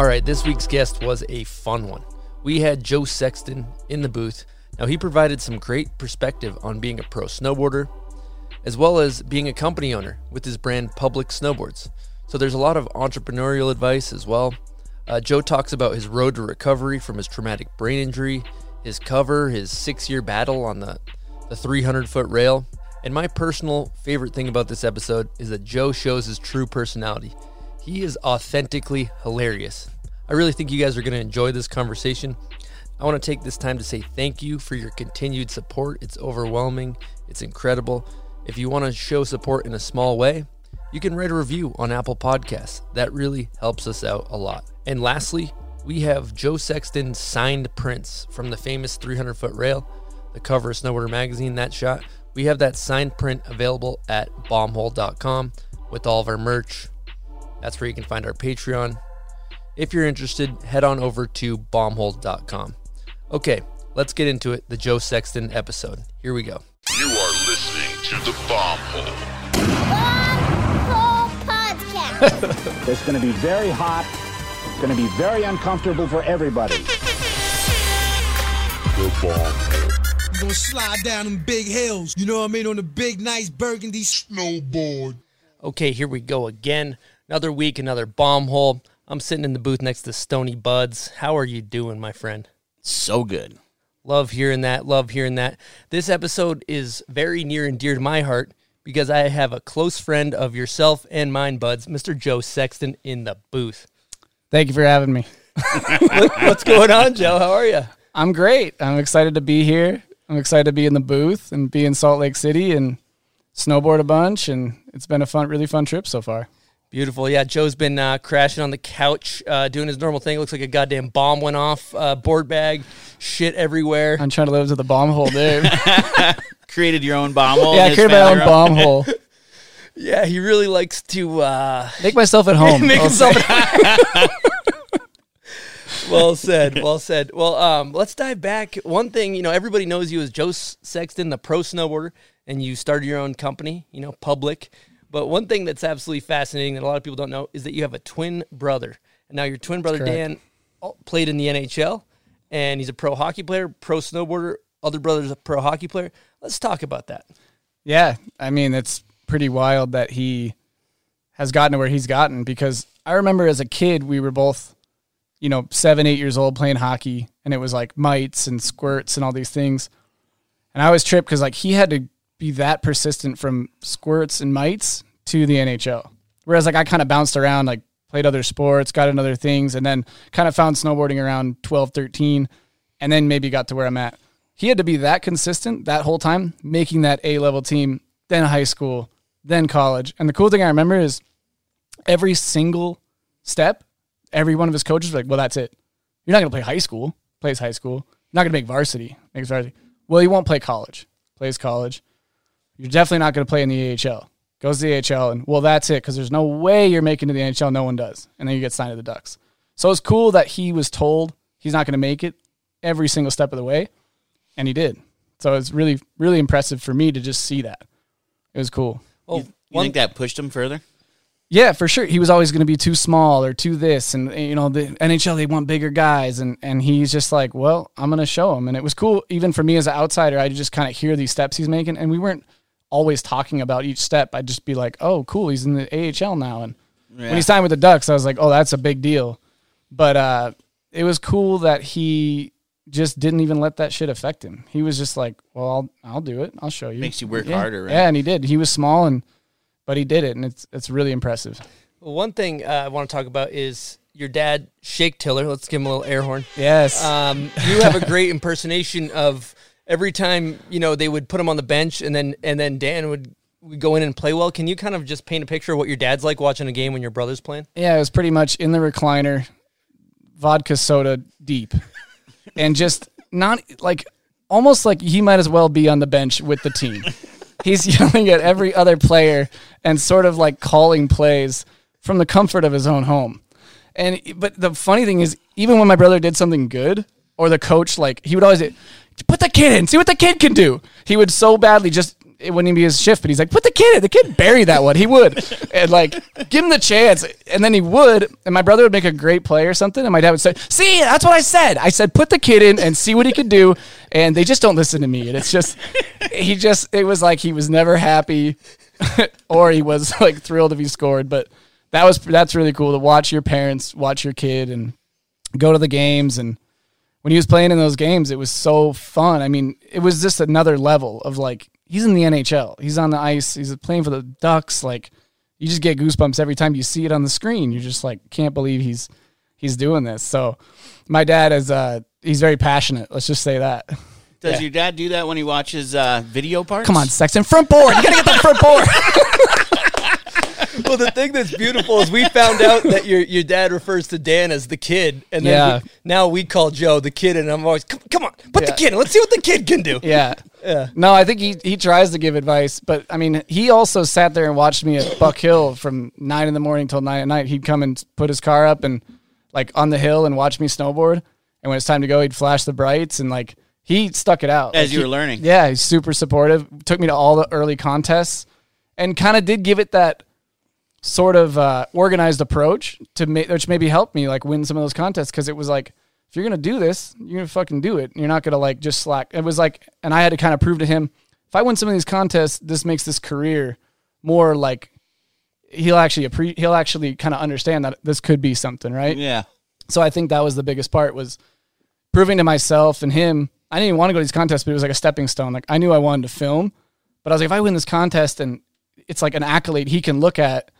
All right, this week's guest was a fun one. We had Joe Sexton in the booth. Now, he provided some great perspective on being a pro snowboarder, as well as being a company owner with his brand Public Snowboards. So, there's a lot of entrepreneurial advice as well. Uh, Joe talks about his road to recovery from his traumatic brain injury, his cover, his six year battle on the, the 300 foot rail. And my personal favorite thing about this episode is that Joe shows his true personality. He is authentically hilarious. I really think you guys are going to enjoy this conversation. I want to take this time to say thank you for your continued support. It's overwhelming, it's incredible. If you want to show support in a small way, you can write a review on Apple Podcasts. That really helps us out a lot. And lastly, we have Joe Sexton signed prints from the famous 300 foot rail, the cover of Snowboarder magazine, that shot. We have that signed print available at bombhole.com with all of our merch. That's where you can find our Patreon. If you're interested, head on over to bombhole.com. Okay, let's get into it the Joe Sexton episode. Here we go. You are listening to the Bomb Hole. Bomb Hole Podcast. It's going to be very hot. It's going to be very uncomfortable for everybody. The Bomb Hole. You gonna slide down them big hills, you know what I mean, on the big, nice burgundy snowboard. Okay, here we go again. Another week, another bomb hole. I'm sitting in the booth next to Stony Buds. How are you doing, my friend? So good. Love hearing that. Love hearing that. This episode is very near and dear to my heart because I have a close friend of yourself and mine, Buds, Mr. Joe Sexton, in the booth. Thank you for having me. What's going on, Joe? How are you? I'm great. I'm excited to be here. I'm excited to be in the booth and be in Salt Lake City and snowboard a bunch. And it's been a fun, really fun trip so far. Beautiful. Yeah, Joe's been uh, crashing on the couch, uh, doing his normal thing. looks like a goddamn bomb went off, uh, board bag, shit everywhere. I'm trying to live to the bomb hole, Dave. Created your own bomb hole. yeah, I created my own bomb hole. Yeah, he really likes to uh, Make myself at home. make I'll himself. say. well said. Well said. Well, um, let's dive back. One thing, you know, everybody knows you as Joe Sexton, the pro snowboarder, and you started your own company, you know, public. But one thing that's absolutely fascinating that a lot of people don't know is that you have a twin brother. And now your twin brother. Dan played in the NHL, and he's a pro hockey player, pro snowboarder. Other brother's a pro hockey player. Let's talk about that. Yeah, I mean it's pretty wild that he has gotten to where he's gotten because I remember as a kid we were both, you know, seven, eight years old playing hockey, and it was like mites and squirts and all these things, and I was tripped because like he had to be that persistent from squirts and mites to the NHL, whereas like I kind of bounced around like played other sports, got into other things, and then kind of found snowboarding around 12, 13, and then maybe got to where I'm at. He had to be that consistent that whole time, making that A level team, then high school, then college. And the cool thing I remember is every single step, every one of his coaches was like, well, that's it. You're not going to play high school, plays high school. Not going to make varsity, makes varsity. Well, you won't play college, plays college. You're definitely not going to play in the AHL. Goes to the AHL, and well, that's it, because there's no way you're making to the NHL. No one does. And then you get signed to the Ducks. So it's cool that he was told he's not going to make it every single step of the way, and he did. So it's really, really impressive for me to just see that. It was cool. Oh, well, You one, think that pushed him further? Yeah, for sure. He was always going to be too small or too this, and eh, you know the NHL they want bigger guys, and and he's just like, well, I'm going to show him, and it was cool even for me as an outsider. I just kind of hear these steps he's making, and we weren't always talking about each step. I'd just be like, oh, cool, he's in the AHL now, and when he signed with the Ducks, I was like, oh, that's a big deal. But uh, it was cool that he just didn't even let that shit affect him. He was just like, well, I'll I'll do it. I'll show you. Makes you work yeah. harder, right? Yeah, and he did. He was small and. But he did it, and it's it's really impressive. well, one thing uh, I want to talk about is your dad, Shake Tiller. Let's give him a little air horn. Yes. Um, you have a great impersonation of every time you know they would put him on the bench, and then and then Dan would, would go in and play well. Can you kind of just paint a picture of what your dad's like watching a game when your brother's playing? Yeah, it was pretty much in the recliner, vodka soda deep, and just not like almost like he might as well be on the bench with the team. He's yelling at every other player and sort of like calling plays from the comfort of his own home. And but the funny thing is, even when my brother did something good, or the coach like he would always put the kid in, see what the kid can do. He would so badly just it wouldn't even be his shift, but he's like, put the kid in. The kid bury that one. He would. and like, give him the chance. And then he would. And my brother would make a great play or something. And my dad would say, see, that's what I said. I said, put the kid in and see what he could do. And they just don't listen to me. And it's just, he just, it was like he was never happy or he was like thrilled if he scored. But that was, that's really cool to watch your parents watch your kid and go to the games and, when he was playing in those games, it was so fun. I mean, it was just another level of like he's in the NHL. He's on the ice. He's playing for the Ducks. Like you just get goosebumps every time you see it on the screen. You're just like can't believe he's he's doing this. So my dad is uh he's very passionate. Let's just say that. Does Yeah. your dad do that when he watches uh, video parts? Come on, Sexton, front board. You gotta get that front board. well, the thing that's beautiful is we found out that your your dad refers to Dan as the kid, and then Yeah. we- now we call Joe the kid, and I'm always come, come on, put the kid in. Let's see what the kid can do. Yeah. Yeah. No, I think he, he tries to give advice, but I mean, he also sat there and watched me at Buck Hill from nine in the morning till nine at night. He'd come and put his car up and like on the hill and watch me snowboard. And when it's time to go, he'd flash the brights and like he stuck it out As Like, you he- were learning. Yeah, he's super supportive. Took me to all the early contests and kind of did give it that sort of uh, organized approach to ma- which maybe helped me like win some of those contests because it was like if you're gonna do this, you're gonna fucking do it. You're not gonna like just slack. It was like, and I had to kind of prove to him if I win some of these contests, this makes this career more like he'll actually appre- he'll actually kind of understand that this could be something, right? Yeah. So I think that was the biggest part was proving to myself and him. I didn't even want to go to these contests, but it was like a stepping stone. Like I knew I wanted to film, but I was like, if I win this contest and it's like an accolade he can look at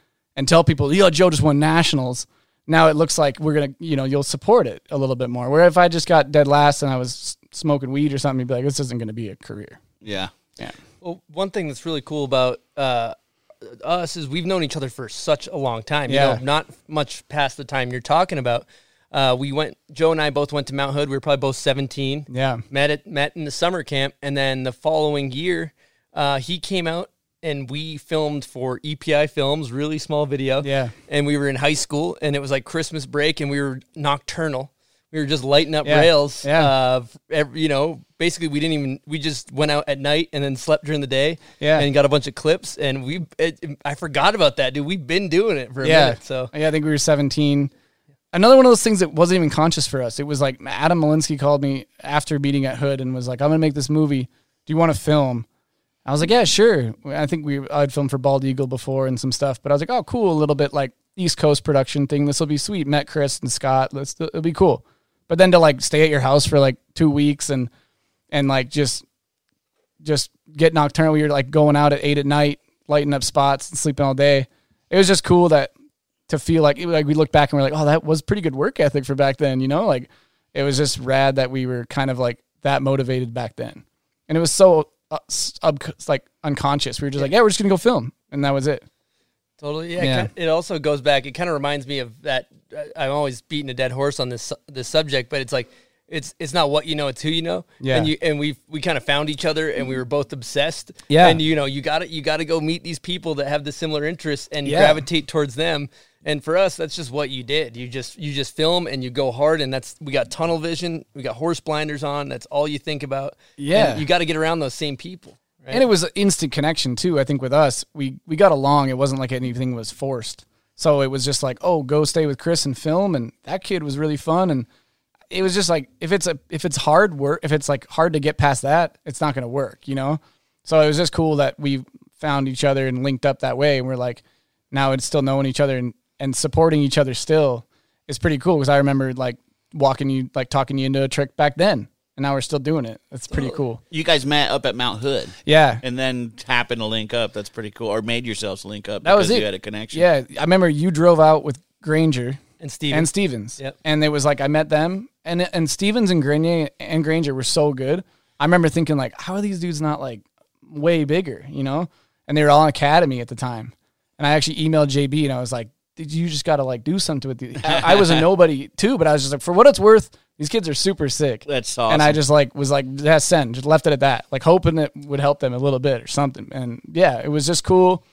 and tell people, yo, Joe just won nationals. Now it looks like we're gonna, you know, you'll support it a little bit more. Where if I just got dead last and I was smoking weed or something, you'd be like, this isn't gonna be a career. Yeah. Yeah. Well, one thing that's really cool about uh, us is we've known each other for such a long time. Yeah. You know, not much past the time you're talking about. Uh, we went. Joe and I both went to Mount Hood. We were probably both 17. Yeah. Met at met in the summer camp, and then the following year, uh, he came out and we filmed for EPI Films, really small video. Yeah. And we were in high school, and it was like Christmas break, and we were nocturnal. We were just lighting up Yeah. rails. Yeah. Uh, every, you know, basically, we didn't even. We just went out at night and then slept during the day. Yeah. And got a bunch of clips, and we. It, I forgot about that, dude. We've been doing it for a yeah. minute. So yeah, I think we were 17. Another one of those things that wasn't even conscious for us. It was like Adam Malinsky called me after meeting at Hood and was like, "I'm gonna make this movie. Do you want to film?" I was like, "Yeah, sure." I think we I'd filmed for Bald Eagle before and some stuff, but I was like, "Oh, cool, a little bit like East Coast production thing. This will be sweet." Met Chris and Scott. Let's it'll be cool. But then to like stay at your house for like two weeks and and like just just get nocturnal. Were like going out at eight at night, lighting up spots and sleeping all day. It was just cool that to feel like like we look back and we're like, oh, that was pretty good work ethic for back then. You know, like it was just rad that we were kind of like that motivated back then, and it was so uh, sub like unconscious. We were just like, yeah, we're just gonna go film, and that was it. Totally. Yeah. Yeah. It, also goes back. It kind of reminds me of that. I- I'm always beating a dead horse on this su- this subject, but it's like it's it's not what you know, it's who you know. Yeah. And you and we we kind of found each other, and we were both obsessed. Yeah. And you know, you got to you got to go meet these people that have the similar interests and Yeah. gravitate towards them. And for us, that's just what you did. You just you just film and you go hard, and that's we got tunnel vision, we got horse blinders on. That's all you think about. Yeah. And you got to get around those same people. Right? And it was an instant connection too. I think with us, we we got along. It wasn't like anything was forced. So it was just like, oh, go stay with Chris and film, and that kid was really fun. And it was just like, if it's a if it's hard work, if it's like hard to get past that, it's not going to work, you know. So it was just cool that we found each other and linked up that way. And we're like, now it's still knowing each other and and supporting each other still is pretty cool. Because I remember like walking you, like talking you into a trick back then, and now we're still doing it. That's pretty cool. You guys met up at Mount Hood Yeah, and then happened to link up. That's pretty cool. Or made yourselves link up That was because it. you had a connection. Yeah, I remember you drove out with Granger and Steven. and Stevens. Yep. And it was like I met them and and Stevens and Grenier and Granger were so good. I remember thinking like, how are these dudes not like way bigger, you know? And they were all in academy at the time. And I actually emailed JB and I was like, did you just got to like do something with the I, I was a nobody too, but I was just like, for what it's worth, these kids are super sick. That's And I just like was like, that's send, just left it at that, like hoping it would help them a little bit or something. And yeah, it was just cool.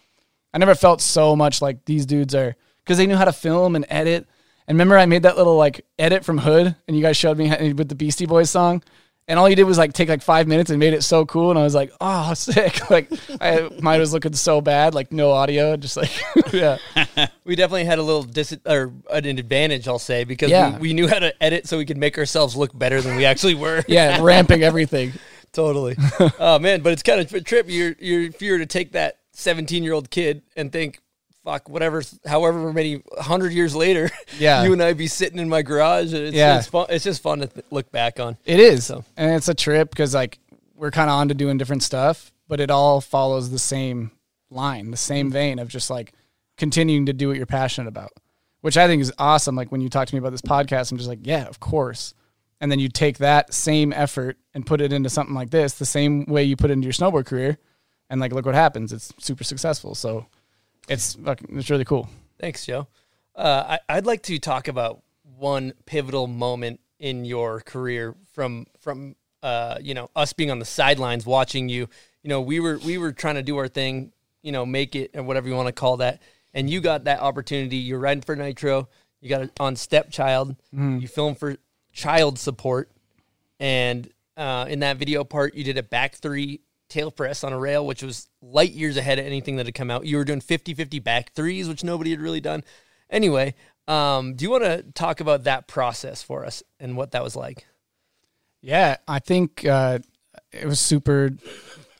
I never felt so much like these dudes are because they knew how to film and edit. And remember, I made that little like edit from Hood, and you guys showed me with the Beastie Boys song, And all you did was like take like five minutes and made it so cool. And I was like, oh, sick. Like I, mine was looking so bad, like no audio, just like, yeah. We definitely had a little dis or an advantage, I'll say, because Yeah. we, we knew how to edit so we could make ourselves look better than we actually were. Yeah, ramping everything. totally. oh man, but it's kind of a trip. You're you're if you were to take that 17 year old kid and think, fuck, whatever, however many hundred years later, Yeah. you and I be sitting in my garage. And it's, Yeah. it's fun. It's just fun to th- look back on. It is. So- And it's a trip because like we're kind of on to doing different stuff, but it all follows the same line, the same mm. vein of just like continuing to do what you're passionate about, which I think is awesome. Like when you talk to me about this podcast, I'm just like, yeah, of course. And then you take that same effort and put it into something like this, the same way you put it into your snowboard career, and like look what happens. It's super successful. So it's fucking, it's really cool. Thanks, Joe. Uh, I, I'd like to talk about one pivotal moment in your career from from uh, you know us being on the sidelines watching you. You know, we were we were trying to do our thing, you know, make it or whatever you want to call that, and you got that opportunity. You're riding for Nitro. You got it on Stepchild. You filmed for Child Support, and uh, in that video part, you did a back three tail press on a rail, which was light years ahead of anything that had come out. You were doing 50 50 back threes, which nobody had really done. Anyway, um, do you want to talk about that process for us and what that was like? Yeah, I think uh, it was super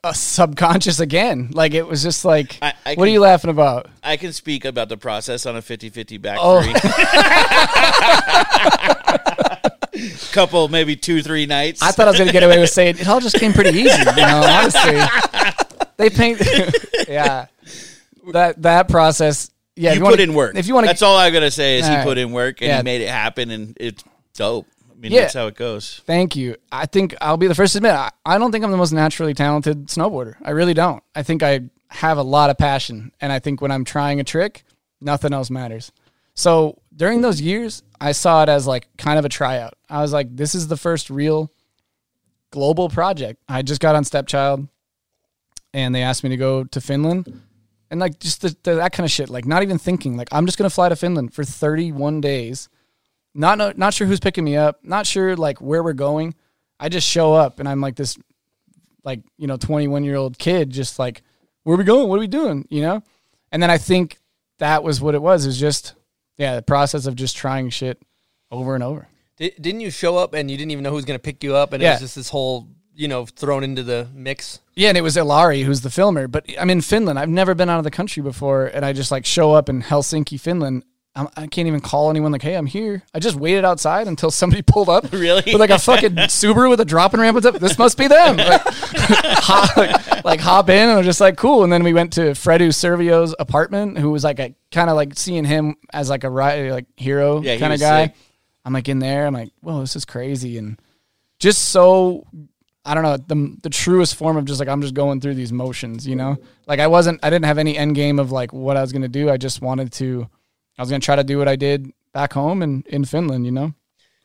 uh, subconscious again. Like it was just like, I- I what are you laughing about? I can speak about the process on a 50-50 back Oh. three. Couple, maybe two, three nights. I thought I was going to get away with saying it all just came pretty easy. You know, honestly, they paint. yeah, that that process. Yeah, you, wanna- put in work. If you want to, that's all I'm gonna say is he right. put in work and Yeah. he made it happen, and it's dope. I mean, Yeah. that's how it goes. Thank you. I think I'll be the first to admit I, I don't think I'm the most naturally talented snowboarder. I really don't. I think I have a lot of passion, and I think when I'm trying a trick, nothing else matters. So during those years, I saw it as like kind of a tryout. I was like, this is the first real global project. I just got on Stepchild, and they asked me to go to Finland. And like just the, the, that kind of shit, like not even thinking, like I'm just gonna fly to Finland for 31 days not know, not sure who's picking me up, not sure like where we're going. I just show up and I'm like this like, you know, 21 year old kid just like where are we going? What are we doing? You know? And then I think that was what it was. Is just yeah, the process of just trying shit over and over. Di- didn't you show up and you didn't even know who was going to pick you up? And it was just this whole, you know, thrown into the mix. Yeah, and it was Ilari who's the filmer, but I'm in Finland. I've never been out of the country before, and I just like show up in Helsinki, Finland. I'm, I can't even call anyone like, "Hey, I'm here." I just waited outside until somebody pulled up, Really? with like a fucking Subaru with a dropping ramp. Up? This must be them. Like, hop, like, like, hop in, and I was just like, "Cool." And then we went to Fredu Servio's apartment, who was like a kind of like seeing him as like a like hero Yeah, kind of guy. sick. I'm like in there. I'm like, "Whoa, this is crazy," and just so I don't know the the truest form of just like I'm just going through these motions, you know. Like I wasn't, I didn't have any end game of like what I was gonna do. I just wanted to, I was gonna try to do what I did back home and in Finland, you know.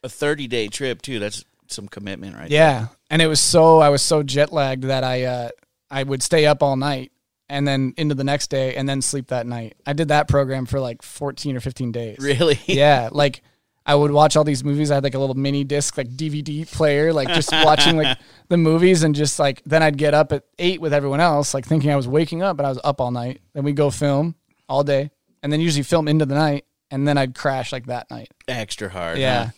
A 30 day trip too. That's some commitment, right? Yeah, and it was so I was so jet lagged that I uh, I would stay up all night and then into the next day and then sleep that night. I did that program for like 14 or 15 days. Really? yeah, like I would watch all these movies. I had like a little mini disc, like DVD player, like just watching like the movies and just like then I'd get up at eight with everyone else, like thinking I was waking up, but I was up all night. Then we'd go film all day, and then usually film into the night, and then I'd crash like that night. Extra hard. Yeah, huh?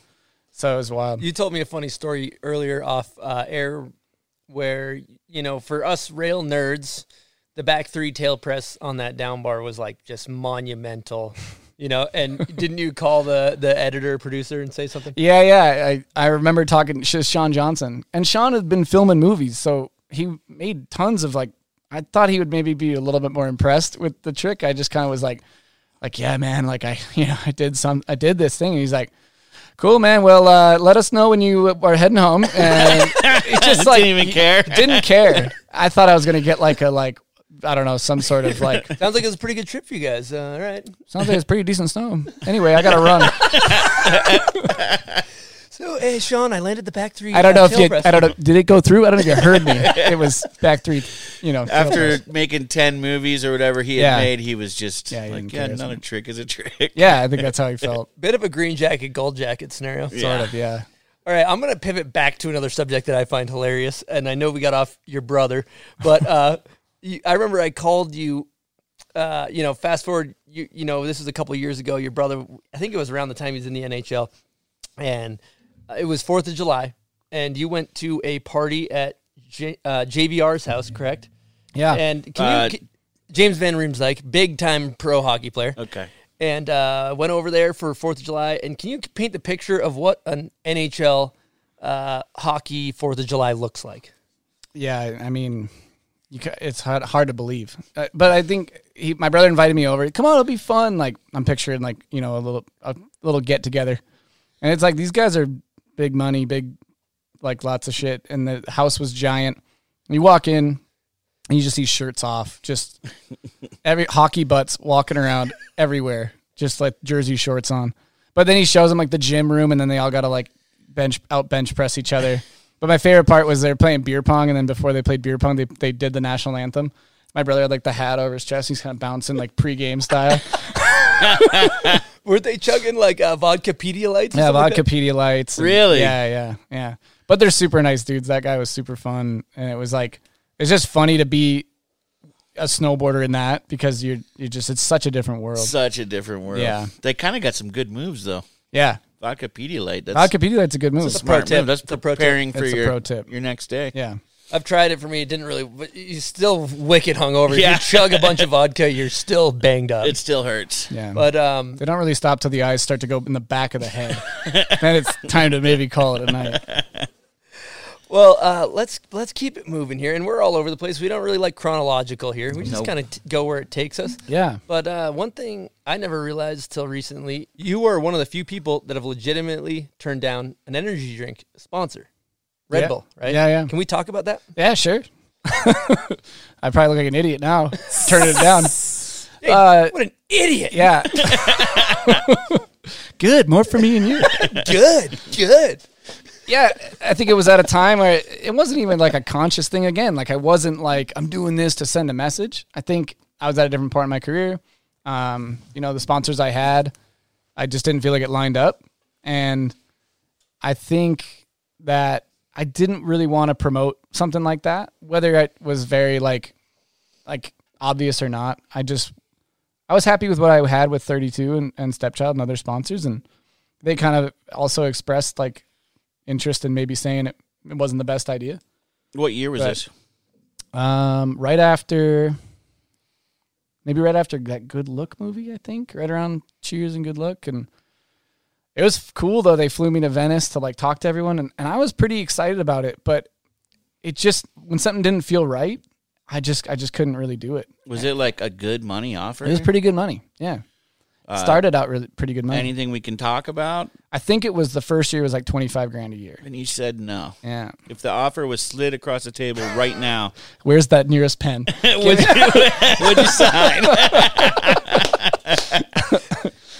so it was wild. You told me a funny story earlier off uh, air where, you know, for us rail nerds, the back three tail press on that down bar was like just monumental, you know. And didn't you call the, the editor producer and say something? Yeah, yeah. I, I remember talking to Sean Johnson, and Sean had been filming movies, so he made tons of like. I thought he would maybe be a little bit more impressed with the trick. I just kind of was like, like, yeah, man, like I, you know, I did some, I did this thing. And he's like, cool, man. Well, uh, let us know when you are heading home. And it just like Didn't even care. didn't care. I thought I was gonna get like a like. I don't know, some sort of like. Sounds like it was a pretty good trip for you guys. Uh, all right. Sounds like it's pretty decent snow. Anyway, I gotta run. So, hey, Sean, I landed the back three. I don't uh, know if you. press. I don't know. Did it go through? I don't know if you heard me. It was back three. You know, After making 10 movies or whatever he had Yeah. made, he was just Yeah, he like, yeah, not a trick is a trick. Yeah, I think that's how he felt. Bit of a green jacket, gold jacket scenario. Sort of. Yeah. All right, I'm gonna pivot back to another subject that I find hilarious, and I know we got off your brother, but uh, you, I remember I called you. Uh, you know, fast forward, you you know, this was a couple years ago. Your brother, I think it was around the time he was in the NHL, and uh, it was Fourth of July, and you went to a party at J, uh, JVR's house, correct? Yeah. And can Uh, you, can- James Van Riemsdyk, big time pro hockey player Okay. and uh, went over there for Fourth of July. And can you paint the picture of what an NHL uh, hockey Fourth of July looks like? Yeah, I mean, you ca it's hard, hard to believe, uh, but I think he, my brother invited me over. Come on, it'll be fun. Like I'm picturing like you know a little a little get together, and it's like these guys are big money, big like lots of shit, and the house was giant. You walk in, and you just see shirts off, just every hockey butts walking around everywhere, just like jersey shorts on. But then he shows them like the gym room, and then they all got to like bench out bench press each other. But my favorite part was they were playing beer pong, and then before they played beer pong, they they did the national anthem. My brother had like the hat over his chest. He's kind of bouncing like pregame style. Were they chugging like uh, vodka Pedialytes? or yeah, something like vodka that? Pedialytes. and- Really? Yeah, yeah, yeah. But they're super nice dudes. That guy was super fun, and it was like it's just funny to be a snowboarder in that because you're you just it's such a different world. Such a different world. Yeah. They kind of got some good moves though. yeah, Vodka Pedialyte. That's vodka Pedialyte's a good move. It's a smart pro tip. That's It's a tip. preparing for It's your pro tip. your next day. Yeah. I've tried it for me. It didn't really. But you're still wicked hungover. Yeah. If you chug a bunch of vodka, you're still banged up. It still hurts. Yeah. but um, They don't really stop till the eyes start to go in the back of the head. then it's time to maybe call it a night. well, uh, let's let's keep it moving here. And we're all over the place. We don't really like chronological here. We just Nope. kind of t- go where it takes us. Yeah. But uh, one thing I never realized till recently, you are one of the few people that have legitimately turned down an energy drink sponsor, Red Yeah. Bull, right? Yeah, yeah. Can we talk about that? Yeah, sure. I probably look like an idiot now. Turning it down. Uh, What an idiot! yeah. good. More for me and you. Good, good. Yeah, I think it was at a time where it wasn't even like a conscious thing again. Like I wasn't like I'm doing this to send a message. I think I was at a different part in my career. Um, you know, the sponsors I had, I just didn't feel like it lined up, and I think that I didn't really want to promote something like that, whether it was very like like obvious or not. I just I was happy with what I had with 32 and, and Stepchild and other sponsors, and they kind of also expressed like interest in maybe saying it, it wasn't the best idea. What year was But- this? Um, right after, maybe right after that Good Look movie, I think, right around Cheers and Good Look, and it was cool though. They flew me to Venice to like talk to everyone, and, and I was pretty excited about it. But it just when something didn't feel right, I just I just couldn't really do it. Was it like a good money offer? It was pretty good money. Yeah, Uh, started out really pretty good money. Anything we can talk about? I think it was the first year it was like twenty five grand a year. And he said no. Yeah, If the offer was slid across the table right now, where's that nearest pen? would you, would you sign?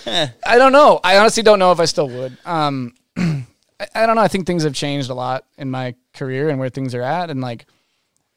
I don't know. I honestly don't know if I still would. Um, I, I don't know. I think things have changed a lot in my career and where things are at, and like,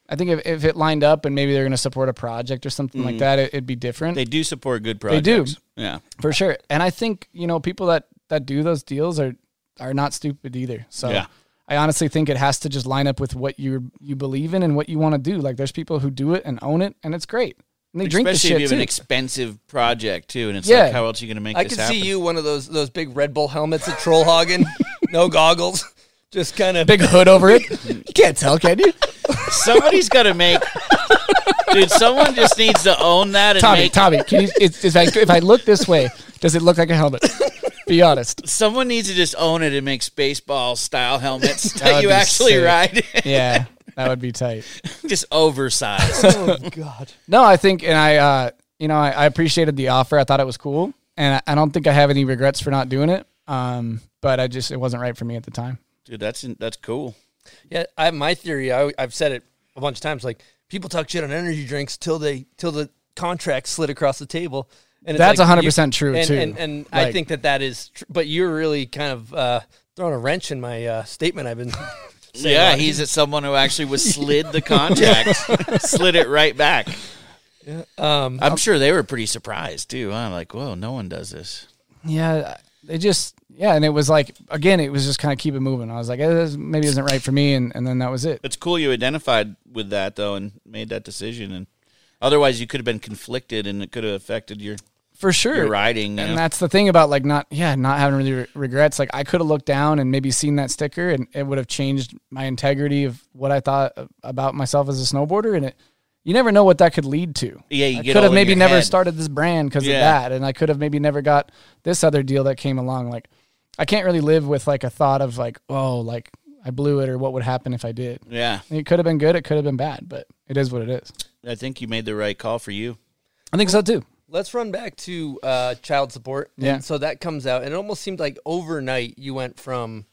I think if, if it lined up and maybe they're going to support a project or something like that, it, it'd be different They do support good projects. They do. Yeah. for sure. And I think you know people that that do those deals are are not stupid either. So. Yeah. I honestly think it has to just line up with what you you believe in and what you want to do. Like, there's people who do it and own it, and it's great. And they drink the Especially shit if you have too. an expensive project too, and it's Yeah. like, how else are you going to make I this could happen? see you one of those those big Red Bull helmets at Trollhaugen, no goggles, just kind of Big hood over it. you can't tell, can you? Somebody's got to make. Dude, someone just needs to own that and Tommy, make. Tommy, can you, it's, if, I, if I look this way, does it look like a helmet? Be honest. Someone needs to just own it and make baseball style helmets That that, would you be actually sick. ride. Yeah, that would be tight. just oversized. oh god. No, I think, and I, uh, you know, I, I appreciated the offer. I thought it was cool, and I, I don't think I have any regrets for not doing it. Um, but I just it wasn't right for me at the time. Dude, that's that's cool. Yeah, I have my theory. I, I've said it a bunch of times. Like people talk shit on energy drinks till they till the contract slid across the table. And it's That's like 100% true, and, too. And, and I Like- think that that is. Tr- but you're really kind of uh, throwing a wrench in my uh, statement. I've been. Saying Yeah, all- he's someone who actually was slid the contract, slid it right back. Um, I'm sure they were pretty surprised too. I'm like, whoa, no one does this. Yeah, they just yeah, and it was like again, it was just kind of keep it moving. I was like, eh, this maybe isn't right for me, and, and then that was it. It's cool you identified with that though and made that decision. And otherwise, you could have been conflicted, and it could have affected your For sure, your riding. you and know? that's the thing about like not yeah not having really re- regrets. Like I could have looked down and maybe seen that sticker, and it would have changed my integrity of what I thought about myself as a snowboarder, and it. You never know what that could lead to. Yeah, you could have maybe never head. started this brand because Yeah. of that, and I could have maybe never got this other deal that came along. Like, I can't really live with like a thought of like, oh, like I blew it, or what would happen if I did. yeah, It could have been good, it could have been bad, but it is what it is. I think you made the right call for you. I think so too. Let's run back to uh, child support. Yeah. And so that comes out, and it almost seemed like overnight you went from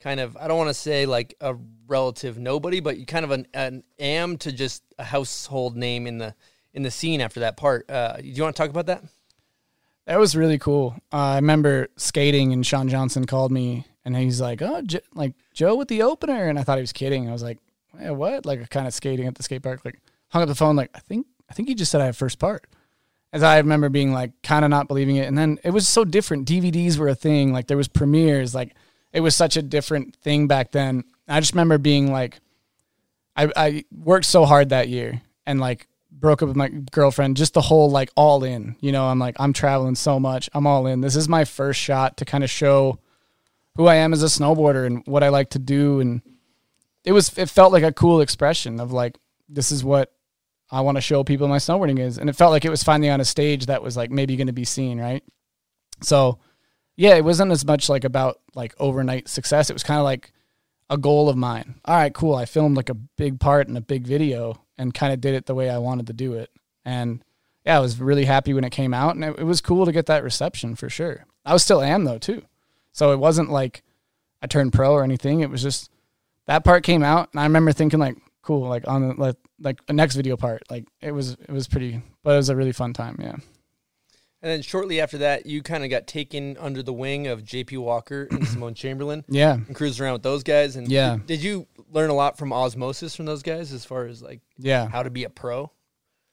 kind of I don't want to say like a relative nobody, but you kind of an, an am to just a household name in the in the scene after that part. Uh, do you want to talk about that? That was really cool. Uh, I remember skating, and Sean Johnson called me, and he's like, "Oh, J- like Joe with the opener," and I thought he was kidding. I was like, eh, "What?" Like, kind of skating at the skate park. Like, hung up the phone. Like, I think, I think he just said I have first part. As I remember being like, kind of not believing it, and then it was so different. DVDs were a thing. Like, there was premieres. Like, it was such a different thing back then. I just remember being like, I, I worked so hard that year and like broke up with my girlfriend, just the whole like all in, you know, I'm like, I'm traveling so much. I'm all in. This is my first shot to kind of show who I am as a snowboarder and what I like to do. And it was, it felt like a cool expression of like, this is what I want to show people my snowboarding is. And it felt like it was finally on a stage that was like maybe going to be seen. Right. So yeah, it wasn't as much like about like overnight success. It was kind of like, a goal of mine. All right, cool. I filmed like a big part in a big video and kind of did it the way I wanted to do it. And yeah, I was really happy when it came out and it, it was cool to get that reception for sure. I was still am though too. So it wasn't like I turned pro or anything. It was just that part came out and I remember thinking like cool like on the like, like the next video part like it was it was pretty but it was a really fun time, yeah. And then shortly after that, you kind of got taken under the wing of J.P. Walker and Simon Chamberlain. Yeah. and cruised around with those guys. And Yeah. did, did you learn a lot from osmosis from those guys as far as like Yeah. how to be a pro?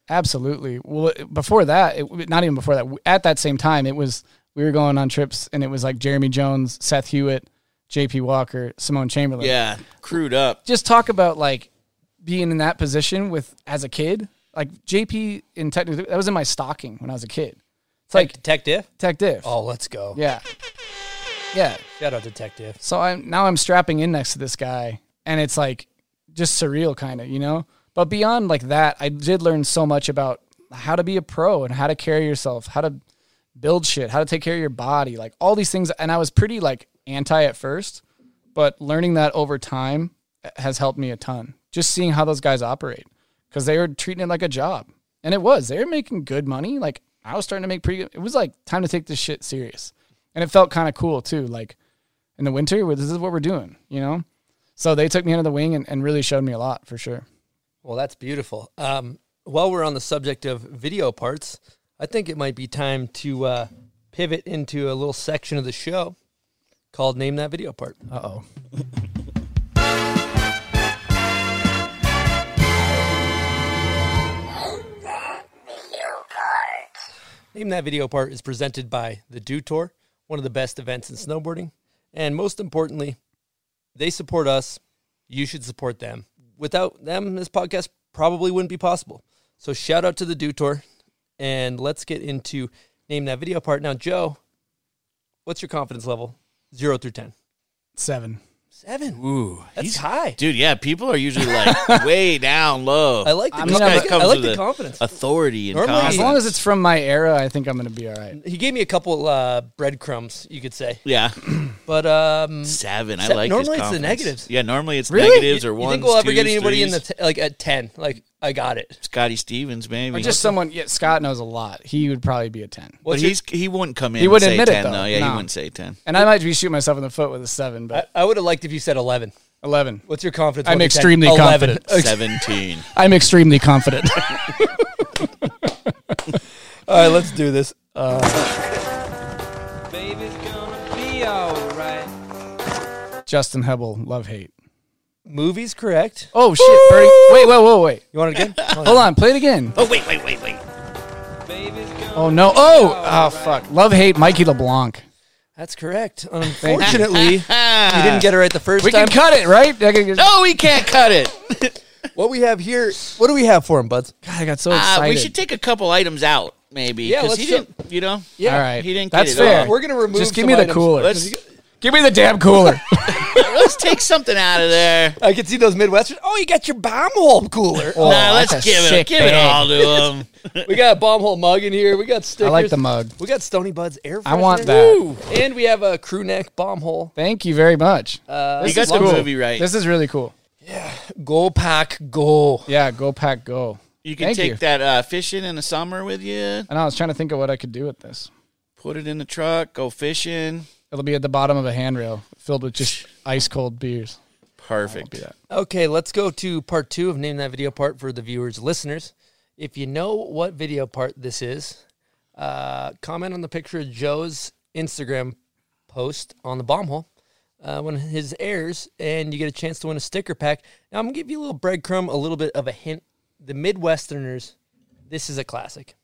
Absolutely. Well, before that, it, not even before that, at that same time, it was we were going on trips, and it was like Jeremy Jones, Seth Huot, J.P. Walker, Simon Chamberlain. Yeah, crewed up. Just talk about like being in that position with as a kid. Like J.P. in technically that was in my stocking when I was a kid. It's like Tech, Tech Diff. Tech Diff. Oh, let's go. Yeah. Yeah. Shout out Tech Diff. So I'm now I'm strapping in next to this guy, and it's like just surreal, kind of, you know. But beyond like that, I did learn so much about how to be a pro and how to carry yourself, how to build shit, how to take care of your body, like all these things. And I was pretty like anti at first, but learning that over time has helped me a ton. Just seeing how those guys operate because they were treating it like a job, and it was. They were making good money. Like I was starting to make pretty. good It was like time to take this shit serious, and it felt kind of cool too. Like in the winter, where this is what we're doing, you know. So they took me under the wing and, and really showed me a lot for sure. Well, that's beautiful. Um, while we're on the subject of video parts, I think it might be time to uh, pivot into a little section of the show called "Name That Video Part." Uh oh. Name That Video Part is presented by the Dew Tour, one of the best events in snowboarding. And most importantly, they support us. You should support them. Without them, this podcast probably wouldn't be possible. So shout out to the Dew Tour. And let's get into Name That Video Part. Now, Joe, what's your confidence level? Zero through 10. Seven. Seven. Ooh, That's he's high. dude. Yeah, people are usually like way down low. I like the, I con- mean, I like, comes I like with the confidence. authority and Normally- confidence. As long as it's from my era, I think I'm gonna be all right. he gave me a couple uh, breadcrumbs, you could say. yeah, But um, seven. I Se- like. his normally it's the negatives. Yeah, normally it's Really? negatives or you ones. think we'll ever get twos, anybody in the t- like at 10? Like, I got it. Scotty Stevens, maybe. Or just someone. Yeah, Scott knows a lot. He would probably be a ten. but he's he wouldn't come in. He wouldn't and admit say it, ten, though. Yeah, No. he wouldn't say ten. And I might be shooting myself in the foot with a seven, but I would have liked if you said 11. eleven. What's your confidence? I'm level, 10? extremely 11. confident. Seventeen. I'm extremely confident. All right, let's do this. Uh, Baby's gonna be alright. Justin Hebel, love hate. Movies correct. Oh shit, Birdie. Wait, wait, wait, wait. You want it again? Hold on, play it again. oh wait, wait, wait, wait. Baby's gonna Oh no. Oh, oh fuck. Love hate Mikey LeBlanc. That's correct. Unfortunately, you didn't get it right the first We time. can cut it, right? I, can, No, we can't cut it. What we have here, what do we have for him, buds? God, I got so Uh, excited. we should take a couple items out, maybe. Yeah, 'cause let's he do- didn't. You know, Yeah. All right, he didn't That's get it fair. all. We're gonna remove Just give some me the items. cooler. let's Give me the damn cooler. let's take something out of there. I can see those Midwestern. Oh, you got your bomb hole cooler. nah, let's that's a give it sick give it bag. all to him. We got a bomb hole mug in here. We got stickers. I like the mug. We got Stony Buds air. I want that. Woo! And we have a crew neck bomb hole. Thank you very much. Uh, you got the cool. movie right. This is really cool. Yeah, go pack go. Yeah, go pack go. you can thank take you. that uh, fishing in the summer with you. And I was trying to think of what I could do with this. Put it in the truck. Go fishing. It'll be at the bottom of a handrail filled with just ice cold beers. Perfect. Be. Okay, let's go to part two of name that video part for the viewers, listeners. If you know what video part this is, uh, comment on the picture of Joe's Instagram post on the bomb hole uh, when his airs, and you get a chance to win a sticker pack. Now I'm gonna give you a little breadcrumb, a little bit of a hint. The Midwesterners, this is a classic.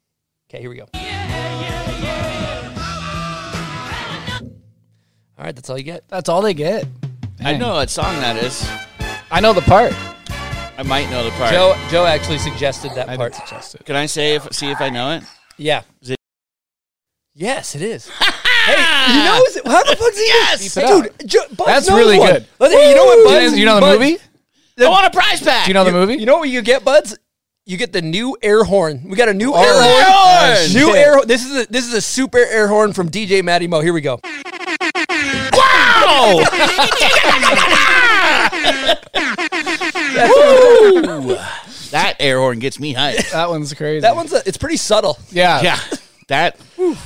Okay, here we go. All right, that's all you get. That's all they get. I Dang. know what song that is. I know the part. I might know the part. Joe, Joe actually suggested that I part. didn't suggest it. Can I say if see if I know it? Yeah. Is it- Yes, it is. hey, you know is it, how the fuck's he? Yes! dude. Jo- Buds That's knows really one. good. Let's- You know what, Do you Buds? know, you know the Buds, movie? I want a prize pack. Do you know the movie? You know what you get, Buds? You get the new air horn. We got a new air air horn. horn! New Shit. air. This is a this is a super air horn from DJ Matty Mo. Here we go. Wow! Woo! That air horn gets me hyped. That one's crazy. That one's a, it's pretty subtle, yeah, Yeah, that.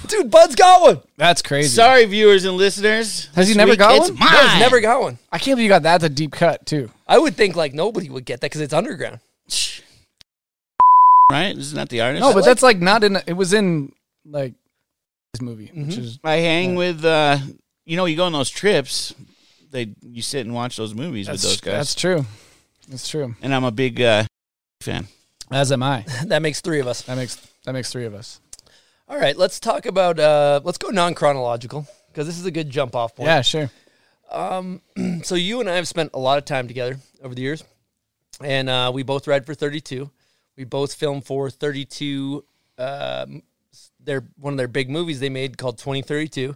dude. Bud's got one. That's crazy. Sorry, viewers and listeners. Has he This never week got it's one? Mine. Bud's never got one. I can't believe you got that. That's a deep cut too. I would think like nobody would get that because it's underground. right? Isn't that the artist? No, but that's like not in. It was in like this movie, which Mm-hmm. is I hang with. uh You know, you go on those trips. They you sit and watch those movies with those guys. That's true. That's true. and I'm a big uh fan. As am I. that makes three of us. That makes that makes three of us. All right, let's talk about. uh Let's go non chronological because this is a good jump off point. Yeah, sure. so you and I have spent a lot of time together over the years, and uh, we both read for 32. We both filmed for 32. Um, their one of their big movies they made called 2032.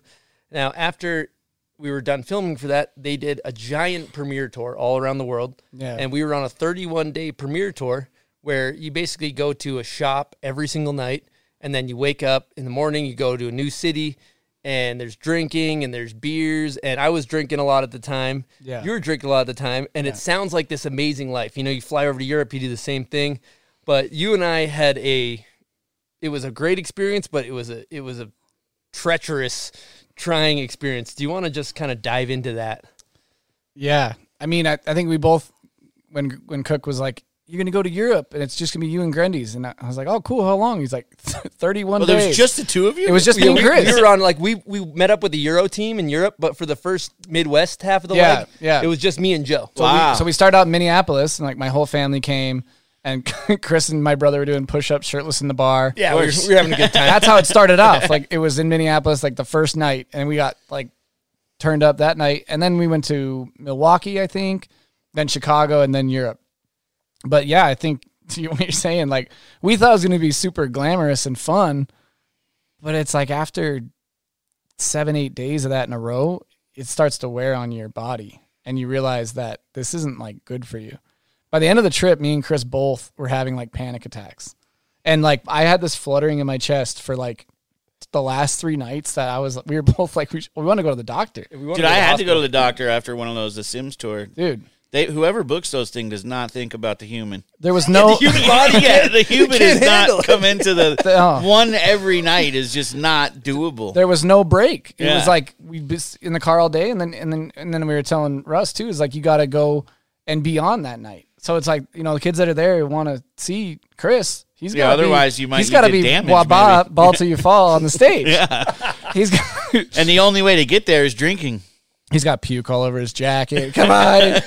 Now, after we were done filming for that, they did a giant premiere tour all around the world. Yeah. and we were on a 31 day premiere tour where you basically go to a shop every single night, and then you wake up in the morning, you go to a new city. And there's drinking and there's beers and I was drinking a lot at the time. Yeah. You were drinking a lot at the time, and it sounds like this amazing life. You know, you fly over to Europe, you do the same thing. But you and I had a, it was a great experience, but it was a, it was a treacherous, trying experience. Do you want to just kind of dive into that? Yeah. I mean, I, I think we both when when Cook was like, "You're gonna go to Europe, and it's just gonna be you and Grundy's," and I, I was like, "Oh, cool. How long?" He's like, "31 Well, there days." was just the two of you. it was just me Yeah, and we, Chris. we were on like we we met up with the Euro team in Europe, but for the first Midwest half of the Yeah, leg, yeah. it was just me and Joe. So Wow. we, so we started out in Minneapolis, and like my whole family came, and Chris and my brother were doing push-ups shirtless in the bar. yeah, we were, we were having a good time. That's how it started off. Like it was in Minneapolis, like the first night, and we got like turned up that night, and then we went to Milwaukee, I think, then Chicago, and then Europe. But yeah, I think to what you're saying, like we thought it was going to be super glamorous and fun, but it's like after seven, eight days of that in a row, it starts to wear on your body, and you realize that this isn't like good for you. By the end of the trip, me and Chris both were having like panic attacks. And like I had this fluttering in my chest for like the last three nights that I was we were both like we, sh- we want to go to the doctor. We wanted Dude, I the had to go hospital. to the doctor after one of those The Sims tour. Dude, They whoever books those things does not think about the human. there was no the human body, yeah, the human can't is handle not it. come into the Oh. one every night is just not doable. there was no break. It Yeah. was like we was in the car all day and then and then and then we were telling Russ too is like you got to go and be on that night. So it's like, you know, the kids that are there want to see Chris. He's Yeah, gotta be- otherwise you might He's you got to be damage, wah maybe. ball till you fall on the stage. yeah, He's got and the only way to get there is drinking. he's got puke all over his jacket. Come on.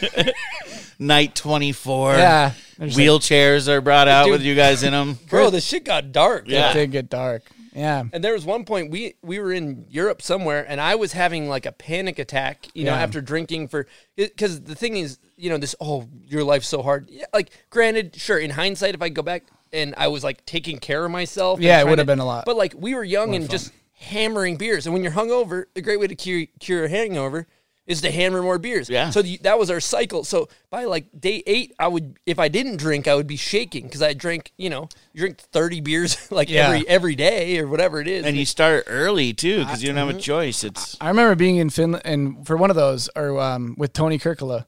Night twenty four. yeah. There's like- Wheelchairs are brought out Dude. with you guys in them. Bro, the shit got dark. Yeah. it did get dark. Yeah. And there was one point we we were in Europe somewhere, and I was having like a panic attack, you know, Yeah. after drinking for because the thing is, you know, this oh your life's so hard. Yeah, like granted, sure, in hindsight, if I go back and I was like taking care of myself, Yeah, it would have been a lot But like we were young and just hammering beers, and when you're hungover, a great way to cure cure a hangover is to hammer more beers. Yeah. So the, that was our cycle. So by like day eight, I would if I didn't drink, I would be shaking because I drank, you know, you drink thirty beers like Yeah. every every day or whatever it is. And you start early too because you don't have a choice. It's I remember being in Finland and for one of those or um, with Toni Kerkelä.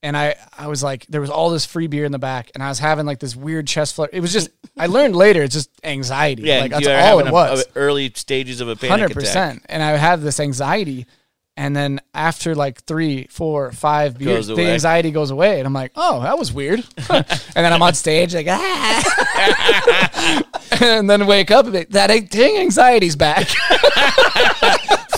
And I, I was like, there was all this free beer in the back, and I was having like this weird chest flare. It was just, I learned later, it's just anxiety. yeah, like you that's are all it a- was. a early stages of a panic hundred attack. percent. And I had this anxiety, and then after like three, four, five beers, the anxiety goes away, and I'm like, oh, that was weird. and then I'm on stage like, ah, and then wake up and that dang anxiety's back.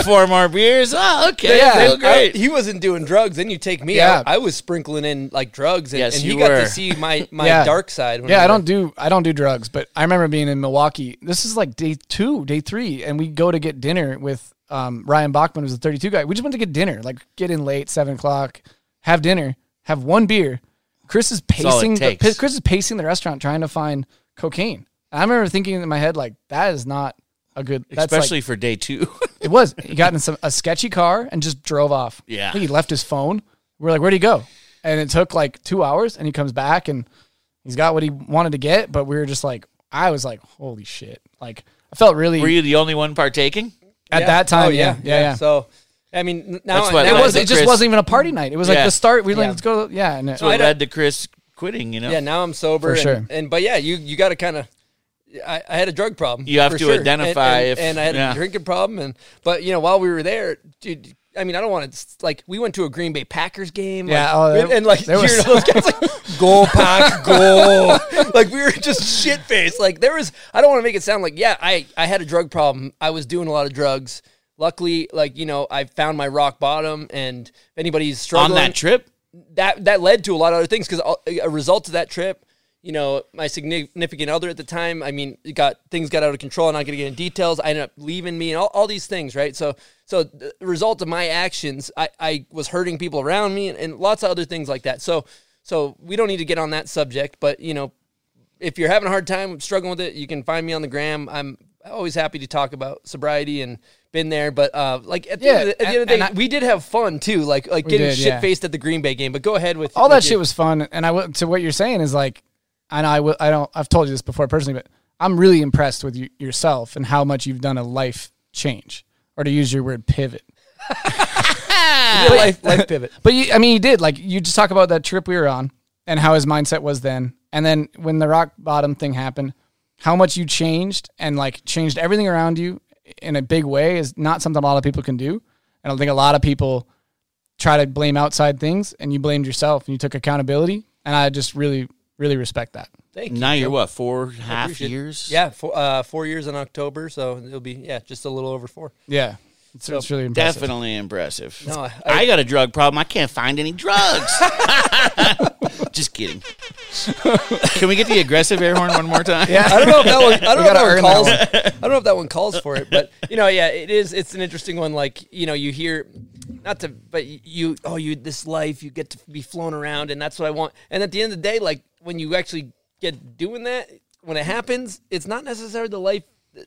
Four more beers. Oh, okay. Yeah. feel great. I- he wasn't doing drugs. Then you take me Yeah. out. I was sprinkling in like drugs, and, Yes, and you he got were. to see my my Yeah. dark side. when yeah, we I don't do I don't do drugs, but I remember being in Milwaukee. This is like day two, day three, and we go to get dinner with um, Ryan Bachman, was the 32 guy. We just went to get dinner, like get in late, seven o'clock, have dinner, have one beer. Chris is pacing. The. Chris is pacing the restaurant trying to find cocaine. And I remember thinking in my head like that is not a good. That's Especially like, for day two. it was. He got in some a sketchy car and just drove off. Yeah. I think he left his phone. We're like, where'd he go? And it took like two hours, and he comes back and he's got what he wanted to get. But we were just like, I was like, holy shit! Like I felt really Were you the only one partaking? At Yeah. that oh, time. Oh, yeah, yeah, yeah. So, I mean, now That's what now it was. It just Chris- wasn't even a party night. It was Yeah. like the start. We were like, let's go. Yeah, and So I it led to Chris quitting. You know. yeah, now I'm sober. For and, sure. And but yeah, you you got to kind of. I, I had a drug problem. You have to sure. And- identify and, if- and I had yeah. a drinking problem, and but you know while we were there, dude. I mean, I don't want to like. We went to a Green Bay Packers game, Yeah, like, oh, and like there was- those guys like go pack, go. like we were just shit faced. Like there was. I don't want to make it sound like yeah. I I had a drug problem. I was doing a lot of drugs. Luckily, like you know, I found my rock bottom, and if anybody's struggling On that trip. that that led to a lot of other things because uh, a result of that trip, you know, my significant other at the time, I mean, it got things got out of control. I'm not going to get into details. I ended up leaving me and all, all these things, right? So, so the result of my actions, I, I was hurting people around me and, and lots of other things like that. So, so we don't need to get on that subject, but you know, if you're having a hard time struggling with it, you can find me on the gram. I'm always happy to talk about sobriety and been there. But uh, like at the, Yeah, end, of the, at the end of the day, I- we did have fun too. Like like getting did, shit yeah. faced at the Green Bay game. But go ahead with all that shit was fun. And I to what you're saying is like, I know I will. I don't. I've told you this before personally, but I'm really impressed with you, yourself and how much you've done a life change, or to use your word, pivot. Your life life pivot. But you, I mean, you did like you just talk about that trip we were on and how his mindset was then, and then when the rock bottom thing happened, how much you changed and like changed everything around you in a big way is not something a lot of people can do. And I don't think a lot of people try to blame outside things, and you blamed yourself and you took accountability, and I just really, really respect that. Thank you. Now you're what four half Appreciate it. years? Yeah, four, uh, four years in October, so it'll be yeah, just a little over four. Yeah, it's, it's really impressive. Definitely impressive. No, I- I, got a drug problem. I can't find any drugs. Just kidding. Can we get the aggressive air horn one more time? Yeah. I don't know if that one. I don't know if that one calls. that I don't know if that one calls for it, but you know, yeah, it is. It's an interesting one. Like you know, you hear, not to, but you, oh, you this life, you get to be flown around, and that's what I want. And at the end of the day, like when you actually get doing that, when it happens, it's not necessarily the life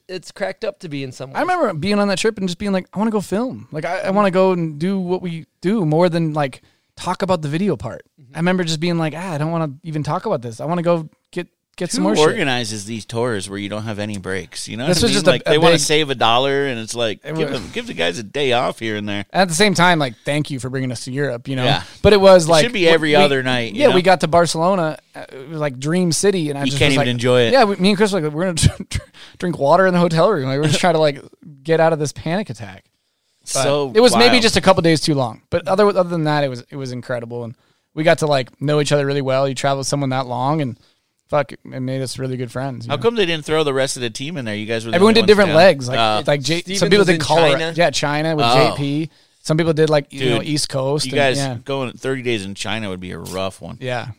it's cracked up to be in some way. I remember being on that trip and just being like, I want to go film. Like, I, I want to go and do what we do more than like talk about the video part. Mm-hmm. I remember just being like, ah, I don't want to even talk about this. I want to go get get some Who more shit. organizes these tours where you don't have any breaks? You know, This what I was mean? just like a they want to save a dollar, and it's like It give was- them give the guys a day off here and there. At the same time, like, thank you for bringing us to Europe, you know. Yeah. But it was like it should be every we- other night, you Yeah, know? we got to Barcelona. uh, It was like dream city, and I You just can't was even like- enjoy it. Yeah, we, me and Chris were like we're gonna drink water in the hotel room. Like we're just trying to like get out of this panic attack. But so it was maybe just a couple days too long, but other other than that, it was it was incredible, and we got to like know each other really well. You travel with someone that long, and fuck, it made us really good friends. How know? come they didn't throw the rest of the team in there? You guys were the Everyone did different down. legs, like Uh, like J- some people did in Colorado, China. yeah, China with Oh. JP. Some people did like you know East Coast. you and- guys yeah, going thirty days in China would be a rough one. yeah.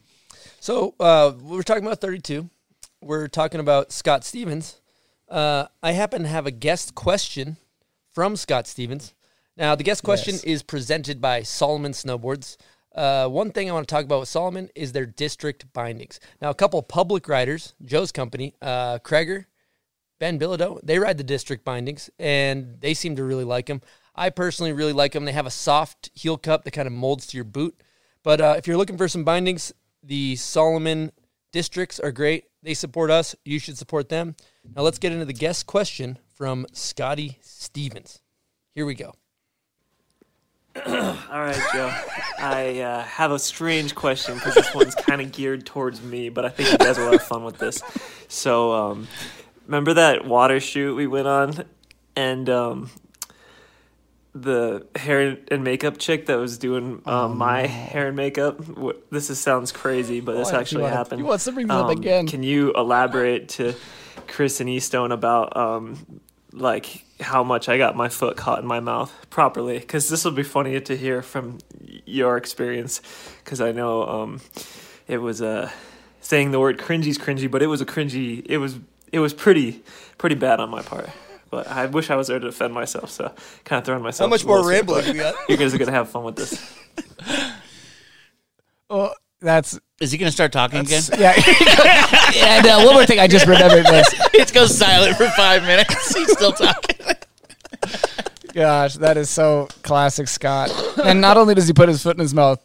So uh, we're talking about 32. We're talking about Scott Stevens. Uh, I happen to have a guest question from Scott Stevens. Now, the guest question Yes. is presented by Salomon Snowboards. Uh, one thing I want to talk about with Salomon is their district bindings. Now, a couple public riders, Joe's company, uh, Kreger, Ben Bilodeau, they ride the district bindings and they seem to really like them. I personally really like them. They have a soft heel cup that kind of molds to your boot. But uh, if you're looking for some bindings, the Salomon districts are great. They support us. You should support them. Now let's get into the guest question from Scotty Stevens. Here we go. All right, Joe. I uh, have a strange question because this one's kind of geared towards me, but I think you guys will have fun with this. So, um, remember that water shoot we went on, and um, the hair and makeup chick that was doing um, my hair and makeup. This is, sounds crazy, but this Oh, actually he wanted- happened. he wants to bring this up Um, again. Can you elaborate to Chris and Eastone about um, like how much I got my foot caught in my mouth properly? Because this will be funny to hear from your experience. Because I know um, it was uh, saying the word cringy's cringy, but it was a cringy. It was it was pretty pretty bad on my part. But I wish I was there to defend myself. So kind of throwing myself. How much more rambling but we got? You guys are gonna have fun with this. Oh, that's Is he going to start talking again? yeah. and uh, one more thing I just remembered was, it goes silent for five minutes. He's still talking. gosh, that is so classic Scott. And not only does he put his foot in his mouth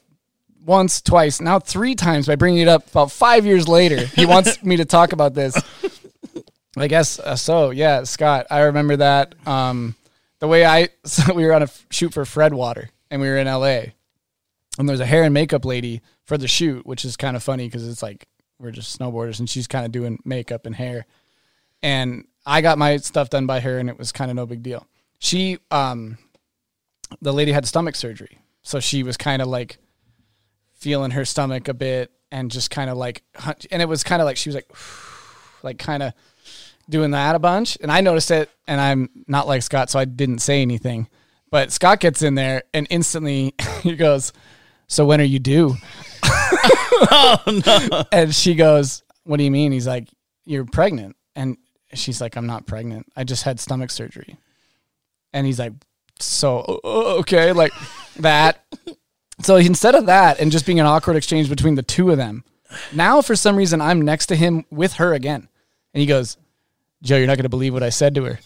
once, twice, now three times by bringing it up about five years later, he wants me to talk about this. I guess uh, so. Yeah, Scott, I remember that. Um, the way I so we were on a f- shoot for Fred Water, and we were in L.A. and there's a hair and makeup lady for the shoot, which is kind of funny because it's like we're just snowboarders, and she's kind of doing makeup and hair. And I got my stuff done by her, and it was kind of no big deal. She, um, the lady had stomach surgery, so she was kind of like feeling her stomach a bit, and just kind of like, and it was kind of like she was like, like kind of doing that a bunch. And I noticed it, and I'm not like Scott, so I didn't say anything. But Scott gets in there, and instantly he goes, "So when are you due?" Oh, and she goes, What do you mean? He's like, You're pregnant. And she's like, I'm not pregnant. I just had stomach surgery. And he's like, So, okay, like that. So instead of that and just being an awkward exchange between the two of them, now for some reason I'm next to him with her again. And he goes, Joe, you're not going to believe what I said to her.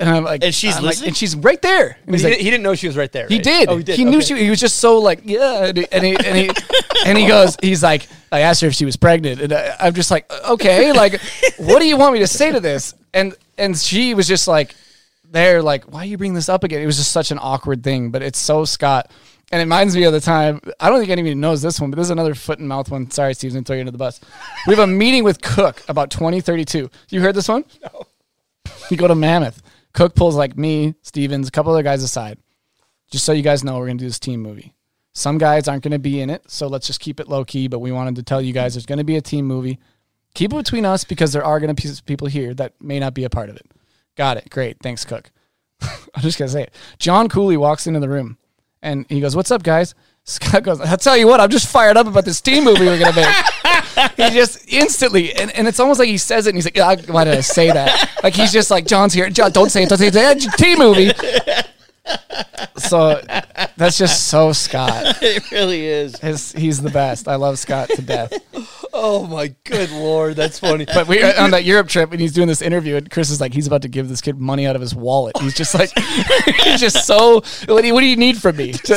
And I'm like, And she's I'm like- and she's right there. And He, he's like, didn't- he didn't know she was right there. he did. Oh, he he did. He knew she. He was just so like, yeah. And he and he and he, and he goes. He's like, I asked her if she was pregnant, and I, I'm just like, okay, like, what do you want me to say to this? And and she was just like, there, like, why are you bringing this up again? It was just such an awkward thing, but it's so Scott. And it reminds me of the time. I don't think anybody knows this one, but this is another foot and mouth one. Sorry, Steven, throw you under the bus. We have a meeting with Cook about 2032. You heard this one? No. You go to Mammoth. Cook pulls like me, Stevens, a couple other guys aside just so you guys know, we're going to do this team movie. Some guys aren't going to be in it, so let's just keep it low key. But we wanted to tell you guys there's going to be a team movie. Keep it between us because there are going to be people here that may not be a part of it. Got it. Great. Thanks, Cook. I'm just going to say it. John Cooley walks into the room and he goes, What's up, guys? Scott goes, I'll tell you what, I'm just fired up about this team movie we're going to make. He just instantly, and, and it's almost like he says it and he's like, "Ah, Why did I say that? Like he's just like, John's here. John, don't say it. Don't say it. Team movie. So that's just so Scott. it really is. His, he's the best. I love Scott to death. Oh my good lord, that's funny. But we uh, on that Europe trip, and he's doing this interview, and Chris is like, he's about to give this kid money out of his wallet. He's just like, he's just so. What do you, what do you need from me?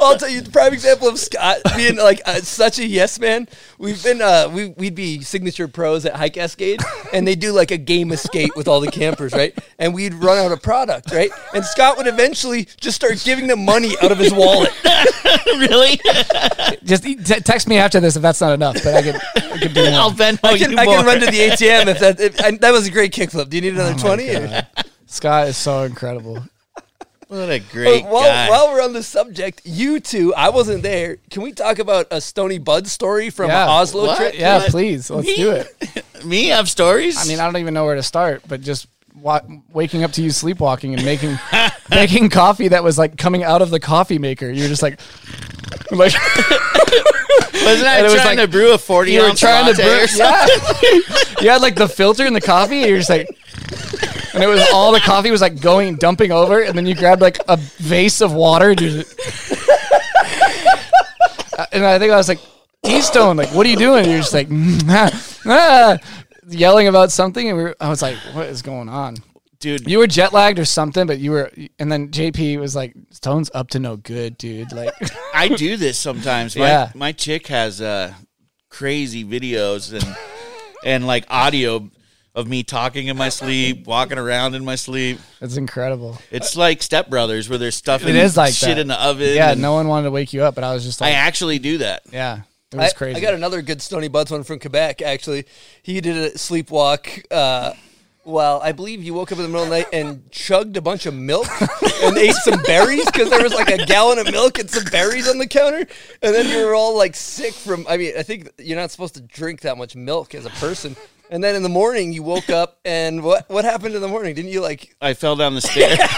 I'll tell you the prime example of Scott being like uh, such a yes man. We've been uh we we'd be signature pros at High Cascade and they do like a game escape with all the campers, right? And we'd run out of product, right? And Scott would eventually just start giving them money out of his wallet. really? just t- text me after this if that's not enough. But I could, I could do I'll more. Venmo I can you I more. can run to the ATM if that if, and that was a great kickflip. Do you need another oh twenty? Scott is so incredible. What a great while, guy. while we're on the subject, you two, I wasn't there. Can we talk about a Stony Bud story from Yeah. Oslo What? trip? Yeah, please, let's Me? do it. Me have stories. I mean, I don't even know where to start, but just wa- waking up to you sleepwalking and making making coffee that was like coming out of the coffee maker. You're just like, like Wasn't I And it was trying like- to brew a 40 you were ounce trying to latte brew. something? Yeah. you had like the filter in the coffee. And you're just like, and it was all the coffee was like going dumping over, and then you grabbed like a vase of water. And, you just, and I think I was like, Keystone, like, what are you doing? You're just like, ah, ah, yelling about something, and we were, I was like, what is going on? Dude, You were jet lagged or something, but you were, and then JP was like, Stone's up to no good, dude. Like, I do this sometimes. My, Yeah. my chick has uh, crazy videos and and like audio of me talking in my sleep, walking around in my sleep. It's incredible. It's like Step Brothers where they're stuffing It is like shit that. in the oven. Yeah, no one wanted to wake you up, but I was just like I actually do that. yeah, it I, crazy. I got another good Stony Buds one from Quebec. Actually, he did a sleepwalk. Uh, well, I believe you woke up in the middle of the night and chugged a bunch of milk and ate some berries because there was like a gallon of milk and some berries on the counter. And then you were all like sick from. I mean, I think you're not supposed to drink that much milk as a person. And then in the morning you woke up and what what happened in the morning? Didn't you like? I fell down the stairs.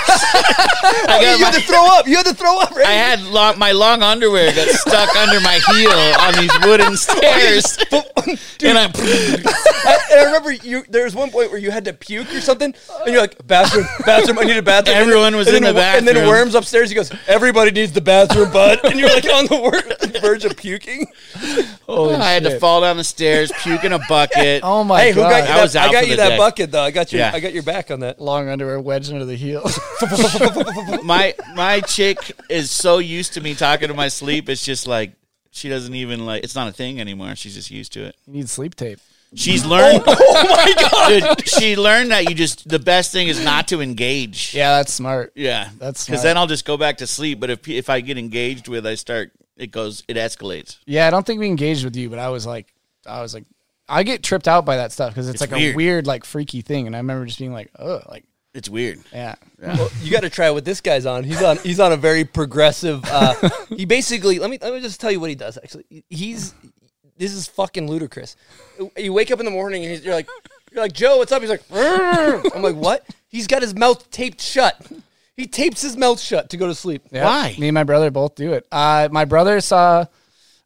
Oh, I, you got had to my, throw up. You had to throw up, right? I had long, my long underwear got stuck under my heel on these wooden oh, stairs. and I, I, and I remember you. There was one point where you had to puke or something, and you're like, "Bathroom, bathroom. I need a bathroom." And Everyone was and in then the wo- And then. Worms upstairs. He goes, "Everybody needs the bathroom, bud." And you're like on the wor- verge of puking. Oh, I had to fall down the stairs, puke in a bucket. oh my hey, who god, got you? I That, was out I got for you the that day. bucket though. I got your. Yeah. I got your back on that. long underwear wedged under the heel. my my chick is so used to me talking to my sleep. It's just like she doesn't even like. It's not a thing anymore. She's just used to it. you need sleep tape. She's learned. Oh, my god! Dude, she learned that you just the best thing is not to engage. Yeah, that's smart. yeah. That's because smart. then I'll just go back to sleep. But if if I get engaged with, I start. It goes. It escalates. Yeah, I don't think we engaged with you, but I was like, I was like, I get tripped out by that stuff because it's, It's like weird. a weird, like freaky thing, and I remember just being like, oh, like It's weird. yeah, Well, you got to try what this guy's on. He's on. He's on a very progressive. Uh, he basically. Let me. Let me just tell you what he does. Actually, he's. This is fucking ludicrous. You wake up in the morning and he's, you're like, you're like Joe, what's up? He's like, "Rrr." I'm like, what? He's got his mouth taped shut. He tapes his mouth shut to go to sleep. Yeah. Why? Me and my brother both do it. Uh, my brother saw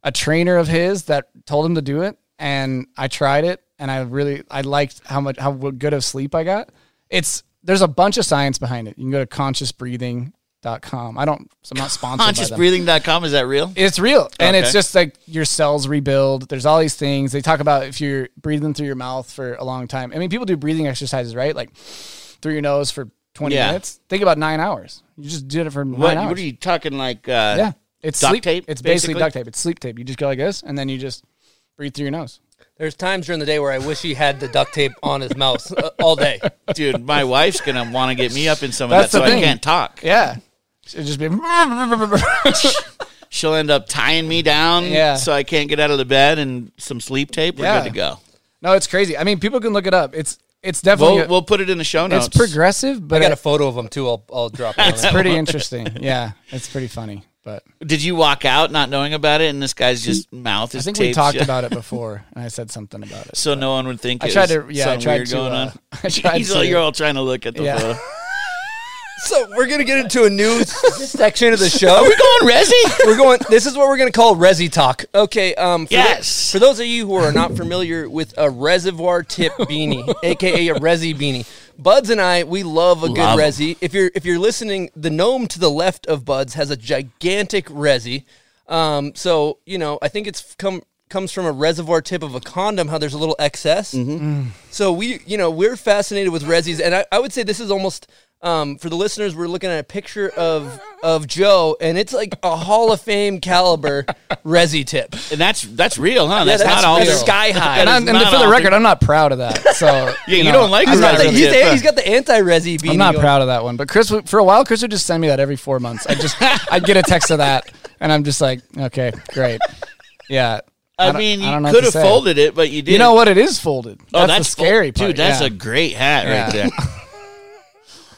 a trainer of his that told him to do it, and I tried it, and I really I liked how much how good of sleep I got. It's there's a bunch of science behind it. You can go to consciousbreathing.com. I don't. I'm not sponsored. Consciousbreathing.com is that real? It's real. And it's just like your cells rebuild. There's all these things. They talk about if you're breathing through your mouth for a long time. I mean, people do breathing exercises, right? Like through your nose for 20 Yeah. minutes. Think about nine hours. You just did it for nine What, hours. what are you talking like? Uh, yeah. It's duct sleep tape, It's basically, basically? duct tape. It's sleep tape. You just go like this and then you just breathe through your nose. There's times during the day where I wish he had the duct tape on his mouth uh, all day. dude, my wife's gonna want to get me up in some of That's that, the so thing. I can't talk. Yeah. It'd just be. She'll end up tying me down, Yeah. so I can't get out of the bed, and some sleep tape. We're Yeah. good to go. no, it's crazy. I mean, people can look it up. It's it's definitely We'll, we'll put it in the show notes. it's progressive, but I got a it- photo of him too. I'll, I'll drop it. on it's that. pretty interesting. Yeah, it's pretty funny. But Did you walk out not knowing about it, and this guy's just mouth is. I think we talked shut, about it before, and I said something about it. so no one would think. I tried to- yeah, I tried to, uh, on. I tried He's to- all, you're all trying to look at the Yeah. photo. So we're gonna get into a new section of the show. Are we going Resi? we're going. This is what we're going to call Resi Talk. Okay. Um. For Yes. for those of you who are not familiar with a reservoir tip beanie, aka a Resi beanie, Buds and I we love a good Love 'em. Resi. If you're if you're listening, the gnome to the left of Buds has a gigantic Resi. Um. So you know, I think it's come comes from a reservoir tip of a condom. How there's a little excess. So we, you know, we're fascinated with resis, and I, I would say this is almost um, for the listeners. We're looking at a picture of of Joe, and it's like a Hall of Fame caliber resi tip. And that's that's real, huh? That's, that's not all real. sky high. and, and for the record, thing- I'm not proud of that. So Yeah, you know, don't like I'm the resi He's, tip, the- he's got the anti resi beanie. I'm not going. proud of that one. But Chris, for a while, Chris would just send me that every four months. I just I'd get a text of that, and I'm just like, okay, great, yeah. I, don't- mean, I you what could have folded it, but you did. You know what? It is folded. Oh, that's, the scary fold- part, dude. That's yeah. a great hat right Yeah. there.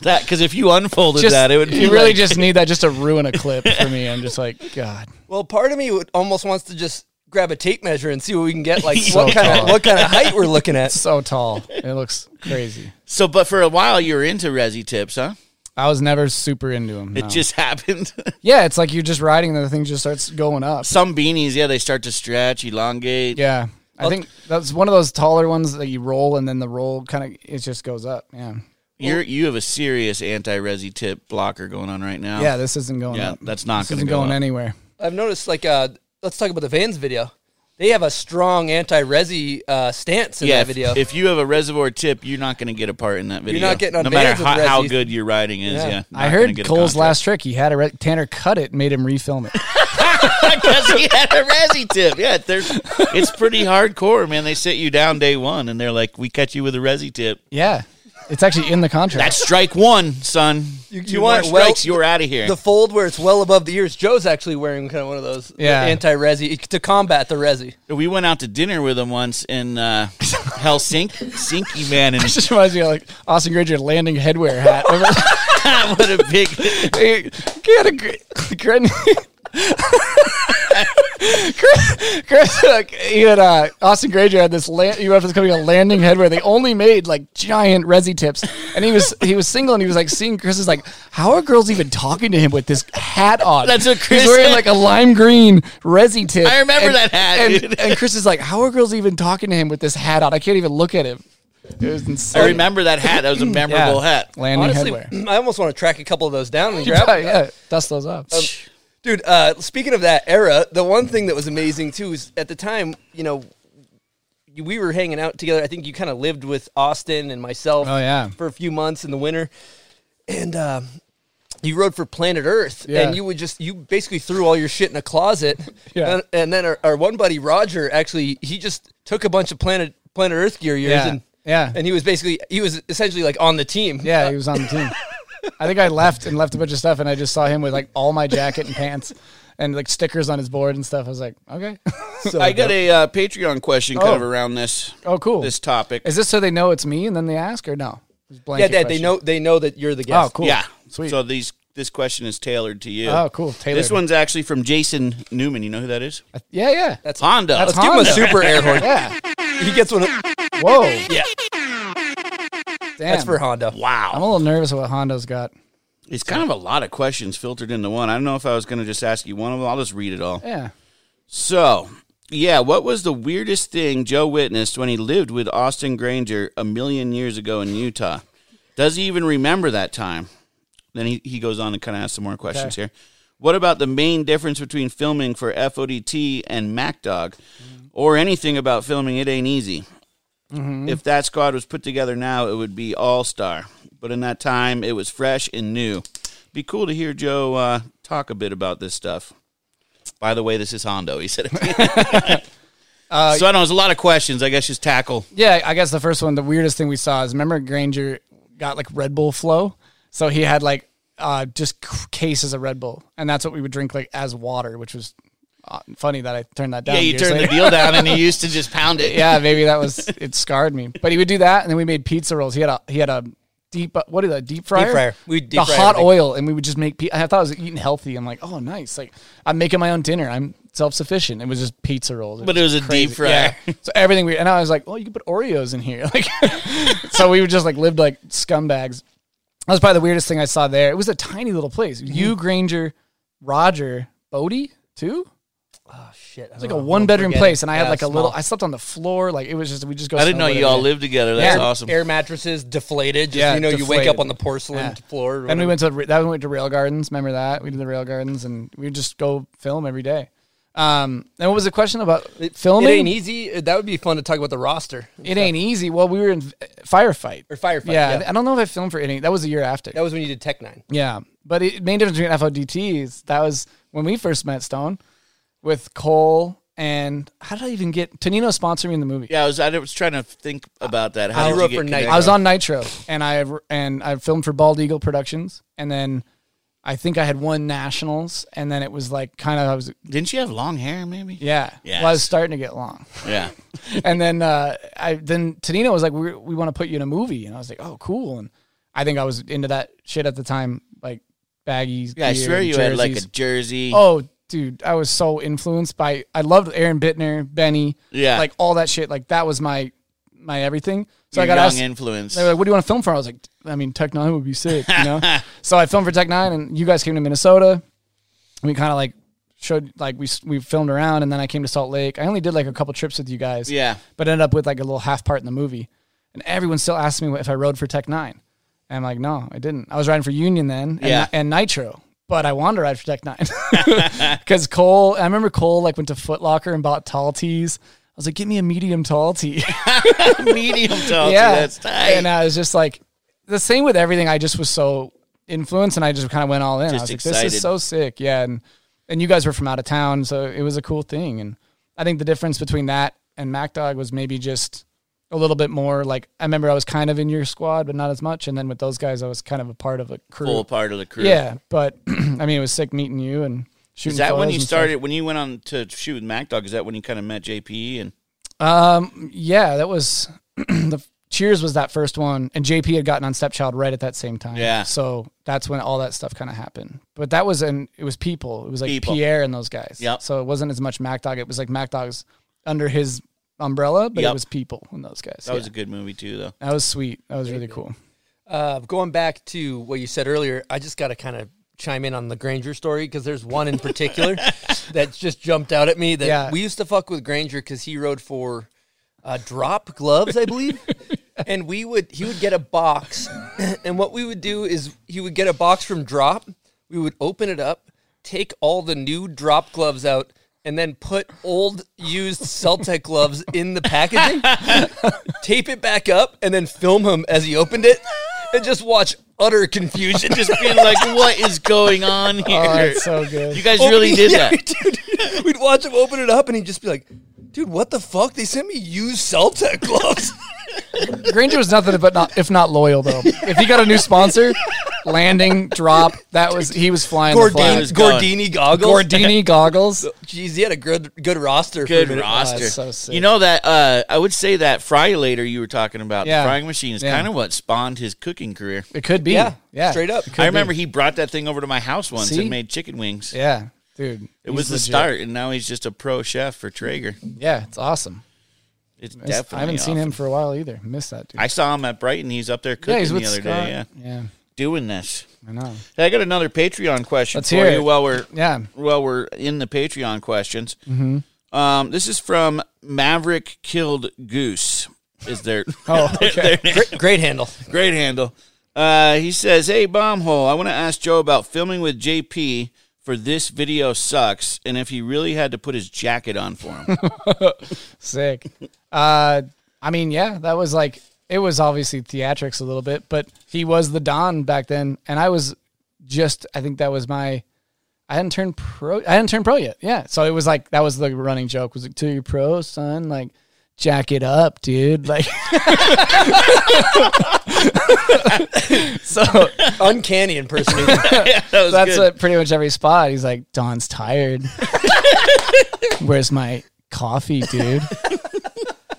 that because if you unfolded Just, that, it would. Be you really like- just need that just to ruin a clip for me. I'm just like, God. Well, part of me would almost wants to just grab a tape measure and see what we can get. Like So what kind of what kind of height we're looking at. So tall. It looks crazy. So, but for a while, you were into resi tips, huh? I was never super into them. It just happened. yeah, it's like you're just riding and the thing just starts going up. Some beanies, yeah, they start to stretch, elongate. Yeah, I think that's one of those taller ones that you roll and then the roll kind of it just goes up. Yeah, You're you have a serious anti-resi tip blocker going on right now. yeah. This isn't going Yeah, up. that's not This gonna isn't go going up. anywhere. I've noticed like uh let's talk about the Vans video. They have a strong anti-resi uh, stance in yeah. that If, video. if you have a reservoir tip, you're not going to get a part in that video. You're not getting on no matter Vans with how, how good your riding is. Yeah. Yeah, I heard Cole's last trick. He had a re- Tanner cut it, and made him refilm it. because he had a resi tip. Yeah, there's it's pretty hardcore, man. They sit you down day one, and they're like, "We catch you with a resi tip." yeah, it's actually in the contract. That's strike one, son. You- Two you more want- well, strikes, you're out of here. the fold where it's well above the ears. Joe's actually wearing kind of one of those Yeah. anti-resi to combat the resi. we went out to dinner with him once in uh, Helsinki, Sinky man, and It just reminds me of like Austin Granger landing headwear hat. Remember? what a big. he, he a great. Chris, Chris, Chris like, he had uh, Austin Granger had this land, UF was coming a landing headwear. They only made like giant resi tips, and he was he was single, and he was like seeing Chris is like, how are girls even talking to him with this hat on? That's what Chris He's wearing said. like a lime green resi tip. I remember and- that hat, And, and Chris is like, how are girls even talking to him with this hat on? I can't even look at him. It was insane. I remember that hat. That was a memorable hat. Landing Honestly, headwear. I almost want to track a couple of those down and You grab. probably- them. yeah, dust those off. Dude, uh, speaking of that era, the one thing that was amazing too is at the time, you know, we were hanging out together. I think you kind of lived with Austin and myself. Oh, yeah. for a few months in the winter, and um, you rode for Planet Earth, Yeah. and you would just you basically threw all your shit in a closet. Yeah. and, and then our, our one buddy Roger actually he just took a bunch of Planet Planet Earth gear yours Yeah. and Yeah. and he was basically he was essentially like on the team. Yeah, he was on the team. I think I left and left a bunch of stuff, and I just saw him with like all my jacket and pants and like stickers on his board and stuff. I was like, okay. So I got a uh, Patreon question kind Oh. of around this oh, cool. this topic. Is this so they know it's me and then they ask or no? Yeah, Dad, they know they know that you're the guest. Oh, cool. Yeah. Sweet. So these this question is tailored to you. Oh, cool. Taylor. This one's actually from Jason Newman. You know who that is? Yeah, yeah. That's Honda. That's Let's give him a Honda. super air horn. Yeah. He gets one. Whoa. Yeah, Damn. that's for Honda. Wow. I'm a little nervous what Honda's got. It's kind of a lot of questions filtered into one. I don't know if I was going to just ask you one of them. I'll just read it all. Yeah. So, yeah, what was the weirdest thing Joe witnessed when he lived with Austin Granger a million years ago in Utah? Does he even remember that time? Then he, he goes on and kind of asks some more questions here. What about the main difference between filming for FODT and Mack Dawg? Mm. Or anything about filming It Ain't Easy? If that squad was put together now, it would be all star. But in that time, it was fresh and new. Be cool to hear Joe uh, talk a bit about this stuff. By the way, this is Hondo. He said. Uh, so I know there's a lot of questions. I guess just tackle. Yeah, I guess the first one, the weirdest thing we saw is remember Granger got like Red Bull flow, so he had like uh, just cases of Red Bull, and that's what we would drink like as water, which was funny that I turned that down. Yeah, you turned the deal down, and he used to just pound it. yeah, maybe that was it scarred me. But he would do that, and then we made pizza rolls. He had a he had a deep uh, what is that deep fryer? fryer. We'd deep the hot everything. oil, and we would just make. I thought I was eating healthy. I'm like, oh, nice. Like I'm making my own dinner. I'm self sufficient. It was just pizza rolls. But it was a deep fryer. Yeah. So everything we and I was like, oh, you could put Oreos in here. Like, so we would just like lived like scumbags. That was probably the weirdest thing I saw there. It was a tiny little place. Mm-hmm. You, Granger, Roger, Bodie, too. Shit! It's like a one bedroom place, and I had like a little. I slept on the floor. Like it was just we just go. I didn't know you all lived together. That's Yeah. awesome. Air mattresses deflated. Just, Yeah, you know, you wake up on the porcelain Yeah. floor. And we went to that we went to rail gardens. Remember that we did the rail gardens, and we just go film every day. Um, and what was the question about filming? It ain't easy. That would be fun to talk about the roster. It ain't easy. Well, we were in firefight. Or firefight. Yeah, Yeah, I don't know if I filmed for it. That was a year after. that was when you did Tech Nine. Yeah, but it, main difference between FODT is that was when we first met Stone with Cole and how did I even get Tonino sponsored me in the movie? yeah, I was. I was trying to think about that. How I did you get for Nike. connected? I was on Nitro and I and I filmed for Bald Eagle Productions and then I think I had won nationals and then it was like kind of I was Didn't you have long hair? Maybe. yeah Yes. well I was starting to get long Yeah. and then uh, I then Tonino was like we we want to put you in a movie and I was like oh cool and I think I was into that shit at the time like baggies Yeah, I gear, swear you had like a jersey. Oh, dude, I was so influenced by. I loved Aaron Biittner, Benny, Yeah. like all that shit. Like that was my my everything. So Your I got young asked. influence. They were like, "What do you want to film for?" I was like, "I mean, Tech Nine would be sick," you know. so I filmed for Tech Nine, and you guys came to Minnesota. We kind of like showed like we we filmed around, and then I came to Salt Lake. I only did like a couple trips with you guys, Yeah. but ended up with like a little half part in the movie. And everyone still asks me if I rode for Tech Nine, and I'm like, "No, I didn't. I was riding for Union then, and, Yeah. and Nitro." But I wanted to ride for Tech Nine because Cole. I remember Cole like went to Foot Locker and bought tall tees. I was like, "Give me a medium tall tee." Medium tall. yeah, That's tight. And I was just like, the same with everything. I just was so influenced, and I just kind of went all in. I Just was like, this is so sick. Yeah, and and you guys were from out of town, so it was a cool thing. And I think the difference between that and Mack Dawg was maybe just a little bit more like I remember I was kind of in your squad, but not as much. And then with those guys, I was kind of a part of a crew. Full part of the crew. Yeah, but I mean, it was sick meeting you and shooting. Is that when you and stuff. started? When you went on to shoot with Mack Dawg? Is that when you kind of met JP and? Um, yeah, that was the Cheers was that first one, and JP had gotten on Stepchild right at that same time. Yeah. so that's when all that stuff kind of happened. But that was and it was people. It was like People. Pierre and those guys. Yeah. So it wasn't as much Mack Dawg. It was like Mack Dawg's under his umbrella, but Yep. it was people and those guys. That was a good movie too, though. that was sweet. That was really cool. Uh, going back to what you said earlier, I just got to kind of chime in on the Granger story because there's one in particular that just jumped out at me. That Yeah. we used to fuck with Granger because he rode for uh, Drop Gloves, I believe. and we would he would get a box, and what we would do is he would get a box from Drop. We would open it up, take all the new Drop gloves out. And then put old used Celtek gloves in the packaging, tape it back up, and then film him as he opened it, and just watch utter confusion. Just being like, what is going on here? Oh, that's so good. you guys really did Yeah, that. dude. We'd watch him open it up, and he'd just be like, "Dude, what the fuck? They sent me used Celtek gloves." Granger was nothing but not if not loyal though. If he got a new sponsor, landing drop, that was he was flying the Gordini, flag. Gordini goggles. Gordini goggles. Jeez, he had a good good roster. Good for roster. that's so sick. you know that uh, I would say that fry later you were talking about Yeah. the frying machine is Yeah. kind of what spawned his cooking career. It could be. Yeah, Yeah. straight up. Could I be. remember he brought that thing over to my house once See? and made chicken wings. Yeah, dude. It was the start, and now he's just a pro chef for Traeger. Yeah, it's awesome. It's It's- definitely. I haven't seen him for a while either. Miss that dude. I saw him at Brighton. He's up there cooking yeah, he's the other Scott. day. Yeah, yeah, doing this. I know. Hey, I got another Patreon question Let's for hear you it. while we're Yeah. while we're in the Patreon questions. Mm-hmm. Um, this is from Maverick Killed Goose. Is there? Oh, okay. Great, great handle. Great handle. Uh, he says, "Hey, bombhole, I want to ask Joe about filming with JP for this video sucks, and if he really had to put his jacket on for him." Sick. Uh, I mean, yeah, that was like it was obviously theatrics a little bit, but he was the Don back then, and I was just. I think that was my. I hadn't turned pro. I hadn't turned pro yet. Yeah, so it was like that was the running joke. Was like, "To your pro, son, like." Jack it up, dude. Like, so Uncanny impersonation. that was that's good. what pretty much every spot. He's like, Don's tired. Where's my coffee, dude?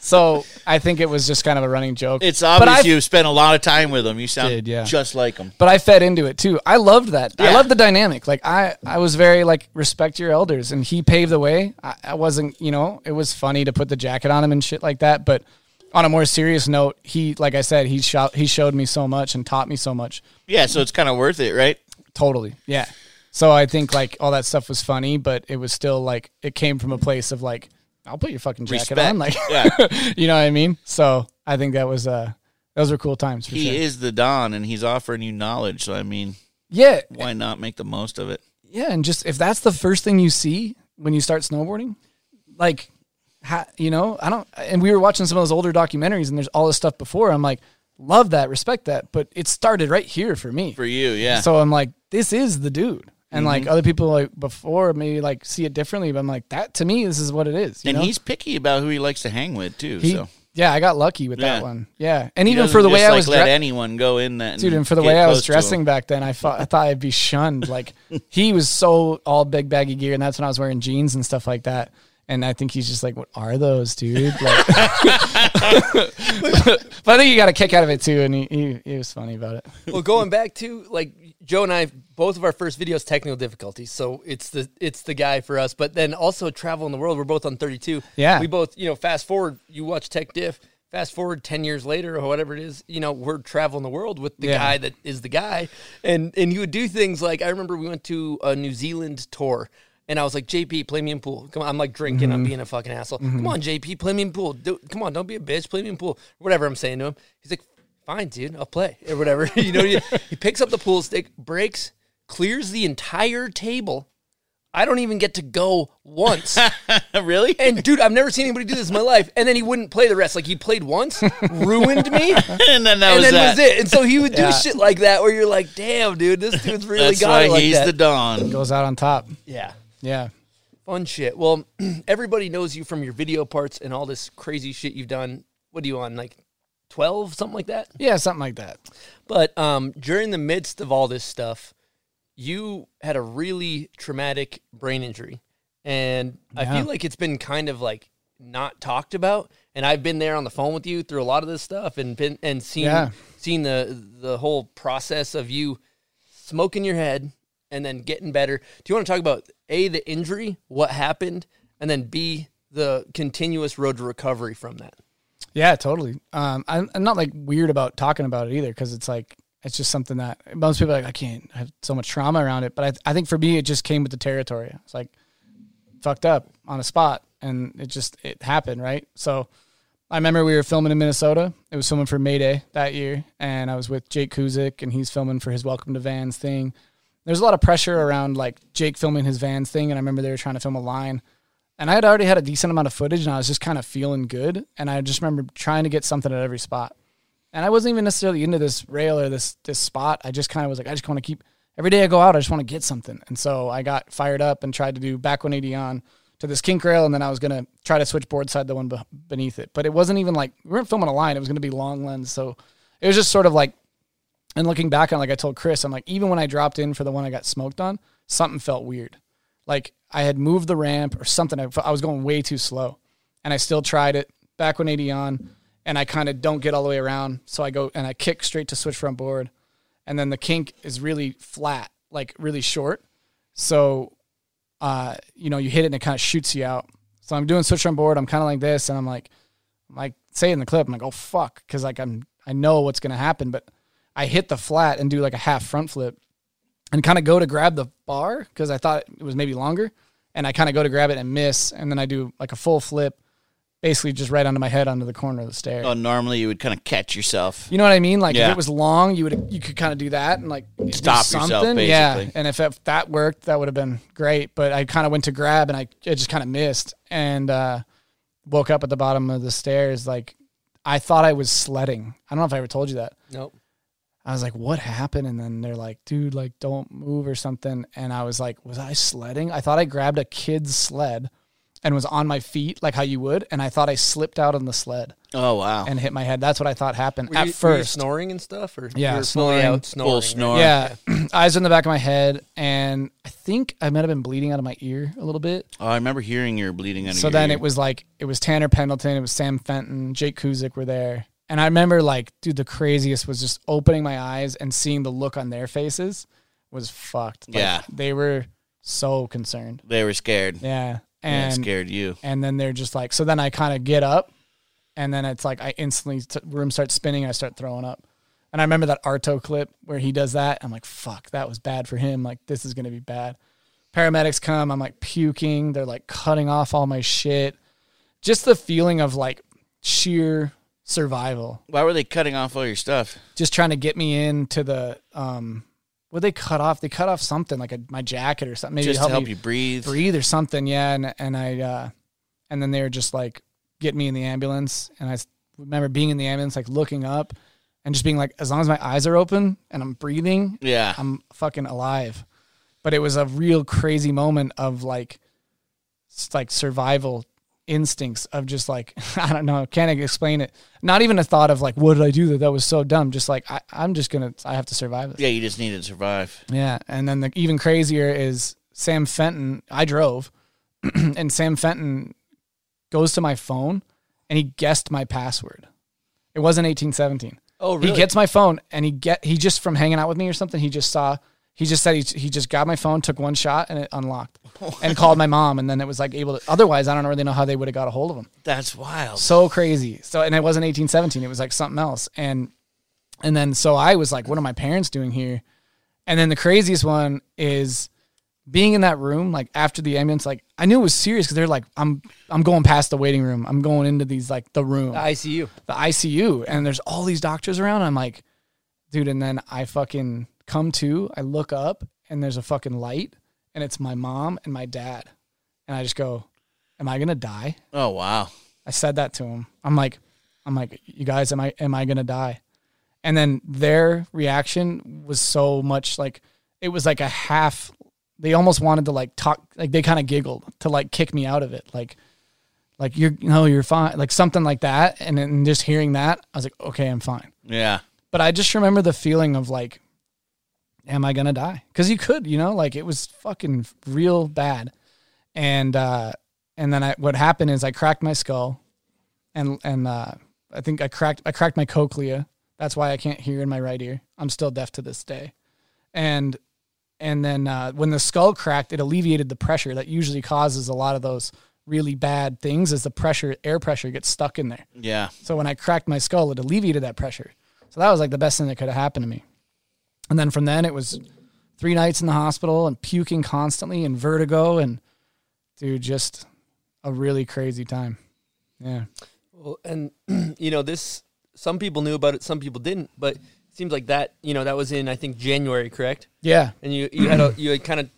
So I think it was just kind of a running joke. It's obvious you've spent a lot of time with him. You sound Did, yeah. just like him. but I fed into it too. I loved that. I Yeah. loved the dynamic. Like I, I was very like respect your elders, and he paved the way. I, I wasn't, you know, it was funny to put the jacket on him and shit like that. But on a more serious note, he, like I said, he shot, he showed me so much and taught me so much. Yeah, so it's kind of worth it, right? Totally. Yeah. So I think like all that stuff was funny, but it was still like it came from a place of like, I'll put your fucking jacket Respect. on. Like Yeah. you know what I mean? So I think that was uh those were cool times for He sure. is the Don, and he's offering you knowledge. So I mean, yeah. why not make the most of it? Yeah. And just if that's the first thing you see when you start snowboarding, like ha, you know, I don't and we were watching some of those older documentaries and there's all this stuff before. I'm like, love that, respect that. But it started right here for me. For you, yeah. So I'm like, this is the dude. And Mm-hmm. like other people like before maybe like see it differently, but I'm like, that to me, this is what it is. you and know? he's picky about who he likes to hang with too. He- so yeah, I got lucky with Yeah. that one. Yeah, and He even for the way just, I was let dre- anyone go in that, dude, and for the way I was close to him. dressing back then, I thought I thought I'd be shunned. Like he was so all big baggy gear, and that's when I was wearing jeans and stuff like that. And I think he's just like, "What are those, dude?" Like, but I think he got a kick out of it too, and he, he he was funny about it. well, going back to like Joe and I, both of our first videos technical difficulties. So it's the it's the guy for us. But then also travel in the world. We're both on 32. Yeah. We both you know fast forward. You watch Tech Diff. fast forward 10 years later or whatever it is, you know, we're traveling the world with the Yeah. guy that is the guy. And and he would do things like I remember we went to a New Zealand tour and I was like, JP, play me in pool. Come on, I'm like drinking, Mm-hmm. I'm being a fucking asshole. Come on, JP, play me in pool. Come on, don't be a bitch, play me in pool. Whatever I'm saying to him. He's like, fine, dude, I'll play or whatever. you know, he, he picks up the pool stick, breaks, clears the entire table. I don't even get to go once. really? And dude, I've never seen anybody do this in my life. And then he wouldn't play the rest. Like he played once, ruined me, and and then that was then that. was it. And so he would do Yeah. shit like that where you're like, damn, dude, this dude's really That's got why it like he's that. the Don. Goes out on top. yeah. Yeah. Fun shit. Well, everybody knows you from your video parts and all this crazy shit you've done. What are you on? Like 12, something like that? Yeah, something like that. But um, during the midst of all this stuff, you had a really traumatic brain injury. And I feel like it's been kind of like not talked about. And I've been there on the phone with you through a lot of this stuff and been and seen Yeah. seen the the whole process of you smoking your head and then getting better. Do you want to talk about A the injury, what happened, and then B the continuous road to recovery from that? Yeah, totally. Um, I'm, I'm not like weird about talking about it either because it's like it's just something that most people like I can't I have so much trauma around it. But I I think for me it just came with the territory. It's like fucked up on a spot, and it just it happened right. So I remember we were filming in Minnesota. It was filming for Mayday that year, and I was with Jake Kuzyk, and he's filming for his Welcome to Vans thing. There's a lot of pressure around like Jake filming his Vans thing, and I remember they were trying to film a line. And I had already had a decent amount of footage, and I was just kind of feeling good. And I just remember trying to get something at every spot. And I wasn't even necessarily into this rail or this this spot. I just kind of was like, I just want to keep every day I go out, I just want to get something. And so I got fired up and tried to do back 180 on to this kink rail, and then I was gonna try to switch board side the one be- beneath it. But it wasn't even like we weren't filming a line; it was gonna be long lens. So it was just sort of like. And looking back on, like I told Chris, I'm like, even when I dropped in for the one I got smoked on, something felt weird. Like I had moved the ramp or something. I, I was going way too slow, and I still tried it back 180 on, and I kind of don't get all the way around. So I go and I kick straight to switch front board, and then the kink is really flat, like really short. So, uh, you know, you hit it and it kind of shoots you out. So I'm doing switch front board. I'm kind of like this, and I'm like, I'm like say in the clip, I'm like, oh fuck, because like I'm I know what's gonna happen, but I hit the flat and do like a half front flip and kind of go to grab the bar because I thought it was maybe longer. And I kind of go to grab it and miss. And then I do like a full flip, basically just right onto my head onto the corner of the stair. Oh, normally you would kind of catch yourself. You know what I mean? Like if it was long, you would you could kind of do that and like do Stop yourself, something. Yeah, and if, if that worked, that would have been great. But I kind of went to grab and I it just kind of missed and uh, woke up at the bottom of the stairs. Like I thought I was sledding. I don't know if I ever told you that. Nope. I was like, what happened? And then they're like, dude, like, don't move or something. And I was like, was I sledding? I thought I grabbed a kid's sled and was on my feet like how you would. And I thought I slipped out on the sled Oh wow. and hit my head. That's what I thought happened Were at you, were you first. snoring and stuff, or Yeah, you snoring. out snoring, Full right? snore. yeah. Eyes in the back of my head. And I think I might have been bleeding out of my ear a little bit. Oh, I remember hearing your bleeding under So your then ear. it was like it was Tanner Pendleton, it was Sam Fenton, Jake Kuzyk were there. And I remember like, dude, the craziest was just opening my eyes and seeing the look on their faces was fucked. Like, Yeah. They were so concerned. They were scared. Yeah. And And scared you. and then they're just like so then I kind of get up and then it's like I instantly t- room starts spinning, I start throwing up. And I remember that Arto clip where he does that. I'm like, fuck, that was bad for him. Like, this is going to be bad. Paramedics come. I'm like puking. They're like cutting off all my shit. Just the feeling of like sheer survival. Why were they cutting off all your stuff? Just trying to get me into the, um, what they cut off? They cut off something like a, my jacket or something. Maybe Just help to help you breathe. breathe or something. Yeah. And, and I, uh, and then they were just like, get me in the ambulance. And I remember being in the ambulance, like looking up and just being like, as long as my eyes are open and I'm breathing, Yeah. I'm fucking alive. But it was a real crazy moment of like, like survival instincts of just like, I don't know, can't explain it. Not even a thought of like, what did I do that that was so dumb? Just like, I, I'm just to, I have to survive this. yeah, you just need to survive. Yeah, and then the even crazier is Sam Fenton. I drove, and Sam Fenton goes to my phone and he guessed my password. It wasn't eighteen seventeen. Oh, really? He gets my phone and he get he just from hanging out with me or something. He just saw He just said he, he just got my phone, took one shot, and it unlocked, and called my mom, and then it was like able to. Otherwise, I don't really know how they would have got a hold of him. That's wild. So crazy. So and it wasn't 1817. It was like something else. And and then so I was like, what are my parents doing here? And then the craziest one is being in that room, like after the ambulance, like I knew it was serious because they're like, I'm I'm going past the waiting room. I'm going into these like the room, The ICU. the ICU, and there's all these doctors around. I'm like, dude, and then I fucking come to, I look up and there's a fucking light and it's my mom and my dad. And I just go, Am I gonna die? Oh wow. I said that to him. I'm like, I'm like, you guys, am I am I gonna die? And then their reaction was so much like it was like a half. They almost wanted to like talk, like they kind of giggled to like kick me out of it, like, like you're no, you're fine, like something like that. And then just hearing that, I was like, okay, I'm fine. Yeah. But I just remember the feeling of like, am I gonna die? Because you could, you know, like it was fucking real bad. And uh, and then I, what happened is I cracked my skull, and and uh, I think I cracked I cracked my cochlea. That's why I can't hear in my right ear. I'm still deaf to this day. And and then uh, when the skull cracked, it alleviated the pressure that usually causes a lot of those really bad things. As the pressure, air pressure gets stuck in there. Yeah. So when I cracked my skull, it alleviated that pressure. So that was like the best thing that could have happened to me. And then from then it was three nights in the hospital and puking constantly and vertigo and dude, just a really crazy time. Yeah. Well, and you know this. Some people knew about it, some people didn't. But it seems like that. You know, that was in I think January, correct? Yeah. And you you had a you had kind of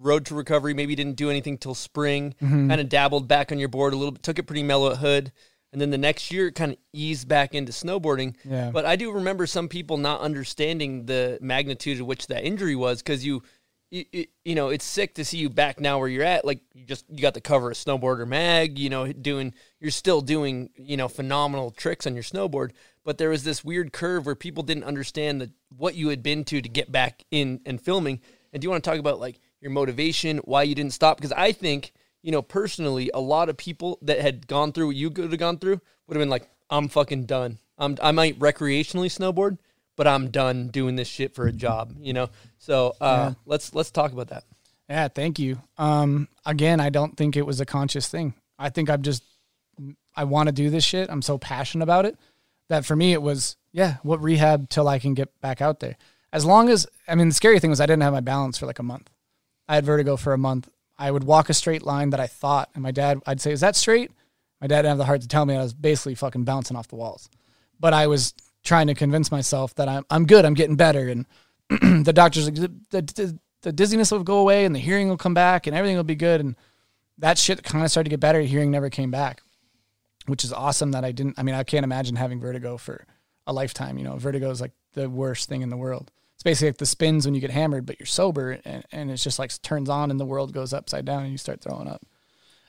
road to recovery. Maybe didn't do anything till spring. Mhm. Kind of dabbled back on your board a little bit. Took it pretty mellow at Hood. And then the next year, it kind of eased back into snowboarding. Yeah. But I do remember some people not understanding the magnitude of which that injury was because you, you, you- you know, it's sick to see you back now where you're at. Like you just you got the cover of Snowboarder Mag. You know, doing you're still doing you know phenomenal tricks on your snowboard. But there was this weird curve where people didn't understand the what you had been to to get back in and filming. And do you want to talk about like your motivation, why you didn't stop? Because I think you know personally, a lot of people that had gone through what you could have gone through would have been like, I'm fucking done. I'm I might recreationally snowboard, but I'm done doing this shit for a job. You know. So uh, Yeah. let's let's talk about that. Yeah, thank you. Um, again, I don't think it was a conscious thing. I think I'm just, I want to do this shit. I'm so passionate about it that for me it was, yeah, what rehab till I can get back out there. As long as, I mean, the scary thing was I didn't have my balance for like a month. I had vertigo for a month. I would walk a straight line that I thought, and my dad, I'd say, is that straight? My dad didn't have the heart to tell me I was basically fucking bouncing off the walls. But I was trying to convince myself that I'm, I'm good, I'm getting better. And the doctors the, the, the dizziness will go away and the hearing will come back and everything will be good and that shit kind of started to get better hearing never came back which is awesome that i didn't i mean i can't imagine having vertigo for a lifetime you know vertigo is like the worst thing in the world it's basically like the spins when you get hammered but you're sober and, and it's just like turns on and the world goes upside down and you start throwing up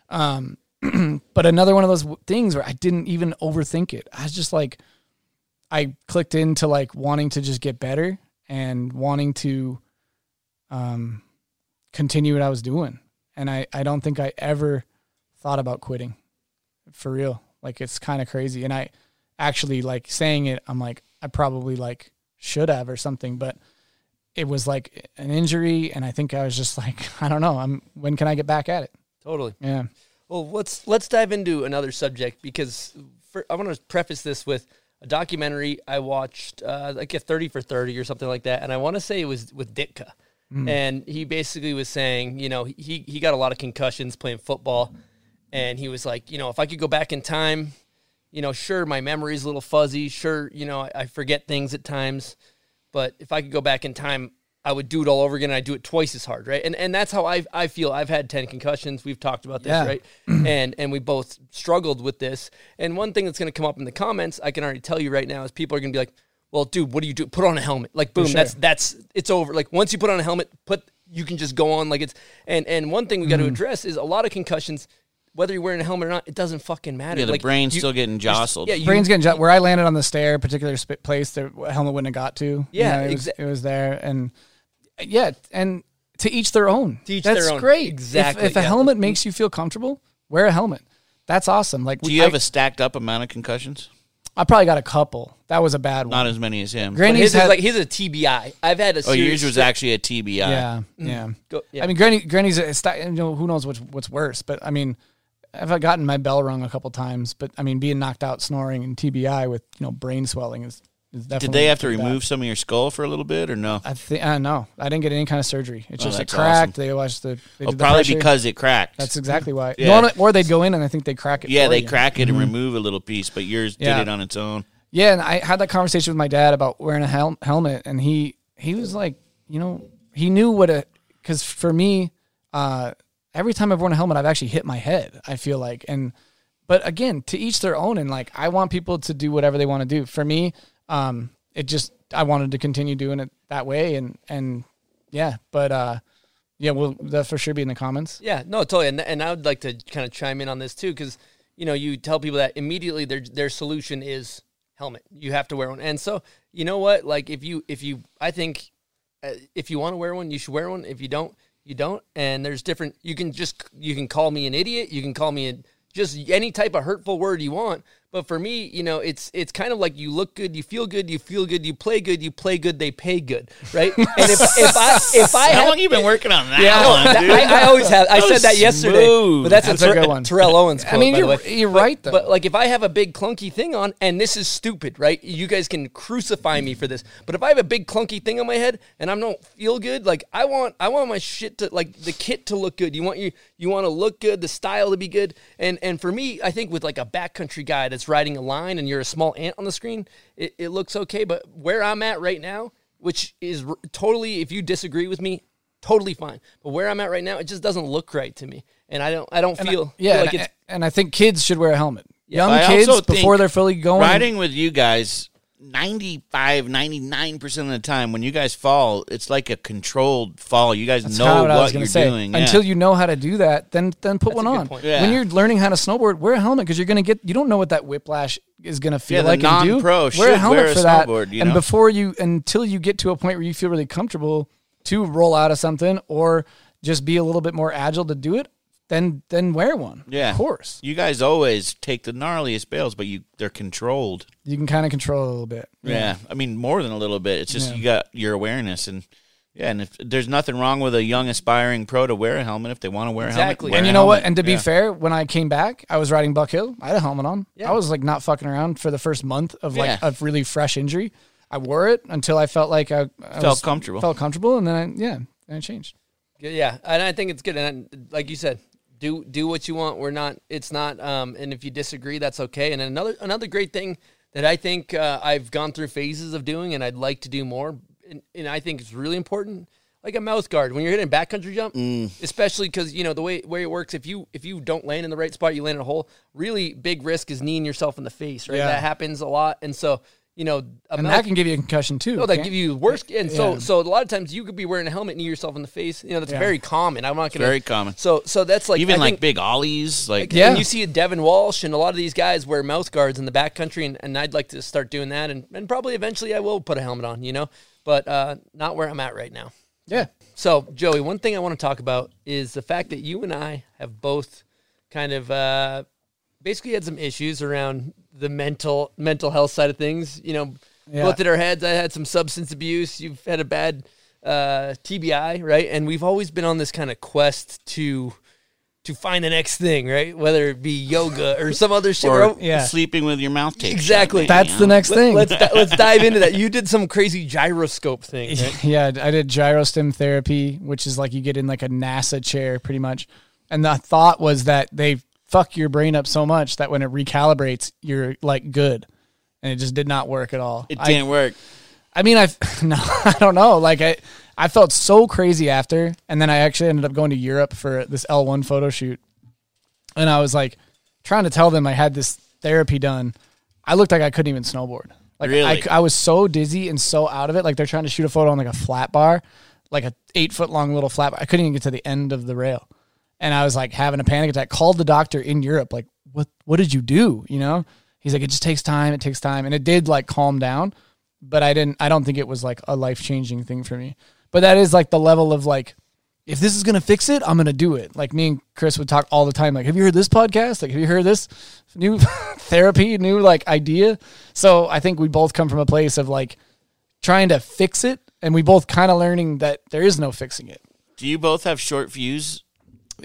um but another one of those things where i didn't even overthink it i was just like I clicked into like wanting to just get better and wanting to um continue what I was doing. And I, I don't think I ever thought about quitting. For real. Like it's kind of crazy. And I actually like saying it, I'm like, I probably like should have or something, but it was like an injury and I think I was just like, I don't know. I'm when can I get back at it? Totally. Yeah. Well, let's let's dive into another subject because for, I want to preface this with a documentary I watched, uh, like a thirty for thirty or something like that, and I want to say it was with Ditka, Mm. and he basically was saying, you know, he he got a lot of concussions playing football, and he was like, you know, if I could go back in time, you know, sure my memory's a little fuzzy, sure, you know, I, I forget things at times, but if I could go back in time, I would do it all over again. and I'd do it twice as hard, right? And and that's how I I feel. I've had ten concussions. We've talked about this, Yeah. right? and and we both struggled with this. And one thing that's going to come up in the comments, I can already tell you right now, is people are going to be like, "Well, dude, what do you do? Put on a helmet." Like, boom, sure. that's that's it's over. Like once you put on a helmet, put you can just go on like it's. And and one thing we got to Mhm. address is a lot of concussions. Whether you're wearing a helmet or not, it doesn't fucking matter. Yeah, the Like, brain's you- still getting jostled. Yeah, you, Brain's getting ju- where I landed on the stair, a particular sp- place the helmet wouldn't have got to. You Yeah, know, it, was, it was there, and yeah, and to each their own. To each That's their own. great. If- Exactly, If, a yeah. helmet makes you feel comfortable, wear a helmet. That's awesome. Like Do you I- have a stacked up amount of concussions? I probably got a couple. That was a bad one. Not as many as him. But Granny's his is had- like his a TBI. I've had a. oh, yours was actually a TBI. yeah, mm. yeah. Go, yeah. I mean, Granny, Granny's, a, you know, who knows what's what's worse? But I mean, I've gotten my bell rung a couple times. But I mean, being knocked out, snoring, and TBI with you know brain swelling is, is definitely. Did they have to remove some of your skull for a little bit, or no? I think uh, no, I didn't get any kind of surgery. It's Oh, just it cracked. awesome. They watched the. They Oh, the probably pressure. because it cracked. That's exactly why. Yeah. Normally- or they'd go in and I think they crack it. yeah, they you. crack it Mhm. and remove a little piece, but yours Yeah. did it on its own. Yeah, and I had that conversation with my dad about wearing a hel- helmet, and he he was like, you know, he knew what a because for me, uh, every time I've worn a helmet, I've actually hit my head. I feel like, and but again, to each their own, and like I want people to do whatever they want to do. For me, um, it just I wanted to continue doing it that way, and and yeah, but uh, yeah, will that for sure be in the comments? Yeah, no, totally. And, and I would like to kind of chime in on this too, because you know you tell people that immediately their their solution is helmet. You have to wear one, and so you know what? Like if you if you, I think uh, if you want to wear one, you should wear one. If you don't, you don't. And there's different. You can just you can call me an idiot. You can call me a, just any type of hurtful word you want. But for me, you know, it's it's kind of like you look good, you feel good, you feel good, you play good, you play good, they pay good, right? And if, if I if I How have, long you been working on that yeah, one, that- dude? I, I always have. I That said that yesterday, smooth. but that's, That's a, a good one. Terrell Owens quote. I mean, by you're way. you're But- right though. But like, if I have a big clunky thing on, and this is stupid, right? You guys can crucify me for this. But if I have a big clunky thing on my head and I don't feel good, like I want, I want my shit to like the kit to look good. You want you, you want to look good, the style to be good. And and for me, I think with like a backcountry guy that's riding a line and you're a small ant on the screen, it, it looks okay. But where I'm at right now, which is r- totally, if you disagree with me, totally fine. But where I'm at right now, it just doesn't look right to me, and I don't, I don't And I- feel, yeah, feel like and, it's and I think kids should wear a helmet. Young kids before they're fully going. Riding with you guys, 95, 99% of the time, when you guys fall, it's like a controlled fall. You guys That's know kinda what, I was you're say. doing. yeah. Until you know how to do that, then then put That's one on. Yeah. When you're learning how to snowboard, wear a helmet because you're gonna get. You don't know what that whiplash is gonna feel Yeah, like and do. non-pro wear a helmet wear a for that. snowboard, you and before you, until you get to a point where you feel really comfortable to roll out of something or just be a little bit more agile to do it, then then wear one. Yeah. of course. You guys always take the gnarliest bales, but you they're controlled. You can kind of control it a little bit. Yeah. I mean more than a little bit. It's just Yeah. you got your awareness and yeah, and if there's nothing wrong with a young aspiring pro to wear a helmet if they want to wear Exactly. a helmet. wear And you know what? And to be Yeah. fair, when I came back, I was riding Buck Hill. I had a helmet on. Yeah. I was like not fucking around for the first month of like Yeah. a really fresh injury. I wore it until I felt like I, I Felt was- comfortable. Felt comfortable, and then I, yeah, and it changed. Yeah, and I think it's good. And like you said, do do what you want. We're not. It's not. Um, and if you disagree, that's okay. And another another great thing that I think uh, I've gone through phases of doing, and I'd like to do more. And, and I think it's really important, like a mouth guard when you're hitting backcountry jump, especially because you know the way way it works. If you if you don't land in the right spot, you land in a hole. Really big risk is kneeing yourself in the face. Right, Yeah. that happens a lot. And so you know, a And mouth that can give you a concussion too. no, that give you worse. And so, Yeah. so a lot of times you could be wearing a helmet, knee yourself in the face. You know, that's Yeah. very common. I'm not gonna. very common. So, so that's like Even I like think- big ollies, like like, Yeah. And you see a Devun Walsh and a lot of these guys wear mouth guards in the backcountry, and, and I'd like to start doing that, and, and probably eventually I will put a helmet on, you know, but uh, not where I'm at right now. yeah. So, Joey, one thing I want to talk about is the fact that you and I have both kind of uh, basically had some issues around the mental mental health side of things. You know, Yeah. both at our heads. I had some substance abuse. You've had a bad uh, TBI, right? And we've always been on this kind of quest to to find the next thing, right? Whether it be yoga or some other shit. or We're- Yeah. sleeping with your mouth taped. Exactly. man, That's you the know? next thing. Let's let's dive into that. You did some crazy gyroscope thing, right? yeah, I did gyrostim therapy, which is like you get in like a NASA chair pretty much. And the thought was that they fuck your brain up so much that when it recalibrates, you're like good. And it just did not work at all. It didn't work. I mean, I no, I don't know. Like I, I felt so crazy after, and then I actually ended up going to Europe for this L1 photo shoot, and I was like trying to tell them I had this therapy done. I looked like I couldn't even snowboard. Like I, I was so dizzy and so out of it. Like they're trying to shoot a photo on like a flat bar, like a eight foot long little flat bar. I couldn't even get to the end of the rail, and I was like having a panic attack. Called the doctor in Europe. Like, what? What did you do? You know? He's like, it just takes time. It takes time, and it did like calm down but I didn't I don't think it was like a life changing thing for me. But that is like the level of like if this is gonna fix it, I'm gonna do it. Like me and Chris would talk all the time. Like, have you heard this podcast? Like, have you heard this new therapy, new like idea? So I think we both come from a place of like trying to fix it, and we both kind of learning that there is no fixing it. Do you both have short fuse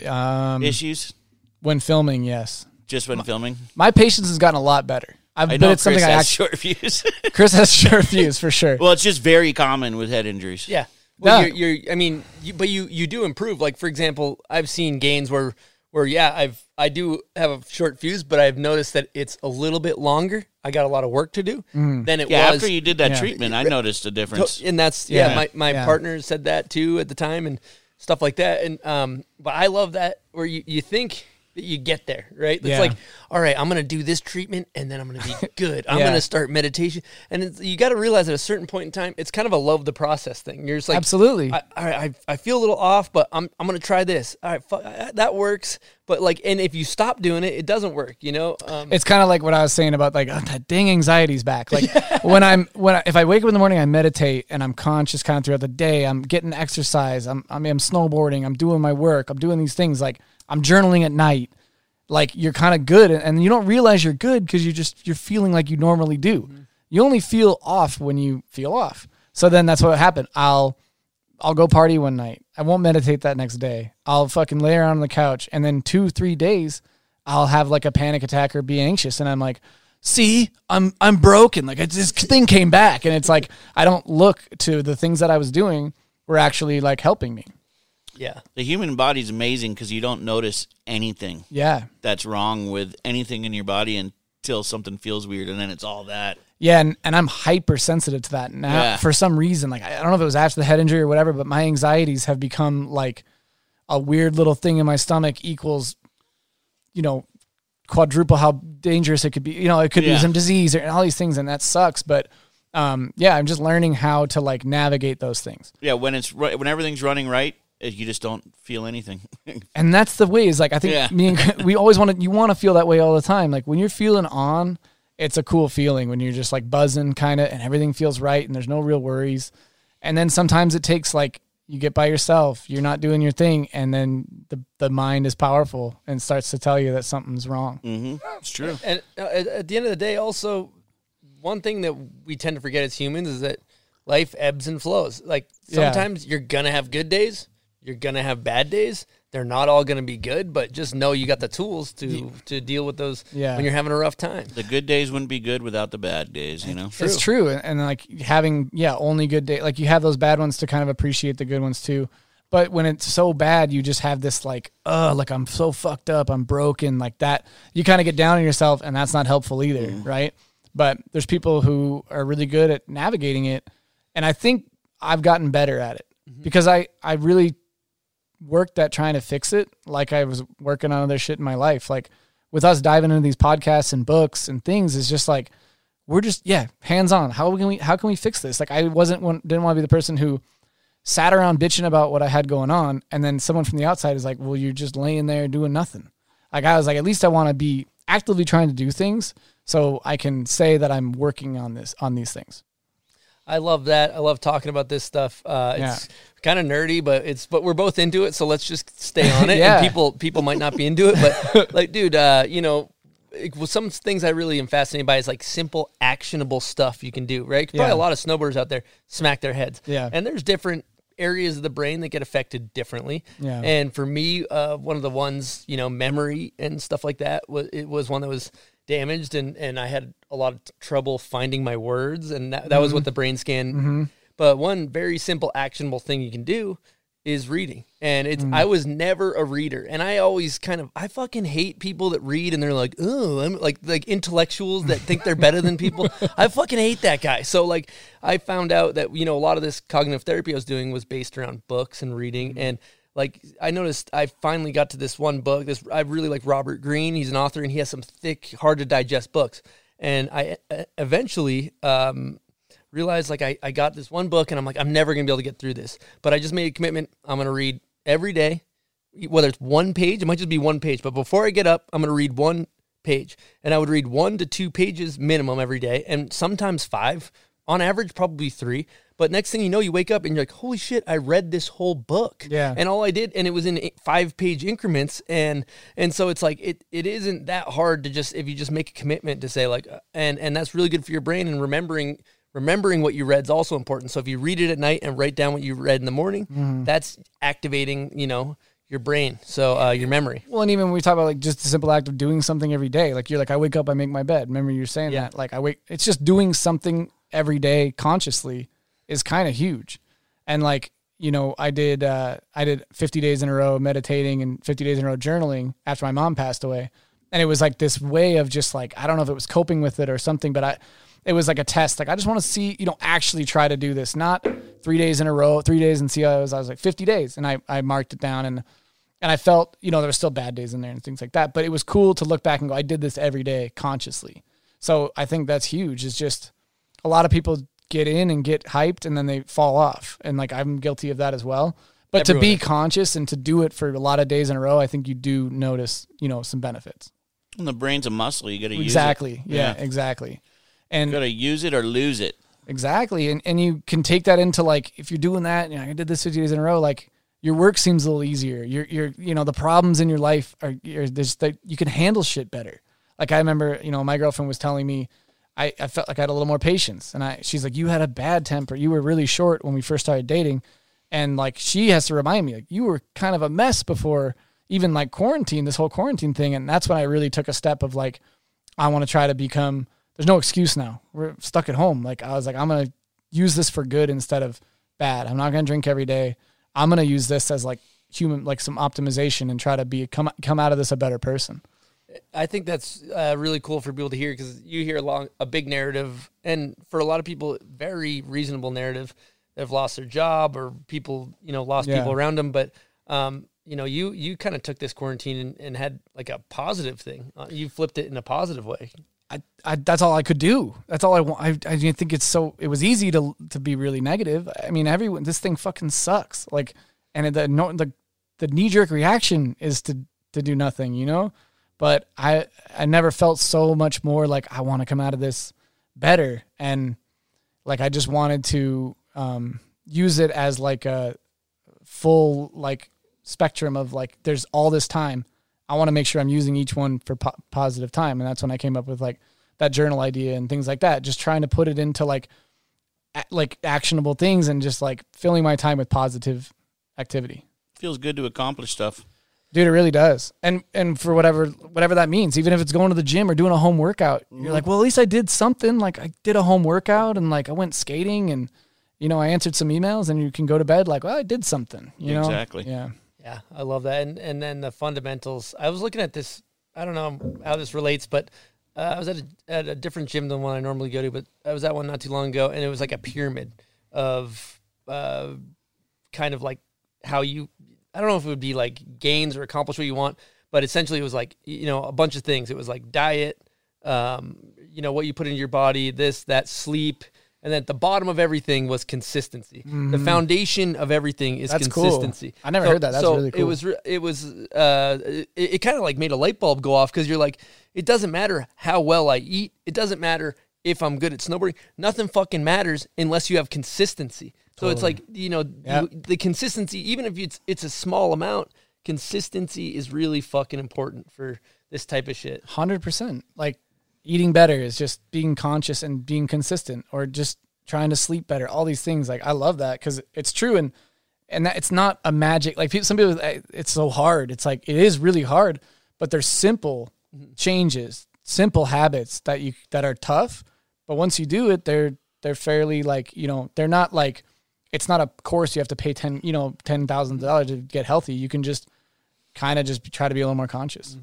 Um, issues when filming, yes, just when filming? my patience has gotten a lot better. I've, I but know it's Chris something I has actually, short fuse. Chris has short fuse for sure. well, it's just very common with head injuries. Yeah. Well, Yeah. you're, you're. I mean, you, but you you do improve. Like for example, I've seen gains where where yeah, I've I do have a short fuse, but I've noticed that it's a little bit longer. I got a lot of work to do than it Yeah, was. after you did that Yeah. treatment, I noticed a difference. and that's yeah. Yeah. My my Yeah. partner said that too at the time and stuff like that. And um, but I love that where you you think that you get there, right? It's Yeah. like, all right, I'm gonna do this treatment and then I'm gonna be good. I'm Yeah. gonna start meditation, and it's, you got to realize at a certain point in time, it's kind of a love the process thing. You're just like, Absolutely. I, all right, I, I feel a little off, but I'm I'm gonna try this. All right, fu- uh, that works. But like, and if you stop doing it, it doesn't work. You know. Um, it's kind of like what I was saying about like oh, that dang anxiety's back. Like when I'm when I, if I wake up in the morning, I meditate and I'm conscious kind of throughout the day. I'm getting exercise. I'm I mean I'm snowboarding. I'm doing my work. I'm doing these things. Like I'm journaling at night. Like you're kind of good, and, and you don't realize you're good because you just you're feeling like you normally do. You only feel off when you feel off. So then that's what happened. I'll I'll go party one night. I won't meditate that next day. I'll fucking lay around on the couch, and then two, three days, I'll have like a panic attack or be anxious, and I'm like, "See, I'm I'm broken. Like this thing came back, and it's like I don't look to the things that I was doing were actually like helping me. yeah. The human body's amazing because you don't notice anything Yeah, that's wrong with anything in your body until something feels weird, and then it's all that. Yeah, and, and I'm hypersensitive to that now Yeah. for some reason. Like I don't know if it was after the head injury or whatever, but my anxieties have become like a weird little thing in my stomach equals, you know, quadruple how dangerous it could be. You know, it could Yeah. be some disease or all these things, and that sucks. But um, yeah, I'm just learning how to like navigate those things. Yeah, when it's when everything's running right, you just don't feel anything. and that's the way is like I think Yeah. me and we always want to you want to feel that way all the time. Like when you're feeling on, it's a cool feeling when you're just like buzzing kind of and everything feels right and there's no real worries. And then sometimes it takes like you get by yourself, you're not doing your thing, and then the the mind is powerful and starts to tell you that something's wrong. mm-hmm. It's true. And uh, at, at the end of the day, also, one thing that we tend to forget as humans is that life ebbs and flows. Like Yeah. sometimes you're gonna have good days, you're gonna have bad days. They're not all gonna be good, but just know you got the tools to to deal with those Yeah. when you're having a rough time. The good days wouldn't be good without the bad days, you know. It's true, and, and like having yeah only good day like you have those bad ones to kind of appreciate the good ones too. But when it's so bad, you just have this like, oh, like I'm so fucked up, I'm broken, like that. You kind of get down on yourself, and that's not helpful either, mm-hmm. right? But there's people who are really good at navigating it, and I think I've gotten better at it mm-hmm. because I I really worked at trying to fix it, like I was working on other shit in my life, like with us diving into these podcasts and books and things is just like we're just yeah hands on. How can we how can we fix this? Like i wasn't didn't want to be the person who sat around bitching about what i had going on and then someone from the outside is like well you're just laying there doing nothing. Like i was like at least i want to be actively trying to do things so i can say that i'm working on this on these things I love that. I love talking about this stuff. Uh, it's kind of nerdy, but it's but we're both into it, so let's just stay on it. Yeah. And people people might not be into it, but like, dude, uh, you know, it, well, some things I really am fascinated by is like simple, actionable stuff you can do. Right? Probably Yeah. a lot of snowboarders out there smack their heads. Yeah. and there's different areas of the brain that get affected differently. Yeah. And for me, uh, one of the ones, you know, memory and stuff like that was it was one that was damaged, and and I had a lot of t- trouble finding my words, and that, that was what mm-hmm. the brain scan. Mm-hmm. But one very simple, actionable thing you can do is reading, and it's mm. I was never a reader, and I always kind of I fucking hate people that read and they're like, oh, I'm like like intellectuals that think they're better than people. I fucking hate that guy. So like I found out that you know a lot of this cognitive therapy I was doing was based around books and reading mm. and like I noticed I finally got to this one book this I really like Robert Greene. He's an author and he has some thick hard to digest books. And I eventually um realized like I, I got this one book and I'm like I'm never gonna be able to get through this. But I just made a commitment I'm gonna read every day whether it's one page it might just be one page but before I get up I'm gonna read one page. And I would read one to two pages minimum every day and sometimes five on average probably three. But next thing you know, you wake up and you're like, "Holy shit! I read this whole book." Yeah. And all I did, and it was in five page increments, and and so it's like it it isn't that hard to just if you just make a commitment to say like, uh, and and that's really good for your brain and remembering remembering what you read is also important. So if you read it at night and write down what you read in the morning, Mm-hmm. that's activating you know your brain, so uh, your memory. Well, and even when we talk about like just the simple act of doing something every day, like you're like, I wake up, I make my bed. Remember you're saying Yeah. that? Like I wake, it's just doing something every day consciously is kind of huge. And like, you know, I did, uh, I did 50 days in a row meditating and 50 days in a row journaling after my mom passed away. And it was like this way of just like, I don't know if it was coping with it or something, but I, it was like a test. Like I just want to see, you know, actually try to do this, not three days in a row, three days and see how it was. I was like 50 days and I, I marked it down and, and I felt, you know, there were still bad days in there and things like that. But it was cool to look back and go, I did this every day consciously. So I think that's huge. It's just a lot of people get in and get hyped and then they fall off. And like I'm guilty of that as well. But to be conscious and to do it for a lot of days in a row, I think you do notice, you know, some benefits. And the brain's a muscle. You got to use it. Exactly. Yeah, exactly. And You got to use it or lose it. Exactly. And and you can take that into like if you're doing that, you know, I did this 50 days in a row, like your work seems a little easier. Your your you know, the problems in your life are you're, there's that you can handle shit better. Like I remember, you know, my girlfriend was telling me I, I felt like I had a little more patience. And I she's like, You had a bad temper. You were really short when we first started dating. And like she has to remind me, like, you were kind of a mess before even like quarantine, this whole quarantine thing. And that's when I really took a step of like, I want to try to become there's no excuse now. We're stuck at home. Like I was like, I'm gonna use this for good instead of bad. I'm not gonna drink every day. I'm gonna use this as like human like some optimization and try to be come come out of this a better person. I think that's uh, really cool for people to hear because you hear a long, a big narrative, and for a lot of people, very reasonable narrative. They've lost their job, or people, you know, lost Yeah. people around them. But, um, you know, you you kind of took this quarantine and, and had like a positive thing. Uh, you flipped it in a positive way. I, I that's all I could do. That's all I want. I, I didn't think it's so. It was easy to to be really negative. I mean, everyone. This thing fucking sucks. Like, and the no the the knee jerk reaction is to to do nothing. You know, but I I never felt so much more like I want to come out of this better and like I just wanted to um, use it as like a full like spectrum of like there's all this time I want to make sure I'm using each one for po- positive time. And that's when I came up with like that journal idea and things like that. Just trying to put it into like, a- like actionable things and just like filling my time with positive activity. Feels good to accomplish stuff. Dude, it really does. And, and for whatever, whatever that means, even if it's going to the gym or doing a home workout, you're like, well, at least I did something. Like I did a home workout and like I went skating and, you know, I answered some emails and you can go to bed like, well, I did something, you know? Exactly. Yeah. Yeah, I love that. And and then the fundamentals. I was looking at this. I don't know how this relates, but uh, I was at a, at a different gym than one I normally go to. But I was at one not too long ago, and it was like a pyramid of uh, kind of like how you. I don't know if it would be like gains or accomplish what you want, but essentially it was like you know a bunch of things. It was like diet, um, you know what you put into your body, this that sleep. And then at the bottom of everything was consistency. The foundation of everything is Mm-hmm. That's cool. consistency. I never heard that. That's so really cool. It was it was uh it, it kind of like made a light bulb go off because you're like it doesn't matter how well I eat. It doesn't matter if I'm good at snowboarding. Nothing fucking matters unless you have consistency. So it's like you know Yeah. you- the consistency, even if it's it's a small amount, consistency is really fucking important for this type of shit. Hundred percent. Like eating better is just being conscious and being consistent, or just trying to sleep better. All these things, like I love that because it's true, and and that it's not a magic. Like people, some people, it's so hard. It's like it is really hard, but there's simple mm-hmm. changes, simple habits that you that are tough, but once you do it, they're they're fairly like you know they're not like it's not a course you have to pay ten you know ten thousand dollars to get healthy. You can just kind of just try to be a little more conscious.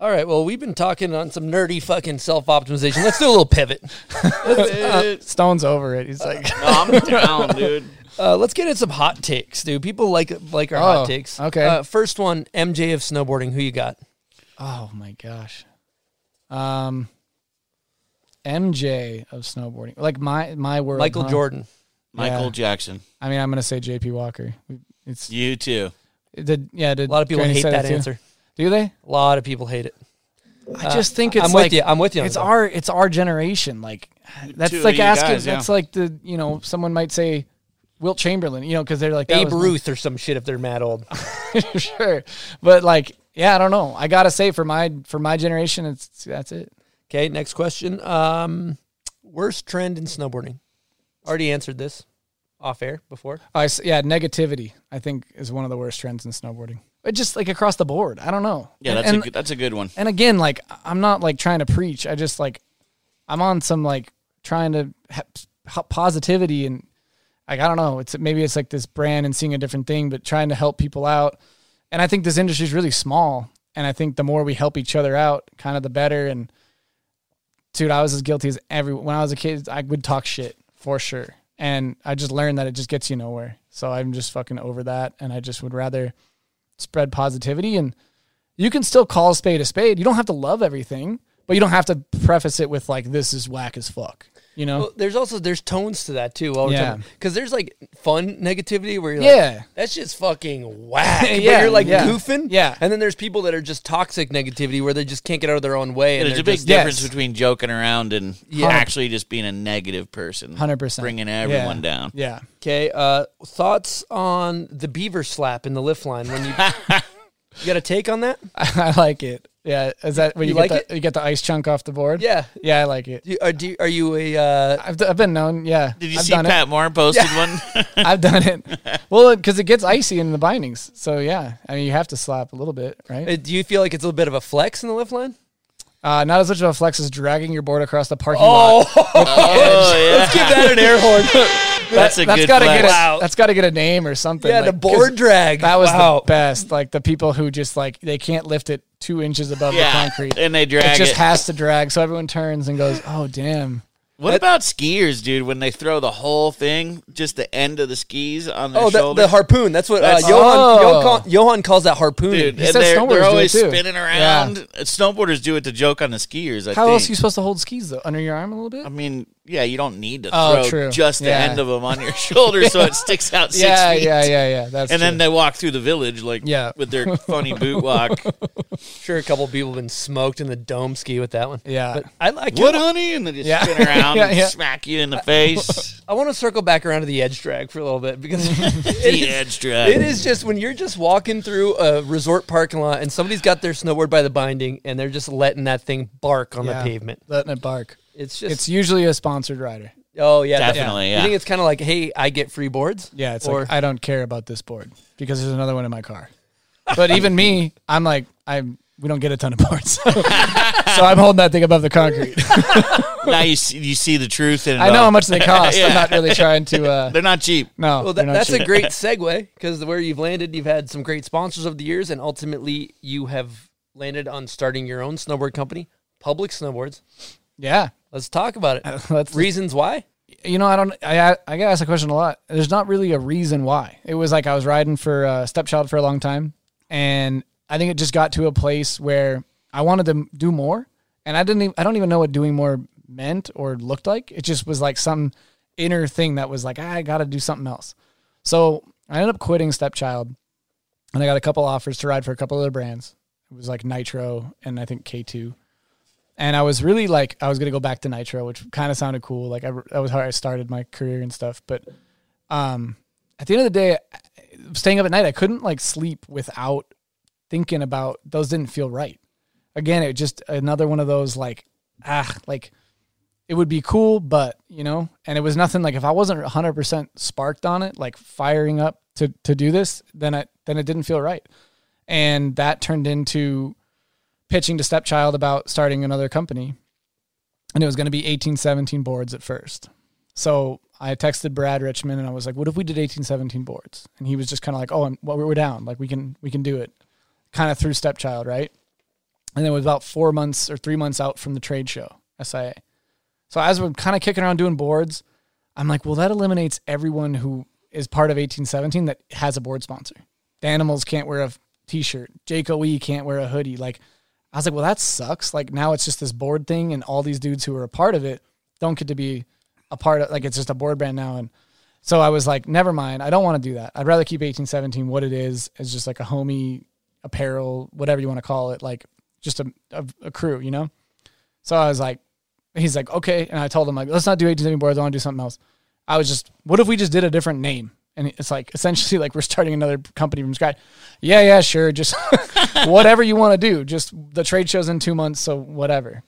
All right, well we've been talking on some nerdy fucking self optimization. Let's do a little pivot. Stone's over it. He's like, No, I'm down, dude. Uh, let's get into some hot takes, dude. People like like our Oh, hot takes. okay. Uh, first one, MJ of snowboarding. Who you got? oh my gosh, um, MJ of snowboarding, like my my world. Michael huh? Jordan. Michael Yeah. Jackson. I mean, I'm gonna say JP Walker. It's You too. did yeah. Did A lot of people Granny hate say that answer. Do they? A lot of people hate it. I just think it's I'm with like you. I'm with you It's that. our it's our generation. Like That's Two like asking. guys, yeah. That's like the you know someone might say Wilt Chamberlain. You know because they're like that Babe was my- Ruth or some shit if they're mad old. sure, but like yeah, I don't know. I gotta say for my for my generation, it's that's it. Okay, next question. Um, worst trend in snowboarding. Already answered this off air before. Oh, I s yeah, negativity. I think is one of the worst trends in snowboarding. But just like across the board, I don't know. Yeah, And- that's and, a good, that's a good one. and again, like I'm not like trying to preach. I just like I'm on some like trying to ha- ha- positivity and like I don't know. It's maybe it's like this brand and seeing a different thing, but trying to help people out. And I think this industry is really small, and I think the more we help each other out, kind of the better. And dude, I was as guilty as every when I was a kid. I would talk shit for sure, and I just learned that it just gets you nowhere. So I'm just fucking over that, and I just would rather spread positivity and you can still call a spade a spade. You don't have to love everything, but you don't have to preface it with like this is whack as fuck. You know? Well, there's also there's tones to that too. All Yeah. because there's like fun negativity where you're Yeah. like, that's just fucking whack. but Yeah, you're like yeah. goofing. Yeah. and then there's people that are just toxic negativity where they just can't get out of their own way. And There's a big just, difference Yes. between joking around and Yeah. actually just being a negative person. 100%. Bringing everyone Yeah. down. Yeah. Okay, uh, thoughts on the beaver slap in the lift line when you you got a take on that? I like it. Yeah. Is that when You you, like get the, you get the ice chunk off the board? Yeah. Yeah, I like it. Do you, are, do you, are you a uh, I've, d- I've been known. Yeah. Did you I've see done Pat Moore posted one? I've done it. Well, because it gets icy in the bindings. So yeah, I mean you have to slap a little bit, right? uh, do you feel like it's a little bit of a flex in the lift line? Uh, not as much of a flex as dragging your board across the parking lot. oh, yeah. Let's give that an air horn. That's a That's good gotta flex. get a, Wow. that's got to get a name or something. yeah, like, the 'cause board drag. That was wow. the best. Like the people who just like they can't lift it two inches above Yeah, the concrete. and they drag it drag just it. has to drag, so everyone turns and goes, "Oh damn!" What about skiers, dude? When they throw the whole thing, just the end of the skis on their Oh, the, shoulder, the harpoon. That's what uh, That's- Johan, Oh. Johan, Johan calls that harpoon. dude. And they're, snowboarders they're do it always spinning around. Snowboarders do it to joke on the skiers. I How think. else are you supposed to hold skis though? Under your arm a little bit? I mean, yeah, you don't need to Oh, throw true. just the Yeah. end of them on your shoulder so it sticks out six yeah, feet. yeah, yeah, yeah. That's And then they walk through the village like Yeah. with their funny boot walk. sure, a couple people have been smoked in the dome ski with that one. Yeah. but I like what, it. honey? And they just Yeah. spin around Yeah, and smack you in the face. I want to circle back around to the edge drag for a little bit because the is- edge drag. It is just when you're just walking through a resort parking lot and somebody's got their snowboard by the binding and they're just letting that thing bark on Yeah. the pavement. letting it bark. It's just It's usually a sponsored rider. oh yeah, that- Definitely, You yeah. think it's kind of like, hey, I get free boards. Yeah, it's Or- like I don't care about this board because there's another one in my car. But even me, I'm like I'm. We don't get a ton of boards, so I'm holding that thing above the concrete. now you see, you see the truth in. I know how much they cost. Yeah. I'm not really trying to. Uh, They're not cheap. no, Well, that, not that's a great segue because where you've landed, you've had some great sponsors over the years, and ultimately you have landed on starting your own snowboard company, Public Snowboards. Yeah, Let's talk about it. that's Reasons why? you know, I don't. I I get asked a question a lot. There's not really a reason why. It was like I was riding for uh, Stepchild for a long time, and I think it just got to a place where I wanted to do more, and I didn't. Even, I don't even know what doing more meant or looked like. It just was like some inner thing that was like "Ah, I got to do something else. So I ended up quitting Stepchild, and I got a couple offers to ride for a couple other brands. It was like Nitro and I think K two and I was really like I was gonna go back to Nitro, which kind of sounded cool. Like I, that was how I started my career and stuff. But um, at the end of the day, staying up at night, I couldn't like sleep without thinking about those. Didn't feel right. Again, it just another one of those like ah like it would be cool, but you know, and it was nothing like if I wasn't 100 percent sparked on it, like firing up to to do this, then it then it didn't feel right, and that turned into pitching to Stepchild about starting another company. And it was going to be 18, 17 boards at first. So I texted Brad Richmond and I was like, what if we did 18, 17 boards? And he was just kind of like, oh, well, we're down. Like we can, we can do it kind of through Stepchild. Right. And then it was about four months or three months out from the trade show, SIA. So as we're kind of kicking around doing boards, I'm like, well, that eliminates everyone who is part of 1817 that has a board sponsor. The animals can't wear a t-shirt. Jake OE can't wear a hoodie. Like, I was like, well, that sucks. Like now it's just this board thing, and all these dudes who are a part of it don't get to be a part of. Like it's just a board brand now, and so I was like, never mind. I don't want to do that. I'd rather keep 1817 what it is, as just like a homie apparel, whatever you want to call it, like just a, a, a crew, you know. So I was like, he's like, okay. And I told him like, let's not do 1870 boards. I want to do something else. I was just, what if we just did a different name? And it's like essentially like we're starting another company from scratch. Yeah, yeah, sure. Just whatever you want to do. Just the trade show's in two months, so whatever.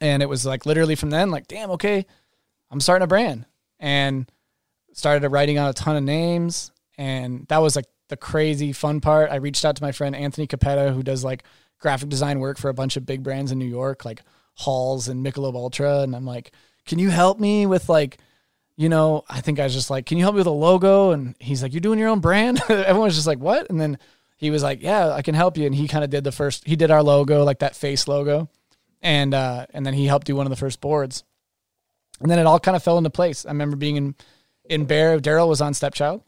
And it was like literally from then, like, damn, okay, I'm starting a brand. And started writing out a ton of names. And that was like the crazy fun part. I reached out to my friend Anthony Capetta, who does like graphic design work for a bunch of big brands in New York, like Halls and Michelob Ultra. And I'm like, can you help me with like, you know, I think I was just like, can you help me with a logo? And he's like, you're doing your own brand? Everyone was just like, what? And then he was like, yeah, I can help you. And he kind of did the first, he did our logo, like that face logo. And, uh, and then he helped do one of the first boards. And then it all kind of fell into place. I remember being in, in Bear, Daryl was on Stepchild.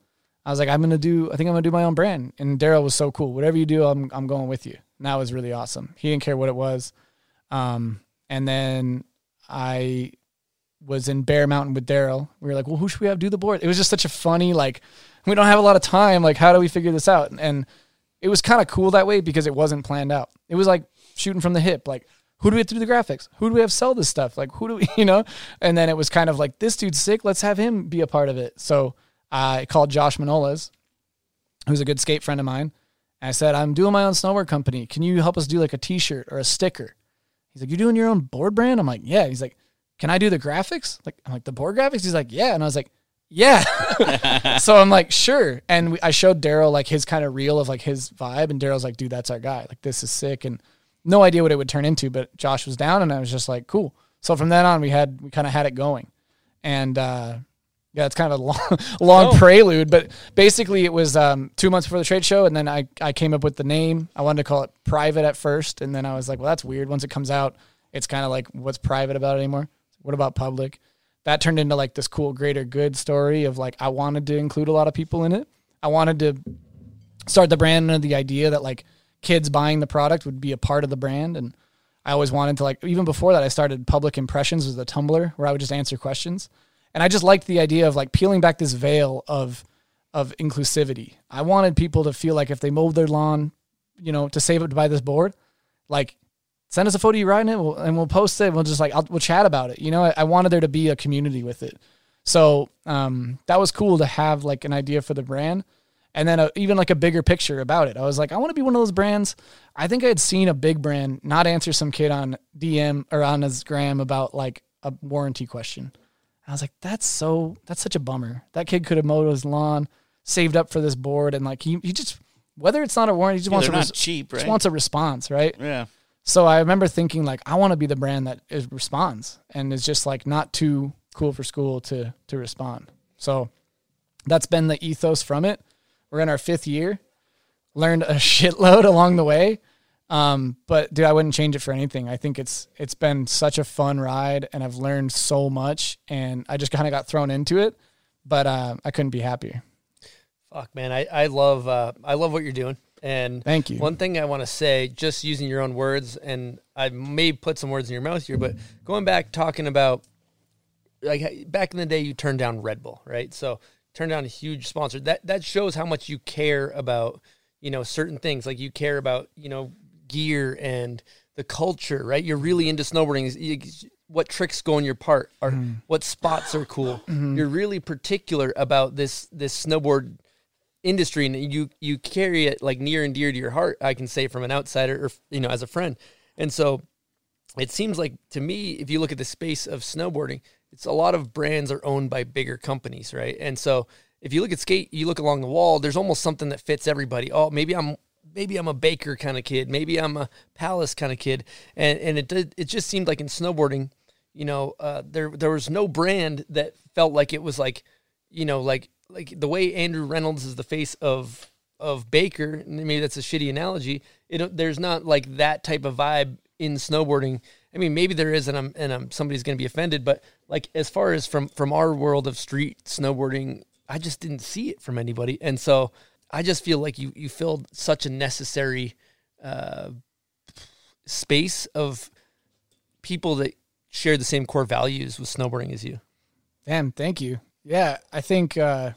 I was like, I'm gonna do. I think I'm gonna do my own brand. And Daryl was so cool. Whatever you do, I'm I'm going with you. And that was really awesome. He didn't care what it was. Um, and then I was in Bear Mountain with Daryl. We were like, well, who should we have do the board? It was just such a funny like. We don't have a lot of time. Like, how do we figure this out? And it was kind of cool that way because it wasn't planned out. It was like shooting from the hip. Like, who do we have to do the graphics? Who do we have sell this stuff? Like, who do we, you know? And then it was kind of like, this dude's sick. Let's have him be a part of it. So I called Josh Manolas, who's a good skate friend of mine. I said, I'm doing my own snowboard company. Can you help us do like a t shirt or a sticker? He's like, You're doing your own board brand? I'm like, Yeah. He's like, Can I do the graphics? Like, I'm like, The board graphics? He's like, Yeah. And I was like, Yeah. so I'm like, Sure. And we, I showed Daryl like his kind of reel of like his vibe. And Daryl's like, Dude, that's our guy. Like, this is sick. And no idea what it would turn into, but Josh was down and I was just like, Cool. So from then on, we had, we kind of had it going. And, uh, yeah, it's kind of a long, long No. prelude, but basically it was um, two months before the trade show, and then I, I came up with the name. I wanted to call it private at first, and then I was like, well, that's weird. Once it comes out, it's kind of like, what's private about it anymore? What about public? That turned into like this cool greater good story of like I wanted to include a lot of people in it. I wanted to start the brand under the idea that like kids buying the product would be a part of the brand, and I always wanted to like even before that I started public impressions as a Tumblr where I would just answer questions. And I just liked the idea of like peeling back this veil of of inclusivity. I wanted people to feel like if they mowed their lawn, you know, to save up to buy this board, like send us a photo of you riding it, we'll, and we'll post it. We'll just like I'll, we'll chat about it. You know, I, I wanted there to be a community with it. So um, that was cool to have like an idea for the brand, and then a, even like a bigger picture about it. I was like, I want to be one of those brands. I think I had seen a big brand not answer some kid on DM or on his gram about like a warranty question. I was like, that's so that's such a bummer. That kid could have mowed his lawn, saved up for this board, and like he, he just whether it's not a warranty, he just Yeah, wants a res- cheap, just wants a response, right? Yeah. So I remember thinking like, I want to be the brand that is responds and is just like not too cool for school to to respond. So that's been the ethos from it. We're in our fifth year, learned a shitload along the way. Um, but dude, I wouldn't change it for anything. I think it's it's been such a fun ride, and I've learned so much, and I just kind of got thrown into it. But uh, I couldn't be happier. Fuck, man, I I love uh, I love what you're doing. And Thank you. One thing I want to say, just using your own words, and I may put some words in your mouth here, but going back talking about like back in the day, you turned down Red Bull, right? So turned down a huge sponsor. That that shows how much you care about you know certain things. Like you care about you know gear and the culture, right? You're really into snowboarding. You- what tricks go in your part, or mm-hmm. what spots are cool. Mm-hmm. You're really particular about this this snowboard industry and you you carry it like near and dear to your heart i can say from an outsider or you know as a friend. And so it seems like to me if you look at the space of snowboarding it's a lot of brands are owned by bigger companies right? And so if you look at skate you look along the wall there's almost something that fits everybody. Oh maybe i'm maybe i'm a baker kind of kid maybe i'm a palace kind of kid. And and it did it just seemed like in snowboarding you know uh, there there was no brand that felt like it was like you know like like the way Andrew Reynolds is the face of of Baker, and maybe that's a shitty analogy. It there's not like that type of vibe in snowboarding. I mean, maybe there is, and I'm and I'm somebody's going to be offended, but like as far as from from our world of street snowboarding, I just didn't see it from anybody, and so I just feel like you you filled such a necessary uh, space of people that share the same core values with snowboarding as you. Damn, thank you. Yeah, I think uh,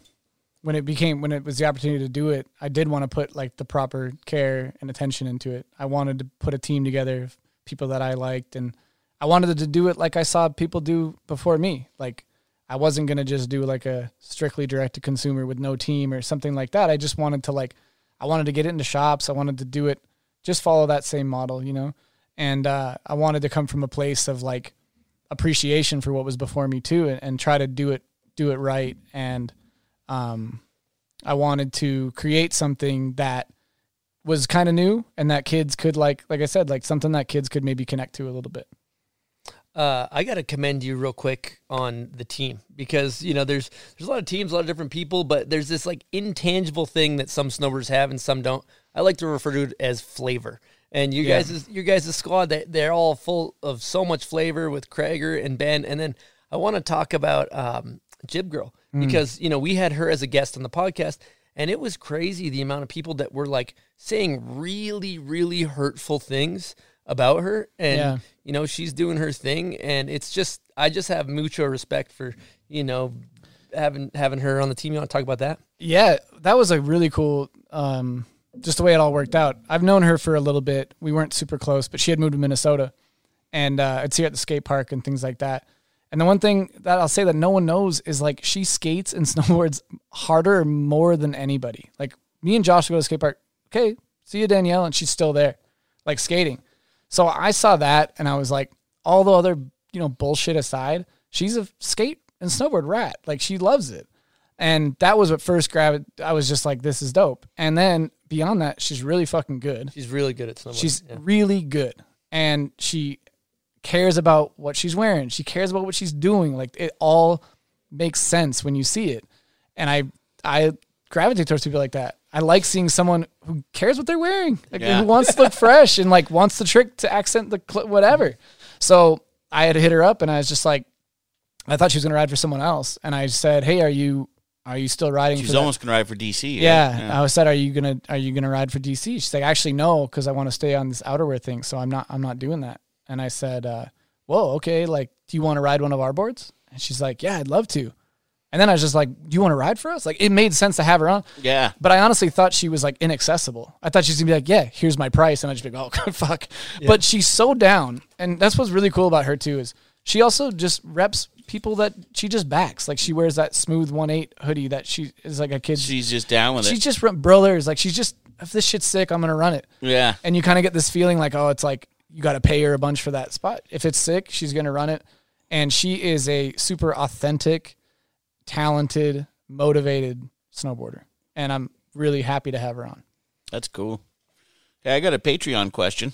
when it became when it was the opportunity to do it, I did want to put like the proper care and attention into it. I wanted to put a team together of people that I liked, and I wanted to do it like I saw people do before me. Like I wasn't gonna just do like a strictly direct to consumer with no team or something like that. I just wanted to like I wanted to get it into shops. I wanted to do it just follow that same model, you know. And uh, I wanted to come from a place of like appreciation for what was before me too, and, and try to do it do it right. And um, I wanted to create something that was kind of new and that kids could like like I said like something that kids could maybe connect to a little bit. Uh, I got to commend you real quick on the team because you know there's there's a lot of teams, a lot of different people, but there's this like intangible thing that some snowboarders have and some don't. I like to refer to it as flavor. And you Yeah. guys, you guys' the squad, they, they're all full of so much flavor with Krager and Ben. And then I want to talk about um, Jib Girl Mm. because you know we had her as a guest on the podcast, and it was crazy the amount of people that were like saying really, really hurtful things about her. And Yeah. you know she's doing her thing, and it's just I just have mucho respect for you know having having her on the team. You want to talk about that? Yeah, that was a really cool. Um, just the way it all worked out. I've known her for a little bit. We weren't super close, but she had moved to Minnesota, and uh, I'd see her at the skate park and things like that. And the one thing that I'll say that no one knows is like she skates and snowboards harder more than anybody. Like me and Josh go to the skate park. Okay, see you Danielle, and she's still there, like skating. So I saw that, and I was like, all the other you know bullshit aside, she's a skate and snowboard rat. Like she loves it. And that was what first grabbed. I was just like, this is dope. And then beyond that, she's really fucking good. She's really good at snowboarding. She's yeah. really good. And she cares about what she's wearing. She cares about what she's doing. Like it all makes sense when you see it. And I I gravitate towards people like that. I like seeing someone who cares what they're wearing, like, Yeah. who wants to look fresh and like wants the trick to accent the cl- whatever. So I had to hit her up, and I was just like, I thought she was gonna ride for someone else, and I said, "Hey, are you are you still riding?" She's for that?" almost gonna ride for DC. Yeah, I said, "Are you gonna Are you gonna ride for DC?" She's like, "Actually, no, because I want to stay on this outerwear thing, so I'm not I'm not doing that." And I said, uh, "Whoa, okay. Like, do you want to ride one of our boards?" And she's like, "Yeah, I'd love to." And then I was just like, "Do you want to ride for us?" Like, it made sense to have her on. Yeah. But I honestly thought she was like inaccessible. I thought she's gonna be like, "Yeah, here's my price," and I'd just be like, "Oh, fuck." But she's so down, and that's what's really cool about her too is she also just reps people that she just backs. Like she wears that smooth one eight hoodie that she is like a kid. She's just down with she's it. She's just run brothers. Like she's just if this shit's sick, I'm gonna run it. Yeah. And you kind of get this feeling like, oh, it's like you got to pay her a bunch for that spot. If it's sick, she's gonna run it. And she is a super authentic, talented, motivated snowboarder, and I'm really happy to have her on. That's cool. Hey, I got a Patreon question.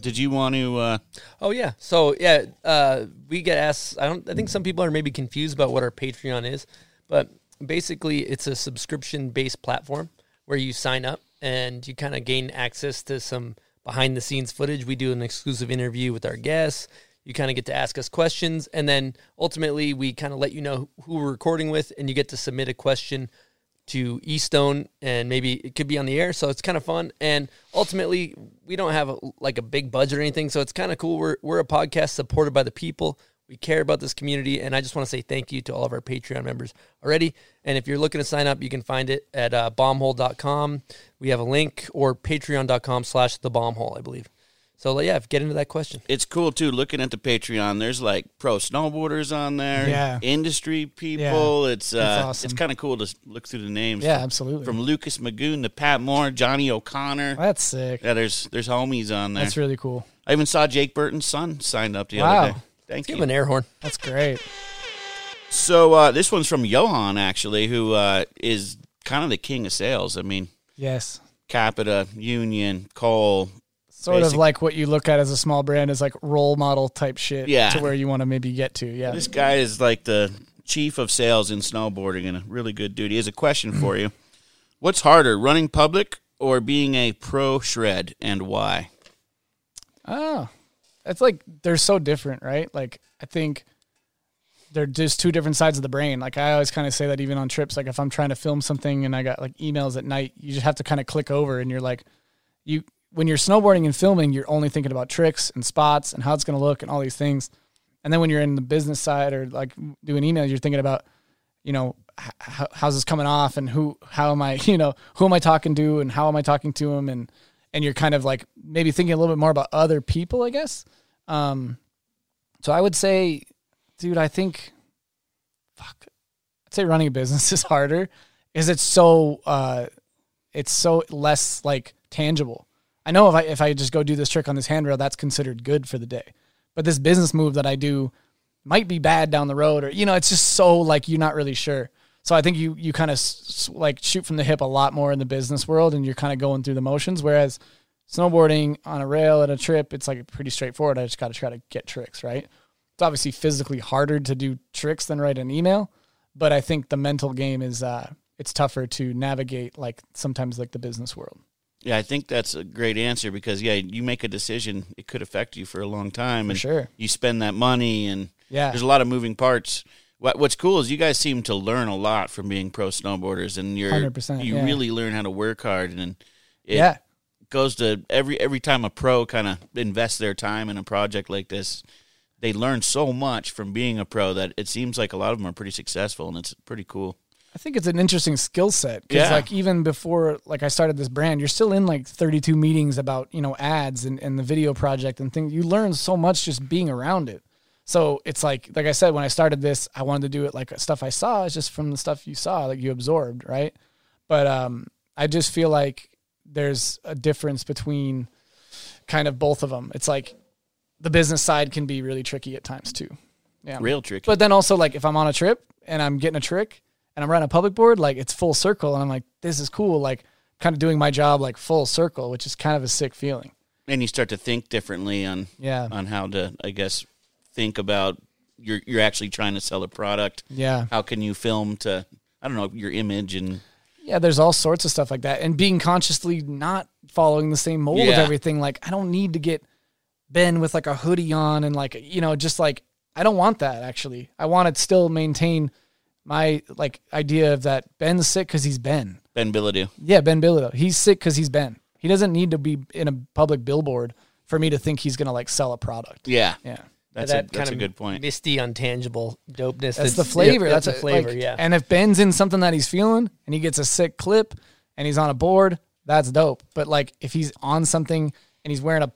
Did you want to? Uh, Oh yeah. So yeah, uh, we get asked. I don't. I think some people are maybe confused about what our Patreon is, but basically, it's a subscription-based platform where you sign up and you kind of gain access to some behind-the-scenes footage. We do an exclusive interview with our guests. You kind of get to ask us questions, and then ultimately, we kind of let you know who we're recording with, and you get to submit a question to Eastone and maybe it could be on the air. So it's kind of fun. And ultimately, we don't have a, like a big budget or anything. So it's kind of cool. We're, we're a podcast supported by the people. We care about this community. And I just want to say thank you to all of our Patreon members already. And if you're looking to sign up, you can find it at uh, bombhole.com. We have a link or patreon.com slash the bombhole, I believe. So yeah, get into that question. it's cool too. Looking at the Patreon, there's like pro snowboarders on there. Yeah. Industry people. Yeah. It's uh, awesome. it's kind of cool to look through the names. Yeah, from, absolutely. From Lucas Magoon to Pat Moore, Johnny O'Connor. That's sick. Yeah, there's there's homies on there. That's really cool. I even saw Jake Burton's son signed up the Wow. other day. Thank Give you. him an air horn. That's great. So uh, this one's from Johan, actually, who uh, is kind of the king of sales. I mean, Yes. Capita, Union, Coal. Sort Basic- of like what you look at as a small brand is like role model type shit Yeah. to where you want to maybe get to. Yeah. This guy is like the chief of sales in snowboarding and a really good dude. He has a question for you. What's harder, running public or being a pro shred, and why? Oh, it's like they're so different, right? Like I think they're just two different sides of the brain. Like I always kind of say that even on trips. Like if I'm trying to film something and I got like emails at night, you just have to kind of click over and you're like, you when you're snowboarding and filming, you're only thinking about tricks and spots and how it's going to look and all these things. And then when you're in the business side or like doing emails, you're thinking about, you know, how's this coming off and who, how am I, you know, who am I talking to and how am I talking to them and and you're kind of like maybe thinking a little bit more about other people, I guess. Um, So I would say, dude, I think, fuck, I'd say running a business is harder, is it's so, uh, it's so less like tangible. I know if I if I just go do this trick on this handrail, that's considered good for the day. But this business move that I do might be bad down the road, or you know, it's just so like you're not really sure. So I think you you kind of s- like shoot from the hip a lot more in the business world, and you're kind of going through the motions. Whereas snowboarding on a rail at a trip, it's like pretty straightforward. I just got to try to get tricks right. It's obviously physically harder to do tricks than write an email, but I think the mental game is uh, it's tougher to navigate like sometimes like the business world. Yeah, I think that's a great answer because yeah, you make a decision, it could affect you for a long time, and sure. you spend that money, and Yeah. there's a lot of moving parts. What, what's cool is you guys seem to learn a lot from being pro snowboarders, and you're 100%, you yeah. really learn how to work hard, and it Yeah. goes to every every time a pro kind of invests their time in a project like this, they learn so much from being a pro that it seems like a lot of them are pretty successful, and it's pretty cool. I think it's an interesting skill set because Yeah. like even before like I started this brand, you're still in like 32 meetings about you know ads and, and the video project and things. You learn so much just being around it. So it's like like I said when I started this, I wanted to do it like stuff I saw. It's just from the stuff you saw, like you absorbed, right? But um, I just feel like there's a difference between kind of both of them. It's like the business side can be really tricky at times too. Yeah, Real tricky. but then also like if I'm on a trip and I'm getting a trick and I'm running a public board, like it's full circle and I'm like, this is cool. Like kind of doing my job like full circle, which is kind of a sick feeling. and you start to think differently on Yeah. on how to I guess think about you're you're actually trying to sell a product. Yeah. How can you film to I don't know your image and Yeah, there's all sorts of stuff like that. And being consciously not following the same mold of everything. Like I don't need to get Ben with like a hoodie on and like you know, just like I don't want that actually. I want to still maintain my like idea of that Ben's sick because he's Ben. Ben Bilodeau. Yeah, Ben Bilodeau. He's sick because he's Ben. He doesn't need to be in a public billboard for me to think he's gonna like sell a product. Yeah. Yeah. That's that a that's a of good point. Misty, untangible dopeness. That's the flavor. yeah, that's the a- flavor. like- yeah. And if Ben's in something that he's feeling and he gets a sick clip and he's on a board, that's dope. But like if he's on something and he's wearing a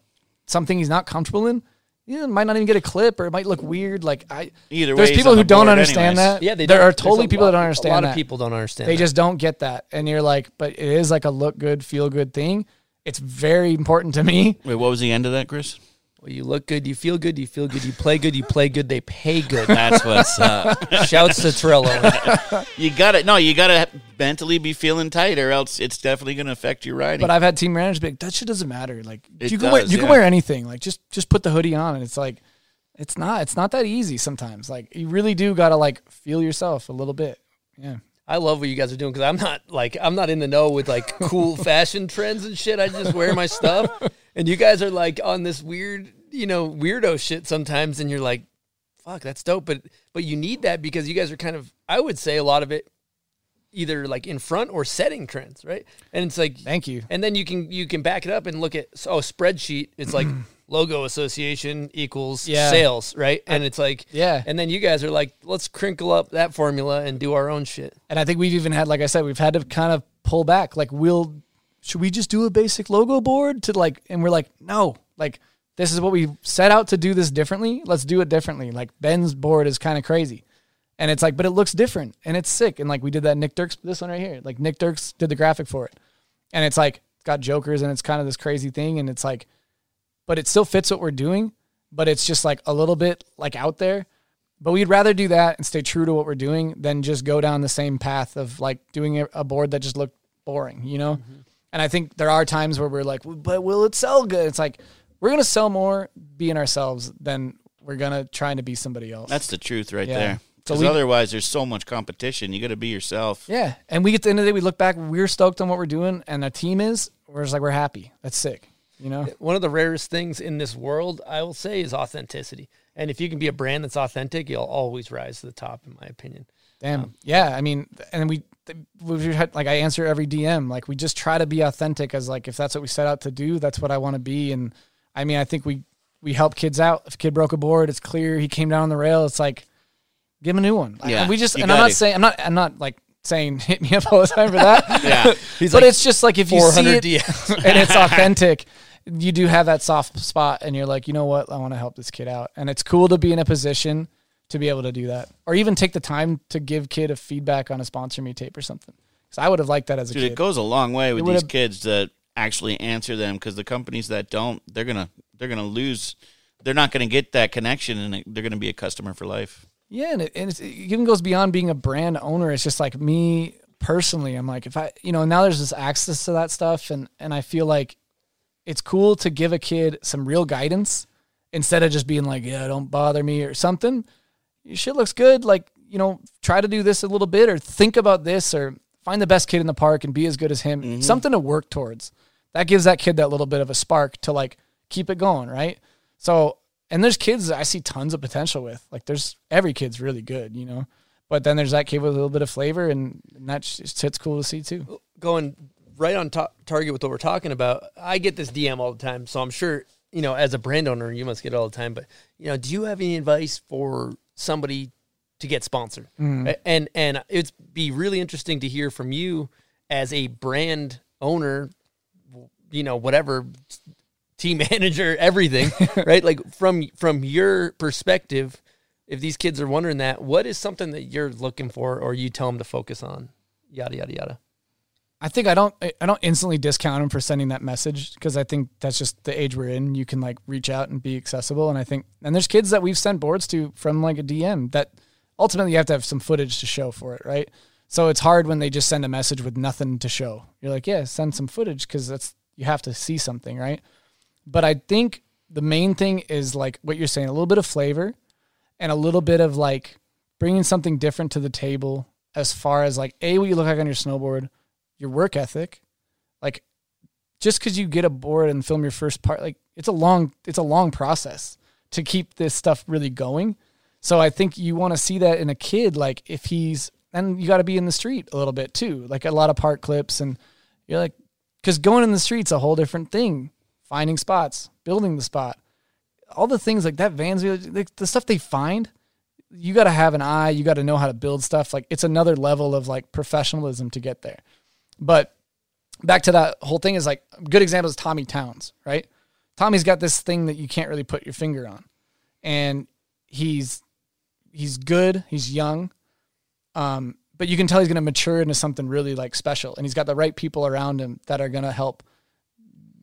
something he's not comfortable in, yeah, might not even get a clip or it might look weird. Like I Either there's way, he's people who the don't understand anyways. that. yeah, they there don't- are totally people lot- that don't understand A lot that. of people don't understand. they that. just don't get that. And you're like, but it is like a look good, feel good thing. It's very important to me. Wait, what was the end of that, Chris? Well, you look good, you feel good, you feel good, you play good, you play good, they pay good. That's what's up. Shouts to Trello. you got to No, you got to mentally be feeling tight, or else it's definitely going to affect your riding. But I've had team managers be like, that shit doesn't matter. Like It you can wear does, you can yeah. wear anything. Like just just put the hoodie on and it's like it's not it's not that easy sometimes. Like you really do gotta like feel yourself a little bit. Yeah. I love what you guys are doing because I'm not like I'm not in the know with like cool fashion trends and shit. I just wear my stuff, and you guys are like on this weird, you know, weirdo shit sometimes, and you're like, "Fuck, that's dope." But but you need that because you guys are kind of, I would say, a lot of it either like in front or setting trends, right? And it's like, Thank you. and then you can you can back it up and look at oh spreadsheet. It's like logo association equals Yeah. sales, right? And it's like Yeah. And then you guys are like, let's crinkle up that formula and do our own shit. And I think we've even had, like I said, we've had to kind of pull back. Like, we'll, should we just do a basic logo board to like, and we're like, no, like, this is what we set out to do this differently. Let's do it differently. Like, Ben's board is kind of crazy. And it's like, but it looks different and it's sick. And like, we did that Nick Dirks, this one right here. Like, Nick Dirks did the graphic for it. And it's like, it's got jokers and it's kind of this crazy thing. And it's like, but it still fits what we're doing, but it's just like a little bit like out there. But we'd rather do that and stay true to what we're doing than just go down the same path of like doing a, board that just looked boring, you know? Mm-hmm. And I think there are times where we're like, but will it sell good? It's like, we're going to sell more being ourselves than we're going to trying to be somebody else. That's the truth right Yeah. there. Because we- otherwise, there's so much competition. You got to be yourself. yeah. And we get to the end of the day, we look back, we're stoked on what we're doing and our team is, we're just like, we're happy. That's sick, you know? One of the rarest things in this world, I will say, is authenticity. And if you can be a brand that's authentic, you'll always rise to the top, in my opinion. Damn. Um, yeah. I mean, and we, we've had, like, I answer every DM. Like, we just try to be authentic as, like, if that's what we set out to do, that's what I want to be. And I mean, I think we, we help kids out. If a kid broke a board, it's clear he came down on the rail. It's like, give him a new one. Yeah, and we just, and I'm not gotta. saying, I'm not, I'm not like saying hit me up all the time for that. Yeah. He's but like, it's just like if you see 400 it DMs. and it's authentic, you do have that soft spot and you're like, you know what, I want to help this kid out. And it's cool to be in a position to be able to do that. Or even take the time to give kid a feedback on a sponsor me tape or something. Because I would have liked that as a Dude, kid. it goes a long way with these kids that actually answer them because the companies that don't, they're gonna they're gonna lose. They're not gonna get that connection, and they're gonna be a customer for life. Yeah, and it, and it's, it even goes beyond being a brand owner. It's just like me personally. I'm like, if I, you know, now there's this access to that stuff, and and I feel like it's cool to give a kid some real guidance instead of just being like, yeah, don't bother me or something. Your shit looks good. Like, you know, try to do this a little bit, or think about this, or find the best kid in the park and be as good as him. Mm-hmm. Something to work towards. That gives that kid that little bit of a spark to like keep it going, right? So, and there's kids I see tons of potential with. Like, there's every kid's really good, you know. But then there's that kid with a little bit of flavor, and, and that's just it's cool to see too. going right on top target with what we're talking about. I get this DM all the time, so I'm sure you know as a brand owner you must get it all the time. But you know, do you have any advice for somebody to get sponsored? Mm-hmm. A- And and it'd be really interesting to hear from you as a brand owner, you know, whatever team manager, everything, right? Like from from your perspective, if these kids are wondering that, what is something that you're looking for, or you tell them to focus on? Yada yada yada. I think I don't I don't instantly discount him for sending that message because I think that's just the age we're in. You can like reach out and be accessible, and I think and there's kids that we've sent boards to from like a DM that ultimately you have to have some footage to show for it, right? So it's hard when they just send a message with nothing to show. You're like, yeah, send some footage because that's you have to see something, right? But I think the main thing is like what you're saying, a little bit of flavor and a little bit of like bringing something different to the table as far as like a what you look like on your snowboard your work ethic like just because you get a board and film your first part like it's a long it's a long process to keep this stuff really going. So i think you want to see that in a kid like if he's and you got to be in the street a little bit too like a lot of park clips and you're like because going in the street's a whole different thing. Finding spots building the spot all the things like that vans like the stuff they find you got to have an eye you got to know how to build stuff like it's another level of like professionalism to get there but back to that whole thing is like good example is tommy towns right? Tommy's got this thing that you can't really put your finger on. And he's he's good he's young um but you can tell he's going to mature into something really like special. And he's got the right people around him that are going to help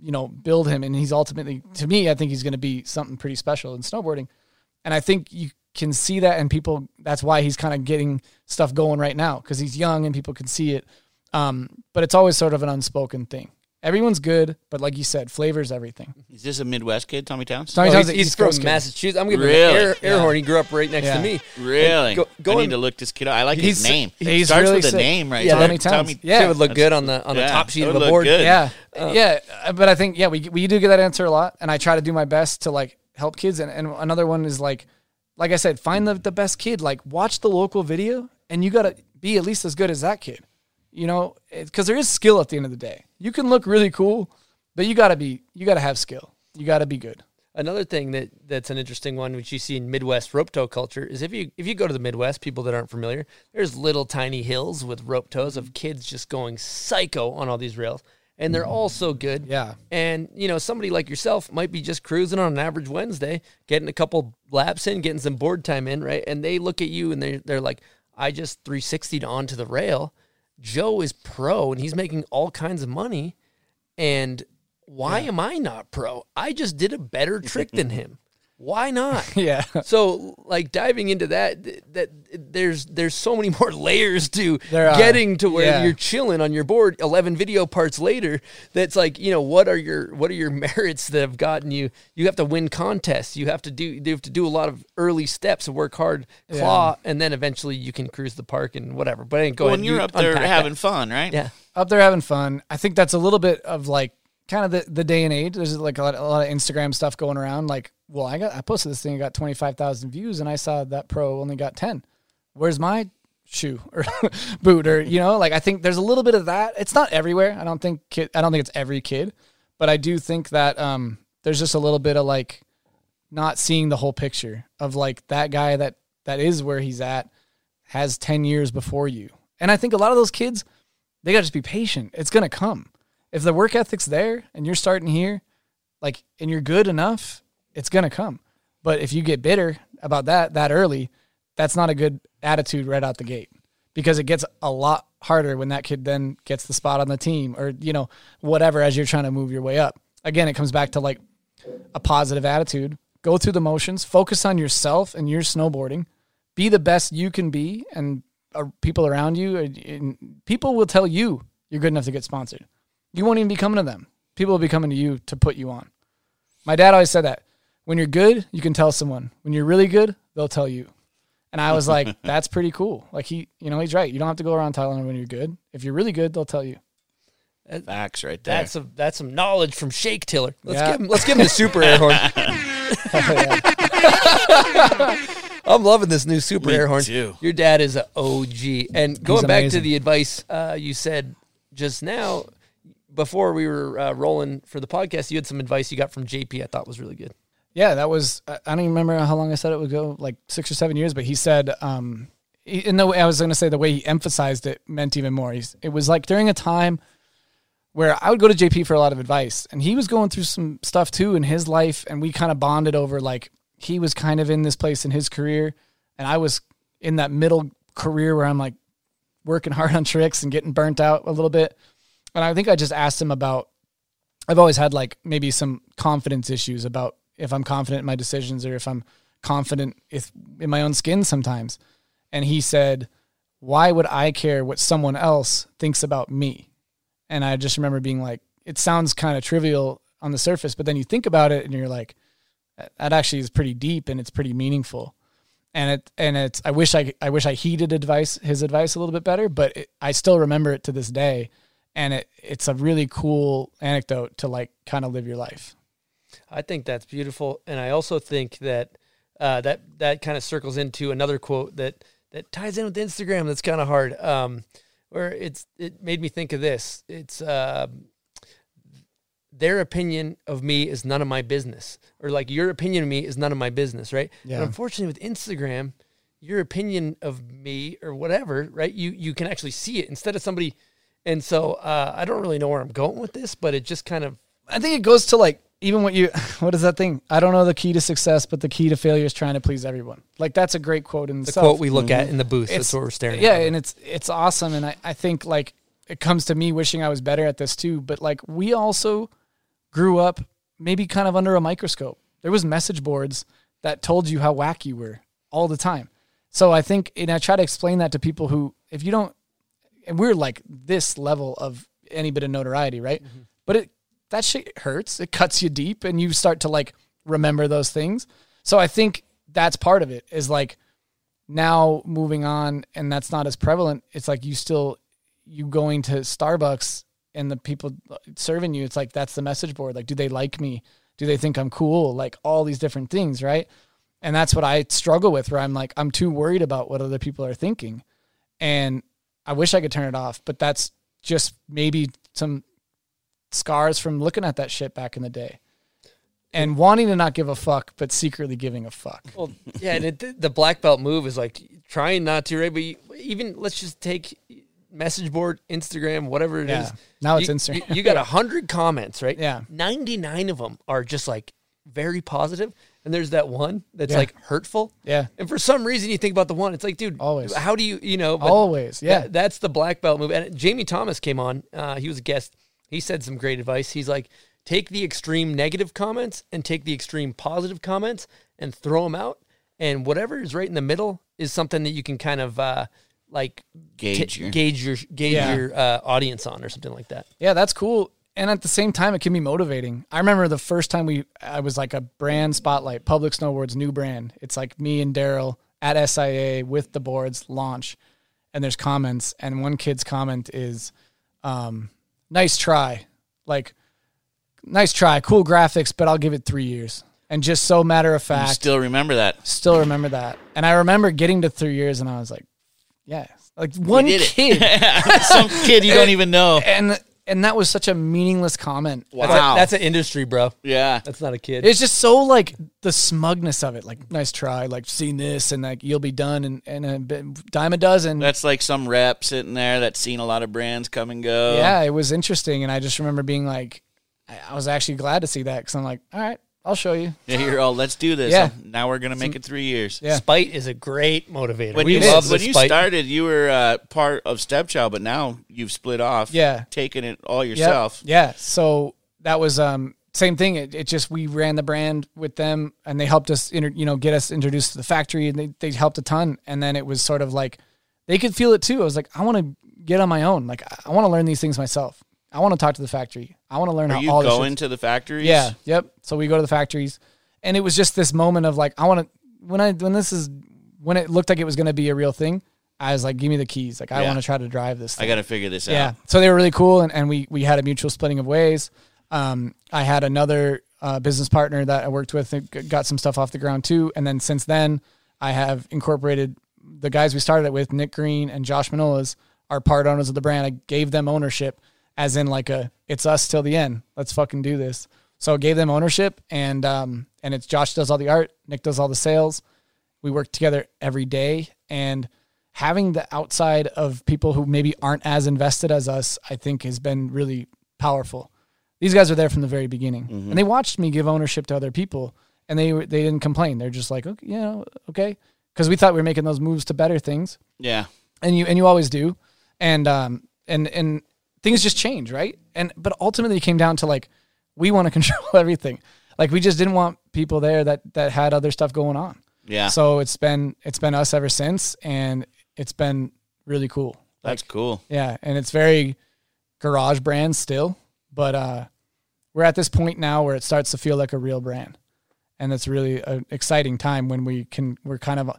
you know build him. And he's ultimately to me i think he's going to be something pretty special in snowboarding. And i think you can see that and people that's why he's kind of getting stuff going right now because he's young and people can see it um, but it's always sort of an unspoken thing everyone's good but like you said flavor's everything Is this a Midwest kid, Tommy Towns? Tommy Oh, Towns he's, he's East from Coast kid. Massachusetts. I'm giving Really? him an air, air horn. He grew up right next Yeah. to me. Really? And go- I going- need to look this kid up. I like He's- his name. he's Starts really with a name, right? Yeah, Tommy Towns. Yeah. Shit would look good on the on the top sheet of would the board. good. Yeah, yeah. uh, But I think yeah, we we do get that answer a lot, and I try to do my best to like help kids. And, and another one is like, like I said, find the the best kid. Like watch the local video, and you gotta be at least as good as that kid. You know, because there is skill at the end of the day. You can look really cool, but you gotta be you gotta have skill. You gotta be good. Another thing that that's an interesting one, which you see in Midwest rope toe culture, is if you if you go to the Midwest, people that aren't familiar, there's little tiny hills with rope toes of kids just going psycho on all these rails, and they're mm-hmm. all so good. Yeah. And you know, somebody like yourself might be just cruising on an average Wednesday, getting a couple laps in, getting some board time in, right? And they look at you and they they're like, I just 360'd onto the rail. Joe is pro and he's making all kinds of money. And why am I not pro? I just did a better trick than him. Why not? Yeah. So, like diving into that, th- that there's there's so many more layers to There are. getting to where Yeah. you're chilling on your board. Eleven video parts later, that's like you know what are your what are your merits that have gotten you? You have to win contests. You have to do you have to do a lot of early steps and work hard, claw, and then eventually you can cruise the park and whatever. But I ain't go Well, when you're you up there having that. fun, right? yeah. up there having fun. I think that's a little bit of like kind of the, the day and age. There's like a lot, a lot of Instagram stuff going around. Like, well, I got I posted this thing, it got twenty five thousand views, and I saw that pro only got ten. Where's my shoe or boot or you know? Like, I think there's a little bit of that. It's not everywhere. I don't think kid. I don't think it's every kid, but I do think that um, there's just a little bit of like not seeing the whole picture of like that guy that that is where he's at has 10 years before you. And I think a lot of those kids they got to just be patient. It's going to come. If the work ethic's there and you're starting here, Like, and you're good enough, it's gonna come. But if you get bitter about that that early, that's not a good attitude right out the gate because it gets a lot harder when that kid then gets the spot on the team or you know whatever as you're trying to move your way up. Again, it comes back to like a positive attitude. Go through the motions, focus on yourself and your snowboarding. Be the best you can be and uh, people around you and people will tell you you're good enough to get sponsored. You won't even be coming to them. People will be coming to you to put you on. My dad always said that. When you're good, you can tell someone. When you're really good, they'll tell you. And I was like, that's pretty cool. Like he, you know, he's right. You don't have to go around telling them when you're good. If you're really good, they'll tell you. Facts right there. That's a that's some knowledge from Shake Tiller. Let's Yeah. give him let's give him the super air horn. I'm loving this new super Me air horn. too. Your dad is an OG. And going back to the advice uh, you said just now, before we were uh, rolling for the podcast, you had some advice you got from JP. I thought was really good. Yeah, that was. I don't even remember how long I said it would go, like six or seven years. But he said, um, in the way I was going to say, the way he emphasized it meant even more. He's, it was like during a time where I would go to JP for a lot of advice, and he was going through some stuff too in his life, and we kind of bonded over like he was kind of in this place in his career, and I was in that middle career where I'm like working hard on tricks and getting burnt out a little bit. And I think I just asked him about I've always had like maybe some confidence issues about if I'm confident in my decisions or if I'm confident if in my own skin sometimes. And he said, "Why would I care what someone else thinks about me?" And I just remember being like, it sounds kind of trivial on the surface, but then you think about it and you're like, that actually is pretty deep and it's pretty meaningful. And it and it's I wish I I wish I heeded advice his advice a little bit better, but it, I still remember it to this day and it it's a really cool anecdote to like kind of live your life. I think that's beautiful, and I also think that uh, that that kind of circles into another quote that that ties in with Instagram. That's kind of hard. Um, where it's it made me think of this. It's uh, their opinion of me is none of my business, or like your opinion of me is none of my business, right? Yeah. But unfortunately, with Instagram, your opinion of me or whatever, right? You you can actually see it instead of somebody. And so uh, I don't really know where I'm going with this, but it just kind of I think it goes to like even what you what is that thing? I don't know the key to success, but the key to failure is trying to please everyone. Like that's a great quote in the itself. quote we look at mm-hmm. in the booth. It's- That's what we're staring yeah, at. and it's it's awesome, and I I think like it comes to me wishing I was better at this too. But like we also grew up maybe kind of under a microscope. There was message boards that told you how whack you were all the time. So I think, and I try to explain that to people who, if you don't, and we're like this level of any bit of notoriety, right? Mm-hmm. But it that shit hurts. It cuts you deep, and you start to like remember those things. So I think that's part of it. Is like now moving on, and that's not as prevalent. It's like you still you going to Starbucks and the people serving you. It's like that's the message board. Like, do they like me? Do they think I'm cool? Like all these different things, right? And that's what I struggle with. Where I'm like, I'm too worried about what other people are thinking, and I wish I could turn it off. But that's just maybe some scars from looking at that shit back in the day. And wanting to not give a fuck, but secretly giving a fuck. Well, yeah, and it, the black belt move is like trying not to, right? But you, even let's just take message board, Instagram, whatever it is. Yeah. Now it's You- Instagram. You, you got a hundred comments, right? Yeah. ninety nine of them are just like very positive, and there's that one that's Yeah. like hurtful. Yeah. And for some reason, you think about the one. It's like, dude, Always. How do you, you know? Always, yeah. that- that's the black belt move. And Jamie Thomas came on. Uh, he was a guest. He said some great advice. He's like, take the extreme negative comments and take the extreme positive comments and throw them out. And whatever is right in the middle is something that you can kind of uh, like Gauge t- your- gauge your gauge Yeah. your uh, audience on or something like that. Yeah, that's cool. And at the same time, it can be motivating. I remember the first time we, I was like a brand spotlight, Public Snowboards new brand. It's like me and Daryl at SIA with the boards launch, and there's comments, and one kid's comment is, um, "Nice try, like, nice try, cool graphics, but I'll give it three years." And just so matter of You fact, still remember that? still remember that. And I remember getting to three years, and I was like, "Yeah, like one kid." Some kid you don't even know. and and that was such a meaningless comment. That's, Wow. a, that's an industry, bro. Yeah. That's not a kid. It's just so like the smugness of it. Like, nice try. Like, seen this, and like you'll be done and in a bit, dime a dozen. That's like some rep sitting there that's seen a lot of brands come and go. yeah, it was interesting, and I just remember being like, I, I was actually glad to see that because I'm like, all right, I'll show you. Yeah, you're all. Let's do this. Yeah. Now we're gonna make it three years. Yeah. Spite is a great motivator. When we you love when the you spite. started, you were uh, part of Stepchild, but now you've split off. Yeah. taking it all Yep. yourself. Yeah. So that was um same thing. It, it just we ran the brand with them, and they helped us, inter, you know, get us introduced to the factory, and they they helped a ton. And then it was sort of like they could feel it too. I was like, I want to get on my own. Like I want to learn these things myself. I want to talk to the factory. I want to learn Are how you all this going shit's- to the factories? Yeah. Yep. So we go to the factories, and it was just this moment of like, I want to when I when this is when it looked like it was going to be a real thing. I was like, give me the keys. Like I Yeah. want to try to drive this. I thing. got to figure this out. Yeah. out. So they were really cool, and, and we we had a mutual splitting of ways. Um, I had another uh, business partner that I worked with that g- got some stuff off the ground too, and then since then I have incorporated the guys we started it with, Nick Green and Josh Manolas, are part owners of the brand. I gave them ownership, as in like a it's us till the end. Let's fucking do this. So I gave them ownership, and um, and it's Josh does all the art, Nick does all the sales. We work together every day, and having the outside of people who maybe aren't as invested as us, I think has been really powerful. These guys are there from the very beginning, and they watched me give ownership to other people, and they were- they didn't complain. They're just like, okay, you know, okay, because we thought we were making those moves to better things, Yeah. and you and you always do, and um and and things just change, right? And but ultimately, it came down to like we want to control everything. Like we just didn't want people there that that had other stuff going on. Yeah. So it's been it's been us ever since, and it's been really cool. That's cool. Yeah, and it's very garage brand still, but uh, we're at this point now where it starts to feel like a real brand, and it's really an exciting time when we can we're kind of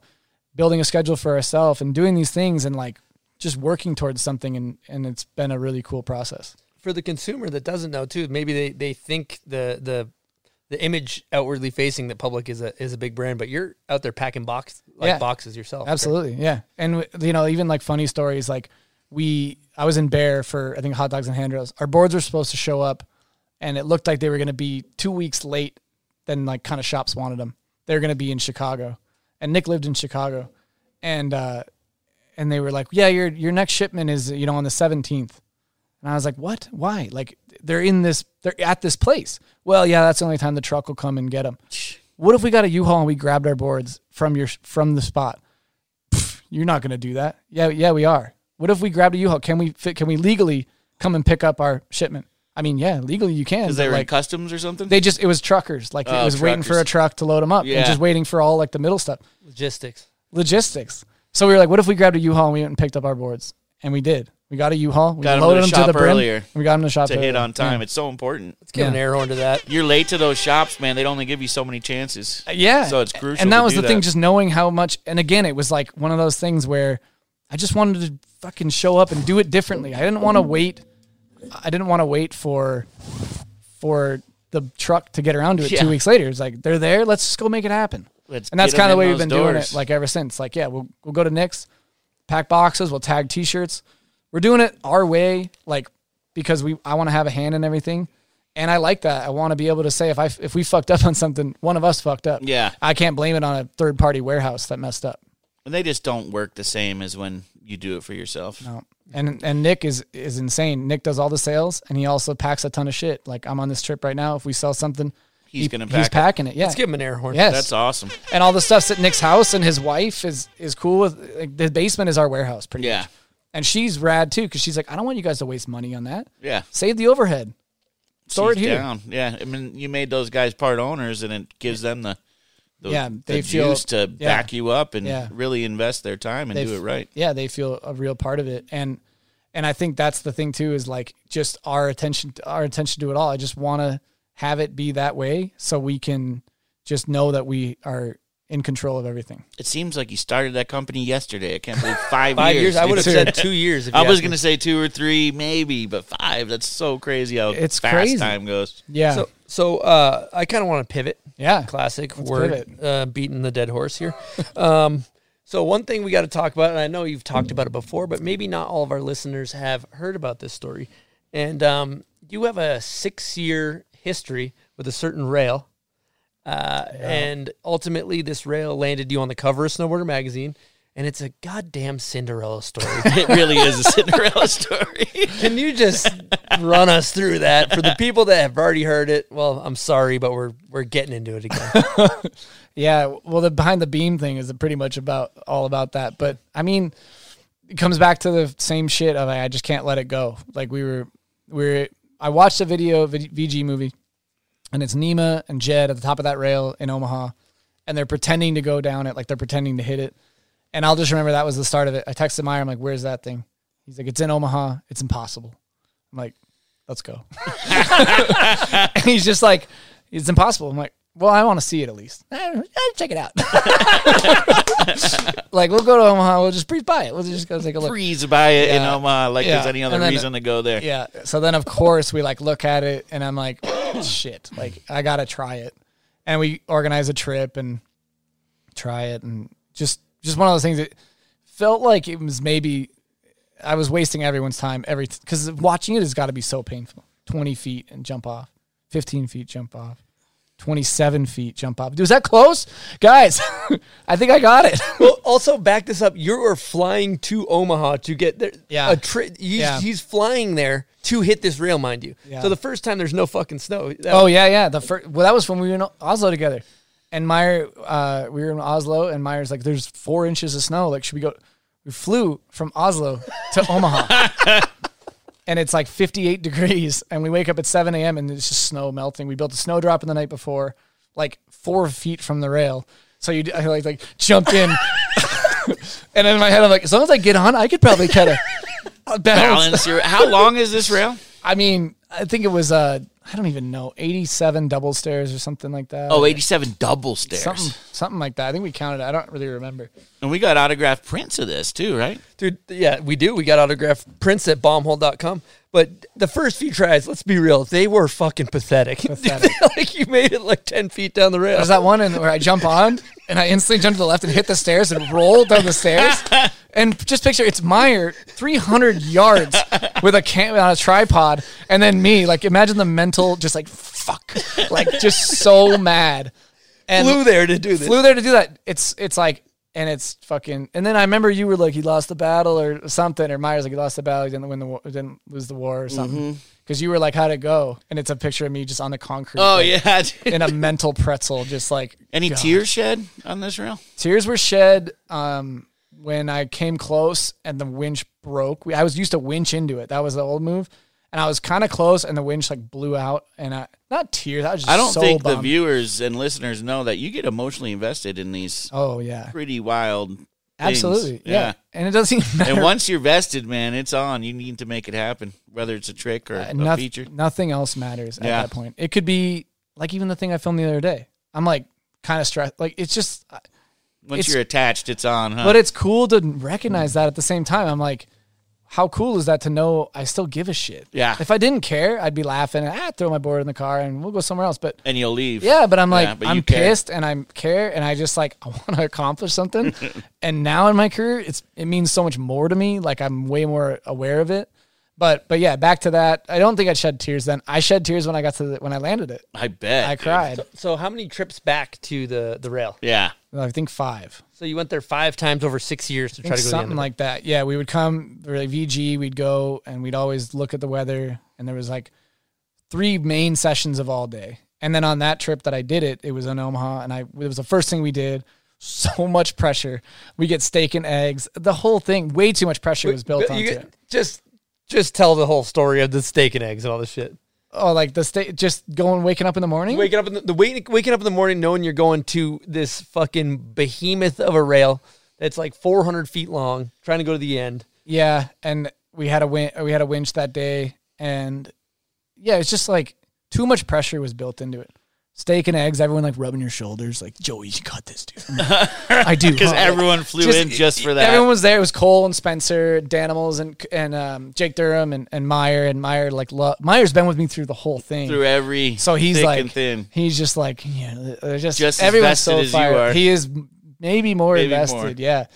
building a schedule for ourselves and doing these things and like just working towards something, and and it's been a really cool process. for the consumer that doesn't know too, maybe they, they think the the the image outwardly facing that public is a is a big brand, but you're out there packing box like Yeah. boxes yourself. Absolutely, yeah. And you know, even like funny stories, like we, I was in Bear for I think hot dogs and handrails. Our boards were supposed to show up, and it looked like they were going to be two weeks late than like kind of shops wanted them. They were going to be in Chicago, and Nick lived in Chicago, and uh, and they were like, yeah, your your next shipment is you know on the seventeenth, and I was like, what? Why? Like they're in this, they're at this place. Well, yeah, that's the only time the truck will come and get them. What if we got a U-Haul and we grabbed our boards from your from the spot? Pff, You're not going to do that. Yeah, yeah, we are. What if we grabbed a U-Haul? Can we fit? Can we legally come and pick up our shipment? I mean, yeah, legally you can. Because but, they were in like customs or something. they just it was truckers. Like Oh, it was waiting for a truck to load them up Yeah. and just waiting for all like the middle stuff, Logistics. logistics. So we were like, what if we grabbed a U-Haul and we went and picked up our boards? And we did. We got a U-Haul. We Got 'em to loaded the them to the shop brim. earlier and we got them to the shop to hit earlier. on time. Yeah. It's so important. Let's give an air horn to that. You're late to those shops, man. They'd only give you so many chances. Uh, Yeah. So it's crucial. And that to was do the thing, that. just knowing how much. And again, it was like one of those things where I just wanted to fucking show up and do it differently. I didn't want to wait. I didn't want to wait for for the truck to get around to it Yeah. two weeks later. It's like they're there. Let's just go make it happen. Let's and that's kind of the way we've been doing it, like ever since. Like, yeah, we'll we'll go to Nick's, pack boxes, we'll tag T-shirts. We're doing it our way, like because we I want to have a hand in everything, and I like that. I want to be able to say if I if we fucked up on something, one of us fucked up. Yeah. I can't blame it on a third party warehouse that messed up. And they just don't work the same as when you do it for yourself. No. And and Nick is is insane. Nick does all the sales, and he also packs a ton of shit. Like I'm on this trip right now. If we sell something, He's he- gonna pack he's packing it. Yeah, Let's give him an air horn. yes, That's awesome. and all the stuff's at Nick's house, and his wife is is cool with. Like, the basement is our warehouse, pretty Yeah. much. And she's rad too, because she's like, I don't want you guys to waste money on that. Yeah. Save the overhead. Store She's it here. Down. Yeah. I mean, you made those guys part owners, and it gives them the, the Yeah, the they feel- to yeah. back you up and Yeah. really invest their time and They do f- it right. Yeah, they feel a real part of it, and and I think that's the thing too is like just our attention, our attention to it all. I just want to have it be that way, so we can just know that we are in control of everything. It seems like you started that company yesterday. I can't believe five, Five years. I would have said two years. If I was going to say two or three, maybe, but five. That's so crazy how It's fast crazy. time goes. Yeah, So, so uh, I kind of want to pivot. yeah, Classic Let's word, uh, beating the dead horse here. um, so one thing we got to talk about, and I know you've talked about it before, but maybe not all of our listeners have heard about this story. And um, you have a six-year history with a certain rail, uh, and ultimately this rail landed you on the cover of Snowboarder magazine. and it's a goddamn Cinderella story. It really is a Cinderella story. Can you just run us through that for the people that have already heard it? Well, I'm sorry, but we're we're getting into it again. Yeah, well, the behind the beam thing is pretty much about all about that. But I mean, it comes back to the same shit of I just can't let it go. Like we were, we were. I watched a video VG movie, and it's Nima and Jed at the top of that rail in Omaha, and they're pretending to go down it, like they're pretending to hit it. And I'll just remember that was the start of it. I texted Meyer, I'm like, "Where's that thing?" He's like, "It's in Omaha. It's impossible." I'm like, "Let's go." and he's just like, "It's impossible." I'm like, "Well, I want to see it at least. Eh, eh, check it out." like we'll go to Omaha. We'll just breeze by it. We'll just go take a look. Breeze by it in Yeah. Omaha like Yeah. there's any other And then- reason to go there. Yeah. So then, of course, we like look at it, and I'm like, shit, like I gotta try it. And we organize a trip and try it, and just just one of those things that felt like it was maybe I was wasting everyone's time every because watching it has got to be so painful. Twenty feet and jump off, fifteen feet jump off. 27 feet jump up. Was that close? Guys, I think I got it. well, also back this up. You are flying to Omaha to get there. Yeah. a tri- he's, Yeah. he's flying there to hit this rail, mind you. Yeah. So the first time there's no fucking snow. That- Oh yeah, yeah. The first well, that was when we were in Oslo together, and Meyer, uh, we were in Oslo, and Meyer's like, "There's four inches of snow. Like, should we go?" We flew from Oslo to Omaha, and it's like 58 degrees, and we wake up at 7 a.m. and it's just snow melting. We built a snowdrop in the night before, like four feet from the rail. So you I like like jumped in, and in my head I'm like, as long as I get on, I could probably kind of balance. Balance your. How long is this rail? I mean, I think it was uh, I don't even know, 87 double stairs or something like that. Oh, 87 double stairs. something something like that. I think we counted. I don't really remember. And we got autographed prints of this too, right? Dude, yeah, we do. We got autographed prints at bombhole.com. But the first few tries, let's be real, they were fucking pathetic. Pathetic. like you made it like 10 feet down the rail. There's that one in where I jump on and I instantly jumped to the left and hit the stairs and rolled down the stairs. And just picture it's Meyer 300 yards with a cam on a tripod, and then me. Like imagine the mental, just like fuck, like just so mad. And flew there to do this. flew there to do that. It's it's like and it's fucking. And then I remember you were like he lost the battle or something, or Meyer's like he lost the battle, he didn't win the war, didn't lose the war or something. Mm-hmm. Because you were like, how'd it go? And it's a picture of me just on the concrete. Oh like, yeah. in a mental pretzel, just like Any God. tears shed on this rail? Tears were shed um, when I came close and the winch broke. We, I was used to winch into it. That was the old move. And I was kind of close, and the winch like blew out. And I not tears. I was just I don't so think the viewers and listeners know that you get emotionally invested in these Oh yeah, pretty wild. Things. absolutely. Yeah. and it doesn't even matter. And once you're vested, man, it's on. You need to make it happen, whether it's a trick or Uh, a noth- feature. Nothing else matters at Yeah. that point. It could be like even the thing I filmed the other day. I'm like kind of stressed. Like it's just, Once it's- you're attached, it's on, huh? but it's cool to recognize that at the same time. I'm like, how cool is that to know I still give a shit? Yeah. If I didn't care, I'd be laughing. Ah, throw my board in the car and we'll go somewhere else. But and you'll leave. yeah, but I'm like, Yeah, but you I'm care. pissed and I'm care and I just like I want to accomplish something. and now in my career, it's it means so much more to me. Like I'm way more aware of it. But but yeah, back to that. I don't think I shed tears then. I shed tears when I got to the, when I landed it. I bet. I dude. cried. So how many trips back to the, the rail? Yeah. I think five. So you went there five times over six years to try to go to the something of like that. Yeah, we would come like VG. We'd go and we'd always look at the weather, and there was like three main sessions of all day. And then on that trip that I did it, it was in Omaha, and I it was the first thing we did. So much pressure. We get steak and eggs. The whole thing, way too much pressure was built onto you it. Just just tell the whole story of the steak and eggs and all this shit. Oh, like the state, just going waking up in the morning. Waking up in the, the wake, waking up in the morning knowing you're going to this fucking behemoth of a rail that's like 400 feet long, trying to go to the end. Yeah, and we had a win- we had a winch that day, and yeah, it's just like too much pressure was built into it. Steak and eggs, everyone like rubbing your shoulders, like Joey, you got this, dude. Like, I do Because huh? everyone flew in just for that. Everyone was there. It was Cole and Spencer, Danimals, and and um, Jake Durham and, and Meyer and Meyer like lo- Meyer's been with me through the whole thing. through every so he's thick like and thin. he's just like yeah, just Just everyone's so fired. He is maybe more Maybe invested, more. yeah.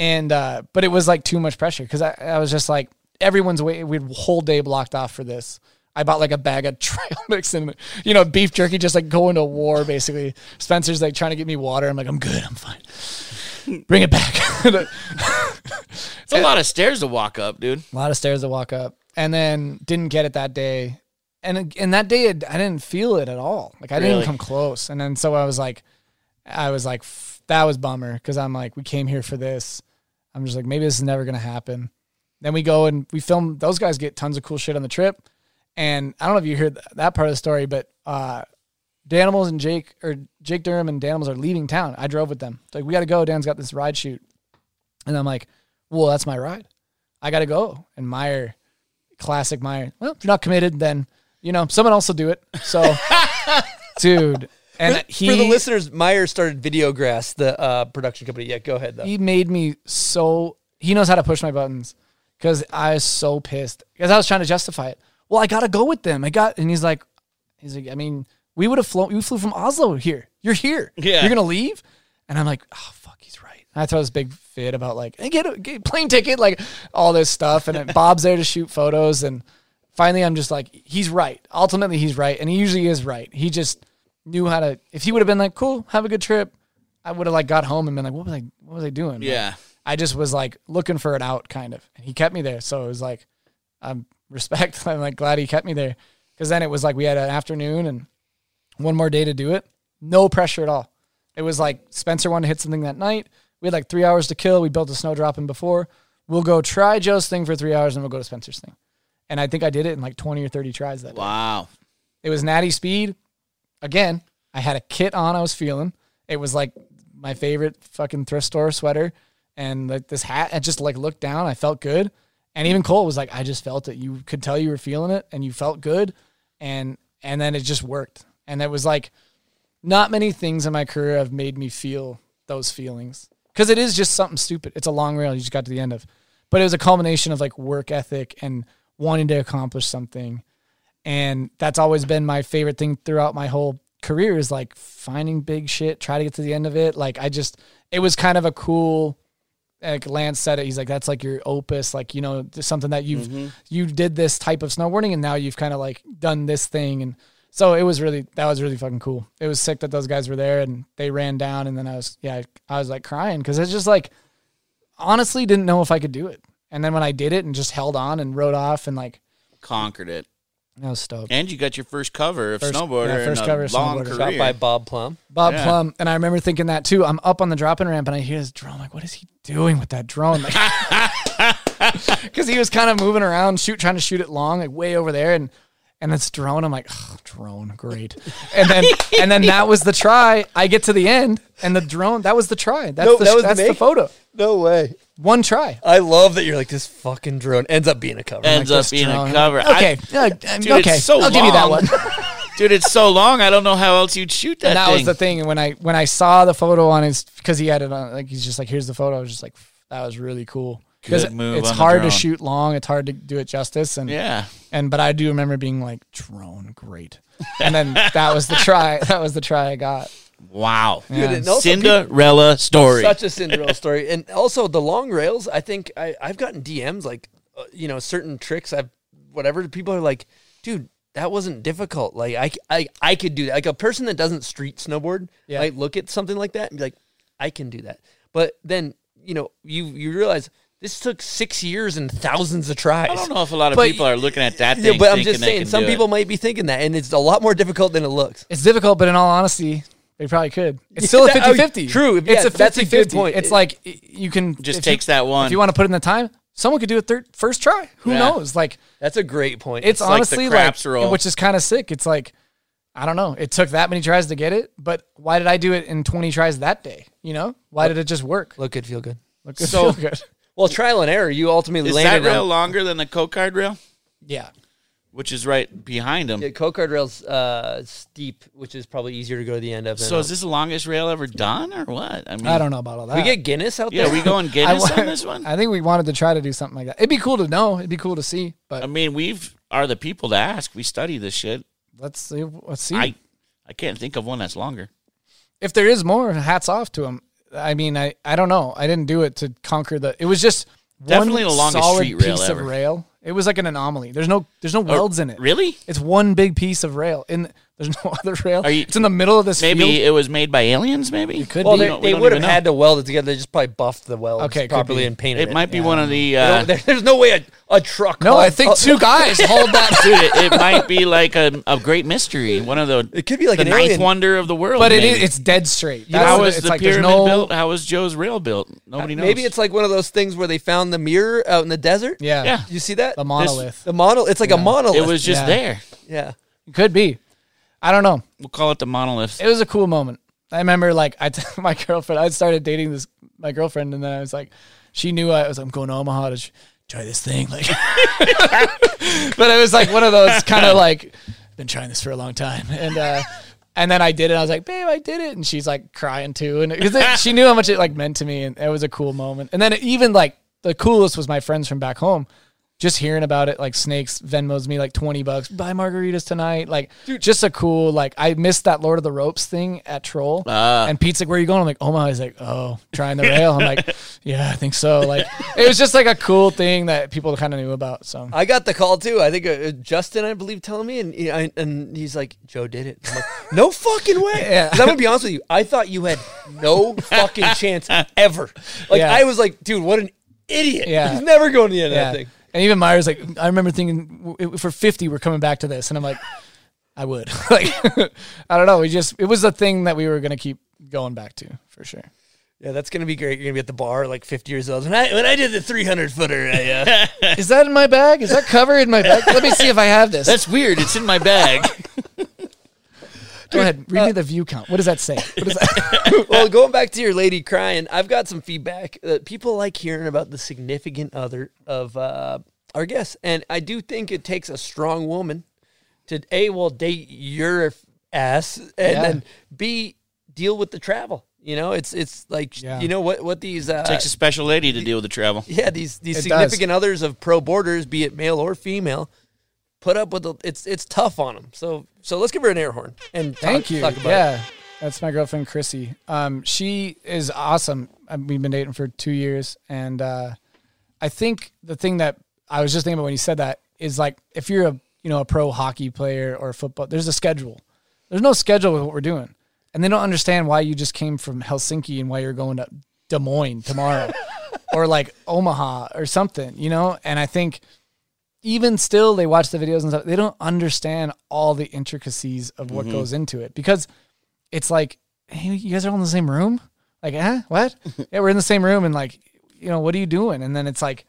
And uh, but it was like too much pressure because I, I was just like everyone's wait. We had whole day blocked off for this. I bought like a bag of trail mix and you know beef jerky, just like going to war basically. Spencer's like trying to get me water. I'm like I'm good, I'm fine. bring it back. It's a lot of stairs to walk up, dude. a lot of stairs to walk up, and then didn't get it that day. And and that day it- I didn't feel it at all. Like I didn't Really? come close. And then so I was like, I was like, that was bummer because I'm like, we came here for this. I'm just like, maybe this is never gonna happen. Then we go and we film. Those guys get tons of cool shit on the trip. And I don't know if you heard that part of the story, but uh, Danimals and Jake or Jake Durham and Danimals are leaving town. I drove with them. Like we got to go. Dan's got this ride shoot, and I'm like, well, that's my ride. I got to go. And Meyer, classic Meyer. Well, if you're not committed, then you know someone else will do it. So, dude, and for, he for the listeners, Meyer started Videograss, the uh, production company. Yeah, go ahead though. he made me so he knows how to push my buttons because I was so pissed because I was trying to justify it. Well, I gotta go with them. I got, and he's like, he's like, I mean, we would have flown. We flew from Oslo here. You're here. Yeah. You're gonna leave, and I'm like, oh fuck, he's right. And I throw this big fit about like, hey, get a get a plane ticket, like all this stuff, and Bob's there to shoot photos, and finally, I'm just like, he's right. Ultimately, he's right, and he usually is right. He just knew how to. If he would have been like, cool, have a good trip, I would have like got home and been like, what was I, what was I doing? Like, Yeah. I just was like looking for an out kind of. And he kept me there. So it was like, I'm respect. I'm like glad he kept me there. Cause then it was like we had an afternoon and one more day to do it. No pressure at all. It was like Spencer wanted to hit something that night. We had like three hours to kill. We built a snow drop in before. We'll go try Joe's thing for three hours and we'll go to Spencer's thing. And I think I did it in like 20 or 30 tries that day. Wow. It was natty speed. Again, I had a kit on I was feeling. It was like my favorite fucking thrift store sweater and like this hat. I just like looked down. I felt good. And even Cole was like, I just felt it. You could tell you were feeling it and you felt good. And and then it just worked. And it was like not many things in my career have made me feel those feelings. Because it is just something stupid. It's a long rail you just got to the end of. But it was a culmination of like work ethic and wanting to accomplish something and that's always been my favorite thing throughout my whole career is like finding big shit try to get to the end of it like i just it was kind of a cool like lance said it he's like that's like your opus like you know something that you've mm-hmm. you did this type of snowboarding and now you've kind of like done this thing and so it was really that was really fucking cool. It was sick that those guys were there and they ran down and then i was yeah i was like crying because it's just like honestly didn't know if i could do it. And then when i did it and just held on and rode off and like Conquered it. I was stoked And you got your first cover of First- snowboarder yeah, first cover of long snowboarder. career. Shot by Bob Plumb. Bob Yeah. Plumb, and I remember thinking that too. I'm up on the dropping ramp and I hear this drone. I'm like, what is he doing with that drone? Because he was kind of moving around, shoot, trying to shoot it long, like way over there, and and this drone. I'm like, oh, drone, great. And then and then that was the try. I get to the end, and the drone. That was the try. That's No, the that was the that's the, make? photo. No way. One try. I love that you're like this fucking drone ends up being a cover. Ends Like up being drone. a cover. I- Okay, uh, Dude, okay. it's so I'll give you that one. dude, it's so long. I don't know how else you'd shoot that and that thing. was the thing. And when I when I saw the photo on his because he had it on like he's just like here's the photo. I was just like that was really cool. Because Good move it's on the hard to shoot long. It's hard to do it justice. And Yeah. and but I do remember being like drone great. And then that was the try. That was the try I got. Wow. Yeah. and also Cinderella story. Such a Cinderella story, and also the long rails. I think I I've gotten DMs like, uh, you know, certain tricks. I've whatever. People are like, dude, that wasn't difficult. Like I I I could do that. Like a person that doesn't street snowboard Yeah. might look at something like that and be like, I can do that. But then you know you you realize this took six years and thousands of tries. I don't know if a lot of But- people are looking at that Yeah, but I'm just saying, some do it. people might be thinking that, and it's a lot more difficult than it looks. It's difficult, but in all honesty, they probably could. It's still a Yeah, oh, 50-50. true. It's Yeah, a 50 that's a good point. It's like you can Just if you- takes that one. If you want to put in the time, someone could do it third first try. Who Yeah. knows? Like That's a great point. it's, like the honestly craps like, roll. which is kind of sick. It's like I don't know. It took that many tries to get it, but why did I do it in 20 tries that day? You know, why did it just work? look good, feel good. Look good, So- feel good. Well, trial and error. You ultimately Is that rail on longer than the Cocard rail? Yeah, Which is right behind them. Yeah, Cocard rail's uh, steep, which is probably easier to go to the end of. than So up. is this the longest rail ever done, or what? I mean, I don't know about all that. we get Guinness out there. Yeah, there? we going I, Guinness on this one. I think we wanted to try to do something like that. It'd be cool to know. It'd be cool to see. But I mean, we've are the people to ask. We study this shit. let's see. Let's see. I I can't think of one that's longer. if there is more, hats off to him. I mean, I, I don't know. I didn't do it to conquer the. It was just Definitely one the longest solid street rail piece ever. of rail. It was like an anomaly. There's no there's no oh, welds in it. Really? It's one big piece of rail. And There's no other rail. Are you- it's in the middle of this Maybe field. it was made by aliens. Maybe It could Well, be. they, don't- we they would have even know. had to weld it together. They just probably buffed the welds Okay, properly be. and painted it. It might be Yeah, one of the. Uh, there- there's no way a, a truck. no, I hauled- think two guys hold that. Dude, it, it might be like a, a great mystery. One of the It could be like the an ninth alien. wonder of the world. But it maybe. is, it's dead straight. How was the like pyramid no, built? How was Joe's rail built? Nobody knows. Maybe it's like one of those things where they found the mirror out in the desert. Yeah, Yeah. You see that? the monolith. The mono. It's like a monolith. it was just there. Yeah. Could be. I don't know. We'll call it the monolith. It was a cool moment. I remember like I t- my girlfriend. I started dating this my girlfriend, and then I was like, she knew I was. I'm going to Omaha to try this thing. Like, but it was like one of those kind of like been trying this for a long time, and uh, and then I did it. I was like, babe, I did it, and she's like crying too, and because she knew how much it like meant to me, and it was a cool moment. And then it, even like the coolest was my friends from back home. Just hearing about it, like Snakes Venmos me like twenty bucks. Buy margaritas tonight, like Dude. just a cool. Like I missed that Lord of the Ropes thing at Troll, Ah. and Pete's like, "Where are you going?" I'm like, "Omaha." He's like, "Oh, trying the rail." I'm like, "Yeah, I think so." Like it was just like a cool thing that people kind of knew about. So I got the call too. I think uh, Justin, I believe, telling me, and he- I, and he's like, "Joe did it." I'm like, "No fucking way!" Yeah. 'Cause I'm gonna be honest with you. I thought you had no fucking chance ever. Like Yeah. I was like, "Dude, what an idiot!" Yeah. He's never going to the end yeah, of that thing. And even Meyer's like, I remember thinking for fifty we're coming back to this, and I'm like, I would like, I don't know. We just it was a thing that we were gonna keep going back to for sure. Yeah, that's gonna be great. You're gonna be at the bar like 50 years old. When I when I did the 300 footer, I, uh, Is that in my bag? Is that covered in my bag? Let me see if I have this. That's weird. It's in my bag. Go ahead, read me the view count. What does that say? What is that? well, going back to your lady crying, I've got some feedback. that people like hearing about the significant other of uh, our guests, and I do think it takes a strong woman to a well date your ass, and Yeah. then b deal with the travel. You know, it's it's like Yeah. you know what what these uh, Takes a special lady to deal with the travel. yeah these these It does. significant others of pro borders, be it male or female, put up with the, it's it's tough on them. So so let's give her an air horn and talk, Thank you. About it. yeah, that's my girlfriend Chrissy. Um, she is awesome. Uh, We've been dating for two years, and uh, I think the thing that I was just thinking about when you said that is like if you're a you know a pro hockey player or football, there's a schedule. There's no schedule with what we're doing, and they don't understand why you just came from Helsinki and why you're going to Des Moines tomorrow, or like Omaha or something, you know. And I think even still they watch the videos and stuff they don't understand all the intricacies of what goes into it because it's like hey you guys are all in the same room? Like huh? What? Yeah we're in the same room and like you know what are you doing? And then it's like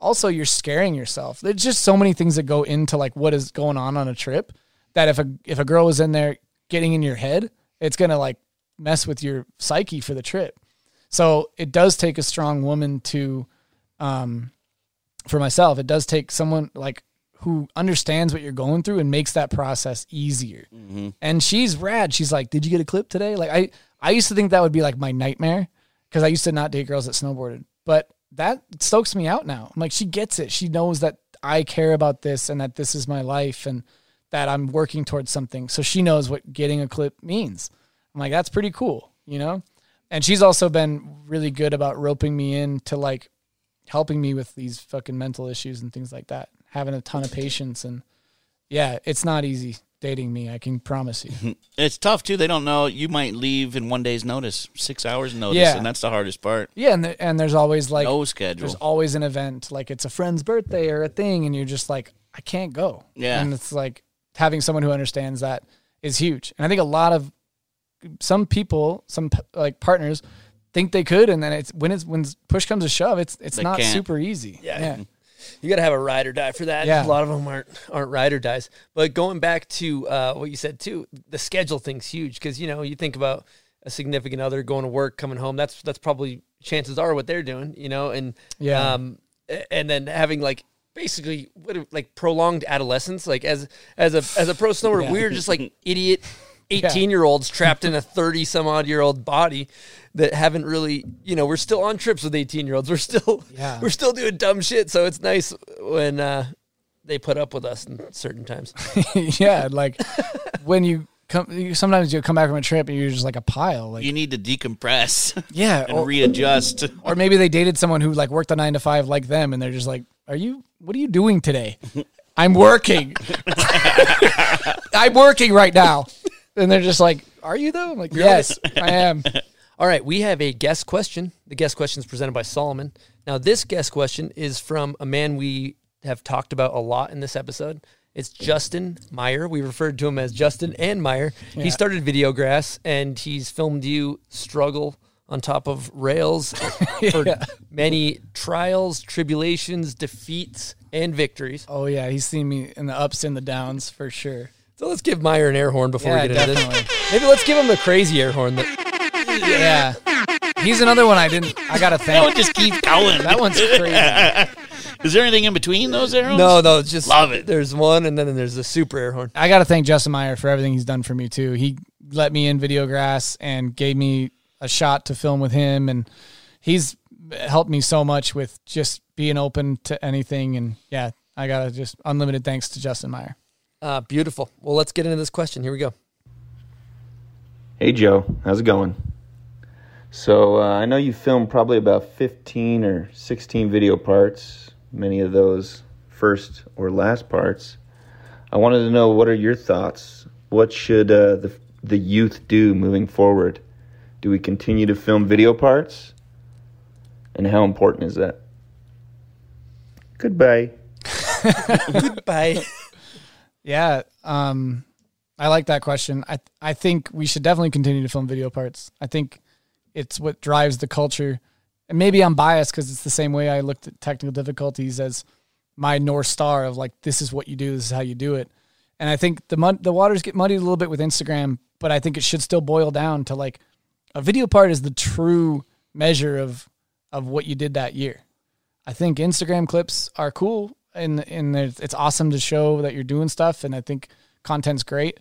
also you're scaring yourself. There's just so many things that go into like what is going on on a trip that if a if a girl was in there getting in your head it's gonna like mess with your psyche for the trip. So it does take a strong woman to um for myself, it does take someone like who understands what you're going through and makes that process easier. Mm-hmm. And she's rad. She's like, "Did you get a clip today?" Like I, I used to think that would be like my nightmare because I used to not date girls that snowboarded, but that stokes me out now. I'm like, she gets it. She knows that I care about this and that this is my life and that I'm working towards something. So she knows what getting a clip means. I'm like, that's pretty cool, you know. And she's also been really good about roping me in to like helping me with these fucking mental issues and things like that. Having a ton of patience and yeah, it's not easy dating me. I can promise you. It's tough too. They don't know you might leave in one day's notice, six hours notice, Yeah. and that's the hardest part. yeah, and the, and there's always like no schedule. there's always an event like it's a friend's birthday or a thing, and you're just like I can't go. Yeah. and it's like having someone who understands that is huge. And I think a lot of some people, some like partners, think they could, and then it's when it's when push comes to shove, it's it's They not can't. super easy. Yeah. You got to have a ride or die for that. Yeah. A lot of them aren't aren't ride or dies. But going back to uh, what you said too, the schedule thing's huge because you know you think about a significant other going to work, coming home. That's that's probably chances are what they're doing. You know, and Yeah. um, and then having like basically what if- like prolonged adolescence. Like as as a as a pro snowboarder, Yeah. we were just like idiot. 18 year olds trapped in a 30 some odd year old body that haven't really you know we're still on trips with 18 year olds we're still Yeah. we're still doing dumb shit so it's nice when uh they put up with us in certain times yeah, like when you come, you, sometimes you come back from a trip and you're just like a pile. Like you need to decompress yeah, and or, readjust. or maybe they dated someone who like worked a nine to five like them, and they're just like, "Are you? What are you doing today?" I'm working. I'm working right now. And they're just like, Are you though? I'm like, Yes, I am. All right, we have a guest question. The guest question is presented by Salomon. Now, this guest question is from a man we have talked about a lot in this episode. It's Justin Meyer. We referred to him as Justin and Meyer. He started Videograss and he's filmed you struggle on top of rails for many trials, tribulations, defeats, and victories. Oh yeah, he's seen me in the ups and the downs for sure. So let's give Meyer an air horn before Yeah, we get into this. Maybe let's give him the crazy air horn. That, Yeah. He's another one I didn't I gotta thank. That thank. one just keeps going. That one's crazy. Is there anything in between those arrows? no, no, it's just Love it. There's one, and then there's the super air horn. I got to thank Justin Meyer for everything he's done for me too. He let me in Videograss and gave me a shot to film with him, and he's helped me so much with just being open to anything. And yeah, I gotta just unlimited thanks to Justin Meyer. Uh, beautiful. Well, let's get into this question. Here we go. Hey Joe, how's it going? So uh, I know you filmed probably about 15 or 16 video parts, many of those first or last parts. I wanted to know what are your thoughts? What should uh, the the youth do moving forward? Do we continue to film video parts? And how important is that? Goodbye. Goodbye. Yeah, um, I like that question. I I think we should definitely continue to film video parts. I think it's what drives the culture. And maybe I'm biased because it's the same way I looked at technical difficulties as my north star of like this is what you do, this is how you do it. And I think the mud, the waters get muddied a little bit with Instagram, but I think it should still boil down to like a video part is the true measure of of what you did that year. I think Instagram clips are cool and and it's awesome to show that you're doing stuff and I think content's great.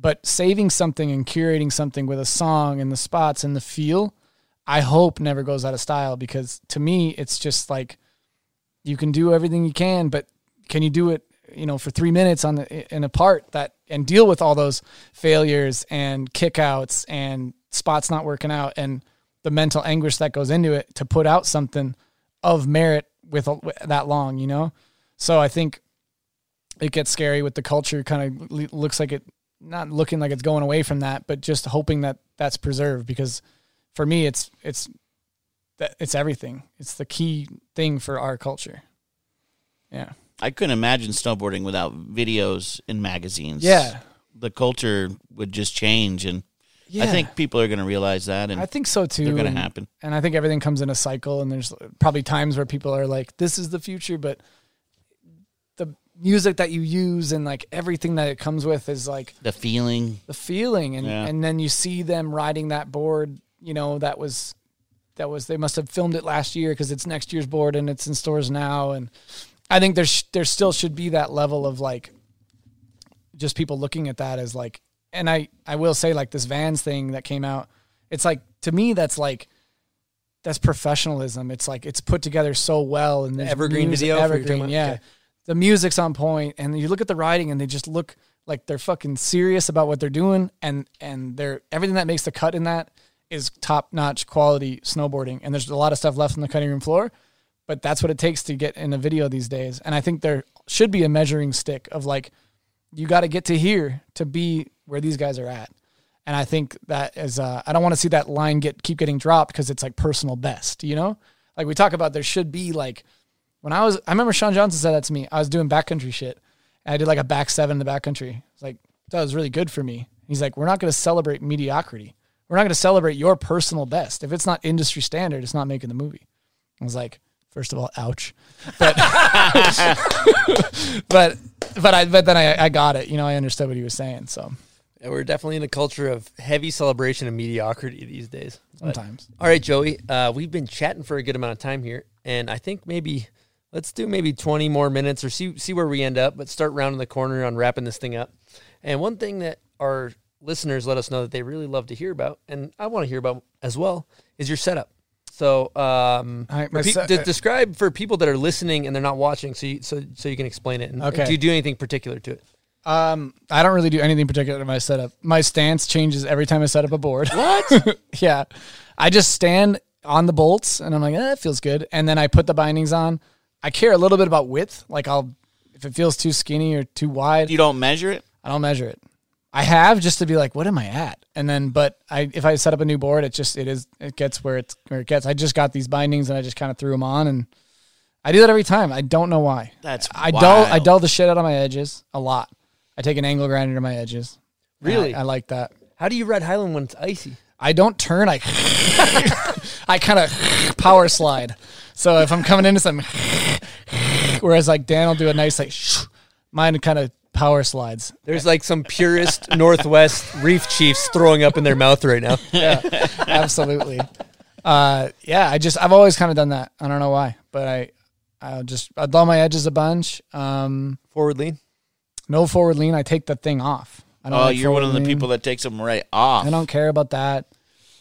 But saving something and curating something with a song and the spots and the feel, I hope never goes out of style because to me it's just like you can do everything you can, but can you do it, you know, for three minutes on the, in a part that and deal with all those failures and kickouts and spots not working out and the mental anguish that goes into it to put out something of merit with, a, with that long, you know? So I think it gets scary with the culture kind of looks like it not looking like it's going away from that, but just hoping that that's preserved because for me it's it's that it's everything. It's the key thing for our culture. Yeah. I couldn't imagine snowboarding without videos and magazines. Yeah. The culture would just change and I think people are going to realize that and I think so too. they're going to happen. And I think everything comes in a cycle and there's uh, probably times where people are like, this is the future, but music that you use and like everything that it comes with is like The feeling. the feeling and Yeah. and then you see them riding that board, you know, that was that was they must have filmed it last year because it's next year's board and it's in stores now and I think there's there still should be that level of like just people looking at that as like and I I will say like this Vans thing that came out it's like to me that's like that's professionalism it's like it's put together so well and there's evergreen music- video evergreen yeah Okay. The music's on point and you look at the writing and they just look like they're fucking serious about what they're doing and and they're everything that makes the cut in that is top notch quality snowboarding and there's a lot of stuff left on the cutting room floor but that's what it takes to get in a video these days and i think there should be a measuring stick of like you got to get to here to be where these guys are at and i think that is uh, i don't want to see that line get keep getting dropped because it's like personal best you know? Like we talk about there should be like when I was, I remember Sean Johnson said that to me. I was doing backcountry shit. And I did like a back seven in the backcountry. It's like, that was really good for me. He's like, we're not going to celebrate mediocrity. We're not going to celebrate your personal best. If it's not industry standard, it's not making the movie. I was like, first of all, ouch. But, but, but I, but then I, I got it. You know, I understood what he was saying. So Yeah, we're definitely in a culture of heavy celebration and mediocrity these days. But- sometimes. all right, Joey, uh, we've been chatting for a good amount of time here, and I think maybe let's do maybe 20 more minutes or see see where we end up, but start rounding the corner on wrapping this thing up. And one thing that our listeners let us know that they really love to hear about, and I want to hear about as well, is your setup. So, um, right, pe- se- de- describe for people that are listening and they're not watching, so you, so so you can explain it. And Okay. do you do anything particular to it? Um, I don't really do anything particular to my setup. My stance changes every time I set up a board. What? yeah. I just stand on the bolts and I'm like, eh, it feels good. And then I put the bindings on. I care a little bit about width. Like I'll if it feels too skinny or too wide, You don't measure it. I don't measure it. I have just to be like, what am I at? And then, but I if I set up a new board, it just it is it gets where it's where it gets. I just got these bindings and I just kind of threw them on, and I do that every time. I don't know why. That's I dull I wild. dull the shit out of my edges a lot. I take an angle grinder to my edges. Really? I, I like that. How do you ride Highland when it's icy? I don't turn. I I kind of power slide. So if I'm coming into something, whereas like Dan will do a nice like, mine kind of power slides. There's like some purist Northwest Reef Chiefs throwing up in their mouth right now. Yeah, absolutely. Uh, yeah, I just I've always kind of done that. I don't know why, but I I just I dull my edges a bunch. Um, Forward lean. no forward lean. I take the thing off. I don't Oh, like you're one of the lean. people that takes them right off. I don't care about that.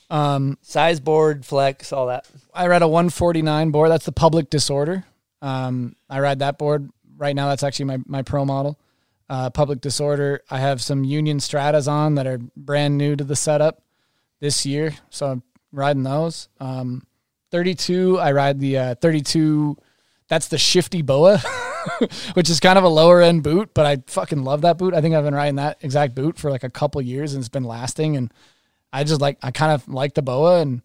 Um, Size board, flex, all that. I read a 149 board. That's the public disorder. Um, I ride that board right now. That's actually my, my pro model. Uh, public disorder. I have some Union Stratas on that are brand new to the setup this year. So I'm riding those. Um, 32, I ride the uh, 32. That's the shifty boa, which is kind of a lower end boot, but I fucking love that boot. I think I've been riding that exact boot for like a couple years and it's been lasting. And I just like, I kind of like the boa and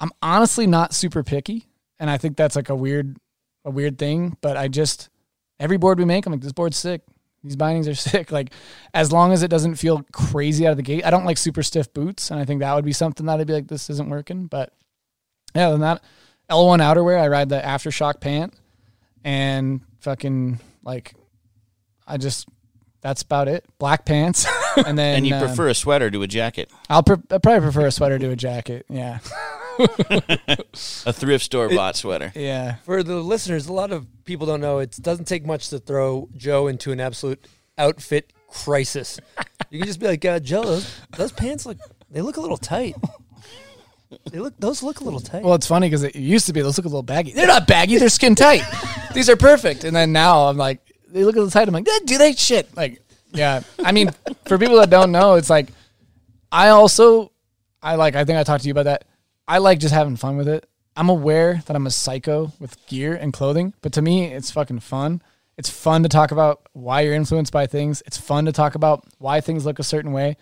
I'm honestly not super picky, and I think that's like a weird, a weird thing. But I just every board we make, I'm like, this board's sick. These bindings are sick. Like, as long as it doesn't feel crazy out of the gate. I don't like super stiff boots, and I think that would be something that I'd be like, this isn't working. But yeah, than that, L1 outerwear, I ride the aftershock pant, and fucking like, I just that's about it. Black pants, and then and you um, prefer a sweater to a jacket, I'll pre- I probably prefer a sweater to a jacket. Yeah, a thrift store bought sweater. yeah. For the listeners, a lot of people don't know it doesn't take much to throw Joe into an absolute outfit crisis. You can just be like, uh, Joe, those, those pants look they look a little tight. They look those look a little tight. Well, it's funny because it used to be those look a little baggy. They're not baggy. They're skin tight. These are perfect. And then now I'm like, they look a little tight. I'm like, "Eh, do they shit? Like, yeah. I mean, for people that don't know, it's like I also I like. I think I talked to you about that. I like just having fun with it. I'm aware that I'm a psycho with gear and clothing, but to me, it's fucking fun. It's fun to talk about why you're influenced by things. It's fun to talk about why things look a certain way.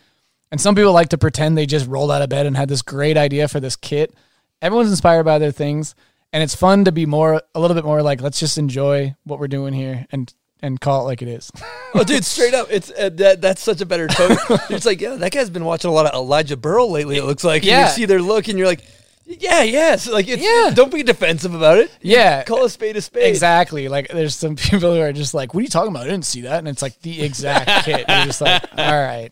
And some people like to pretend they just rolled out of bed and had this great idea for this kit. Everyone's inspired by their things, and it's fun to be more a little bit more like let's just enjoy what we're doing here and and call it like it is. Oh, dude, straight up, it's uh, that. That's such a better tone. it's like, yeah, that guy's been watching a lot of Elijah Burrow lately. It looks like. Yeah. you see their look, and you're like, yeah, yes, like, it's, Yeah. Don't be defensive about it. Yeah. call a spade a spade. Exactly. Like there's some people who are just like, "What are you talking about? I didn't see that." And it's like the exact kit. You're just like, "All right."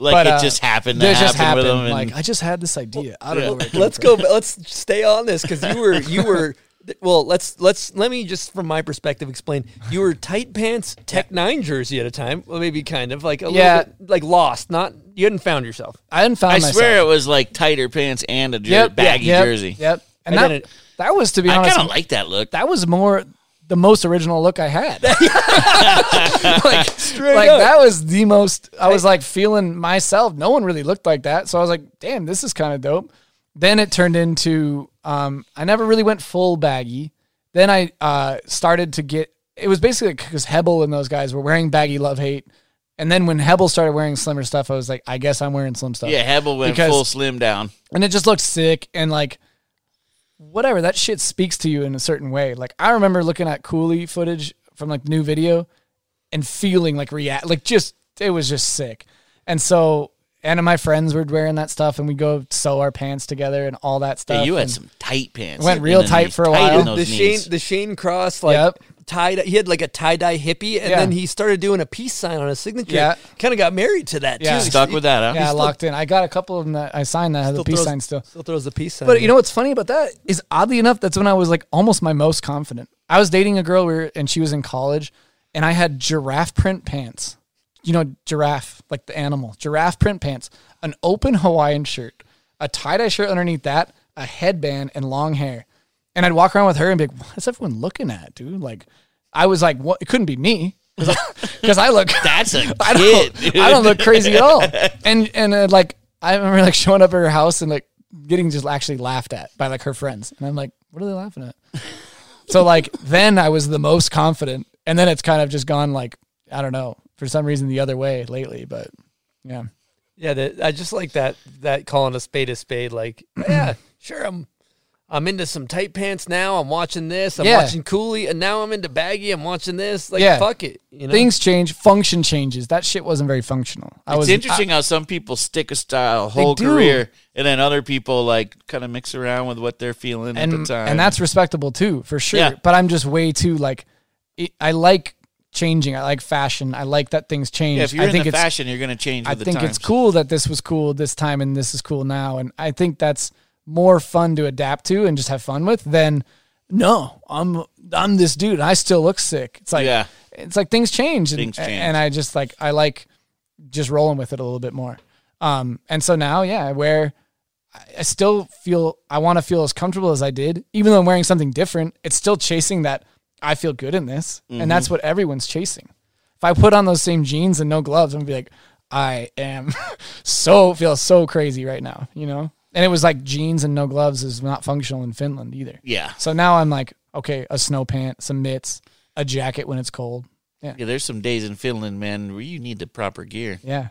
Like But, it uh, just happened to This happen just happened. with them. And like I just had this idea. I don't know. Where it came let's from. go. Let's stay on this because you were you were. Well, let's let's let me just from my perspective explain. You were tight pants Technine jersey at a time. Well, maybe kind of like a Yeah. little bit like lost. Not you hadn't found yourself. I hadn't found I myself. swear it was like tighter pants and a jer- Yep, baggy yep, jersey. Yep. And And that, then it- that was to be I kind of like that look. that was more the most original look I had. like Straight like up. that was the most I was like feeling myself. No one really looked like that. So I was like, damn, this is kind of dope. Then it turned into um I never really went full baggy. Then I uh started to get it was basically because Hebel and those guys were wearing baggy love hate. And then when Hebel started wearing slimmer stuff, I was like, I guess I'm wearing slim stuff. Yeah, Hebel went Because- full slim down. and it just looked sick and like whatever that shit speaks to you in a certain way like i remember looking at cooley footage from like new video and feeling like react like just it was just sick and so and my friends were wearing that stuff and we go sew our pants together and all that stuff Yeah, you had and- some tight pants. Went real tight for a tight while. in the Shane the Shane Cross like Yep. tied. He had like a tie dye hippie, and Yeah. then he started doing a peace sign on his signature. Yeah. kind of got married to that. Yeah. too. Stuck with that, huh? yeah still- locked in i got a couple of them that i signed that have the peace throws- sign still Still throws the peace sign. But you know what's funny about that is oddly enough, that's when I was like almost my most confident. I was dating a girl we were, and she was in college, and I had giraffe print pants. You know, giraffe, like the animal, giraffe print pants, an open Hawaiian shirt, a tie dye shirt underneath that, a headband, and long hair. And I'd walk around with her and be like, "What's everyone looking at, dude?" Like, I was like, "What? It couldn't be me." Because I, look, That's a I kid. don't, I don't look crazy at all. And and uh, like I remember like showing up at her house and like getting just actually laughed at by like her friends, and I'm like, what are they laughing at? so like then I was the most confident and then it's kind of just gone like I don't know for some reason the other way lately. But yeah, Yeah, that I just like that that calling a spade a spade. Like, yeah, sure, I'm I'm into some tight pants now. I'm watching this. I'm Yeah. watching Cooley, and now I'm into baggy. I'm watching this. Like, Yeah. fuck it. You know, things change, function changes. That shit wasn't very functional. I It's was interesting how some people stick a style whole career, and then other people like kind of mix around with what they're feeling and at the time. and that's respectable too, for sure. Yeah. But I'm just way too like it, I like changing. I like fashion. I like that things change. yeah. If you're I in think the fashion, you're going to change. I With the think times. it's cool that this was cool this time and this is cool now. And I think that's more fun to adapt to and just have fun with than no, I'm I'm this dude. I still look sick. It's like Yeah. it's like things change and, Things change. and I just like I like just rolling with it a little bit more. Um and so now, yeah, I wear I still feel I want to feel as comfortable as I did, even though I'm wearing something different. It's still chasing that I feel good in this, and mm-hmm. that's what everyone's chasing. If I put on those same jeans and no gloves, I'm gonna be like, I am so feel so crazy right now, you know. And it was like jeans and no gloves is not functional in Finland either. Yeah. So now I'm like, okay, a snow pant, some mitts, a jacket when it's cold. Yeah, Yeah, there's some days in Finland, man, where you need the proper gear. yeah,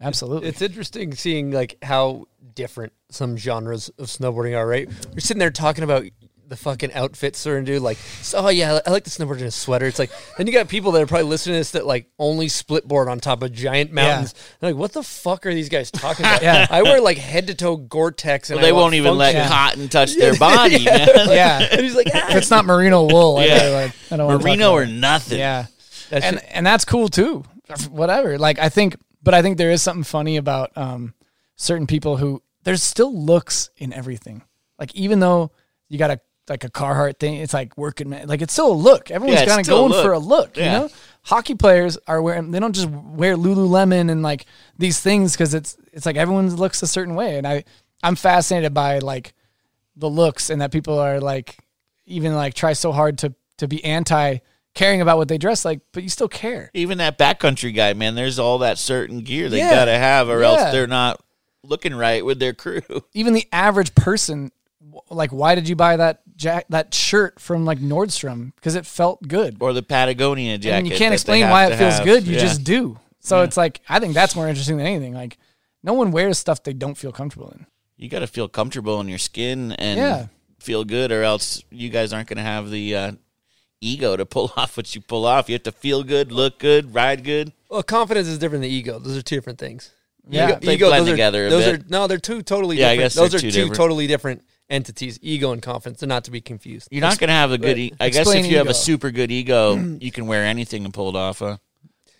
absolutely. it's interesting seeing like how different some genres of snowboarding are. Right, we're sitting there talking about the fucking outfits certain dude like so, oh yeah I like the snowboard in a sweater it's like then you got people that are probably listening to this that like only split board on top of giant mountains They're like what the fuck are these guys talking about Yeah. I wear like head to toe Gore-Tex and Well, they I won't even let function. cotton touch their body, man. yeah, and he's like ah, if it's not merino wool, I, Yeah. like, I don't want Merino or nothing. Yeah. That and shit- and that's cool too. Whatever. Like I think but I think there is something funny about um certain people who there's still looks in everything. Like even though you got a like a Carhartt thing, it's like working man. Like it's still a look. Everyone's Yeah, it's kind of still a going look. for a look, Yeah. you know? Hockey players are wearing they don't just wear Lululemon and like these things cuz it's it's like everyone looks a certain way and I I'm fascinated by like the looks and that people are like even like try so hard to to be anti caring about what they dress like, but you still care. Even that backcountry guy, man, there's all that certain gear they Yeah. got to have, or Yeah. else they're not looking right with their crew. Even the average person, w- like, why did you buy that jack that shirt from like Nordstrom? Because it felt good. Or the Patagonia jacket. and you can't explain why it feels have. good. You Yeah. just do. So it's like I think that's more interesting than anything. Like, no one wears stuff they don't feel comfortable in. You got to feel comfortable in your skin and Yeah. feel good, or else you guys aren't going to have the uh, ego to pull off what you pull off. You have to feel good, look good, ride good. well confidence is different than ego those are two different things Yeah. They blend those are- together a those bit. are no they're two totally Yeah, I different guess those they're two two totally different entities ego and confidence they're not to be confused You're not going to have a good. E- I guess if you have a super good ego, you can wear anything and pull it off. Huh?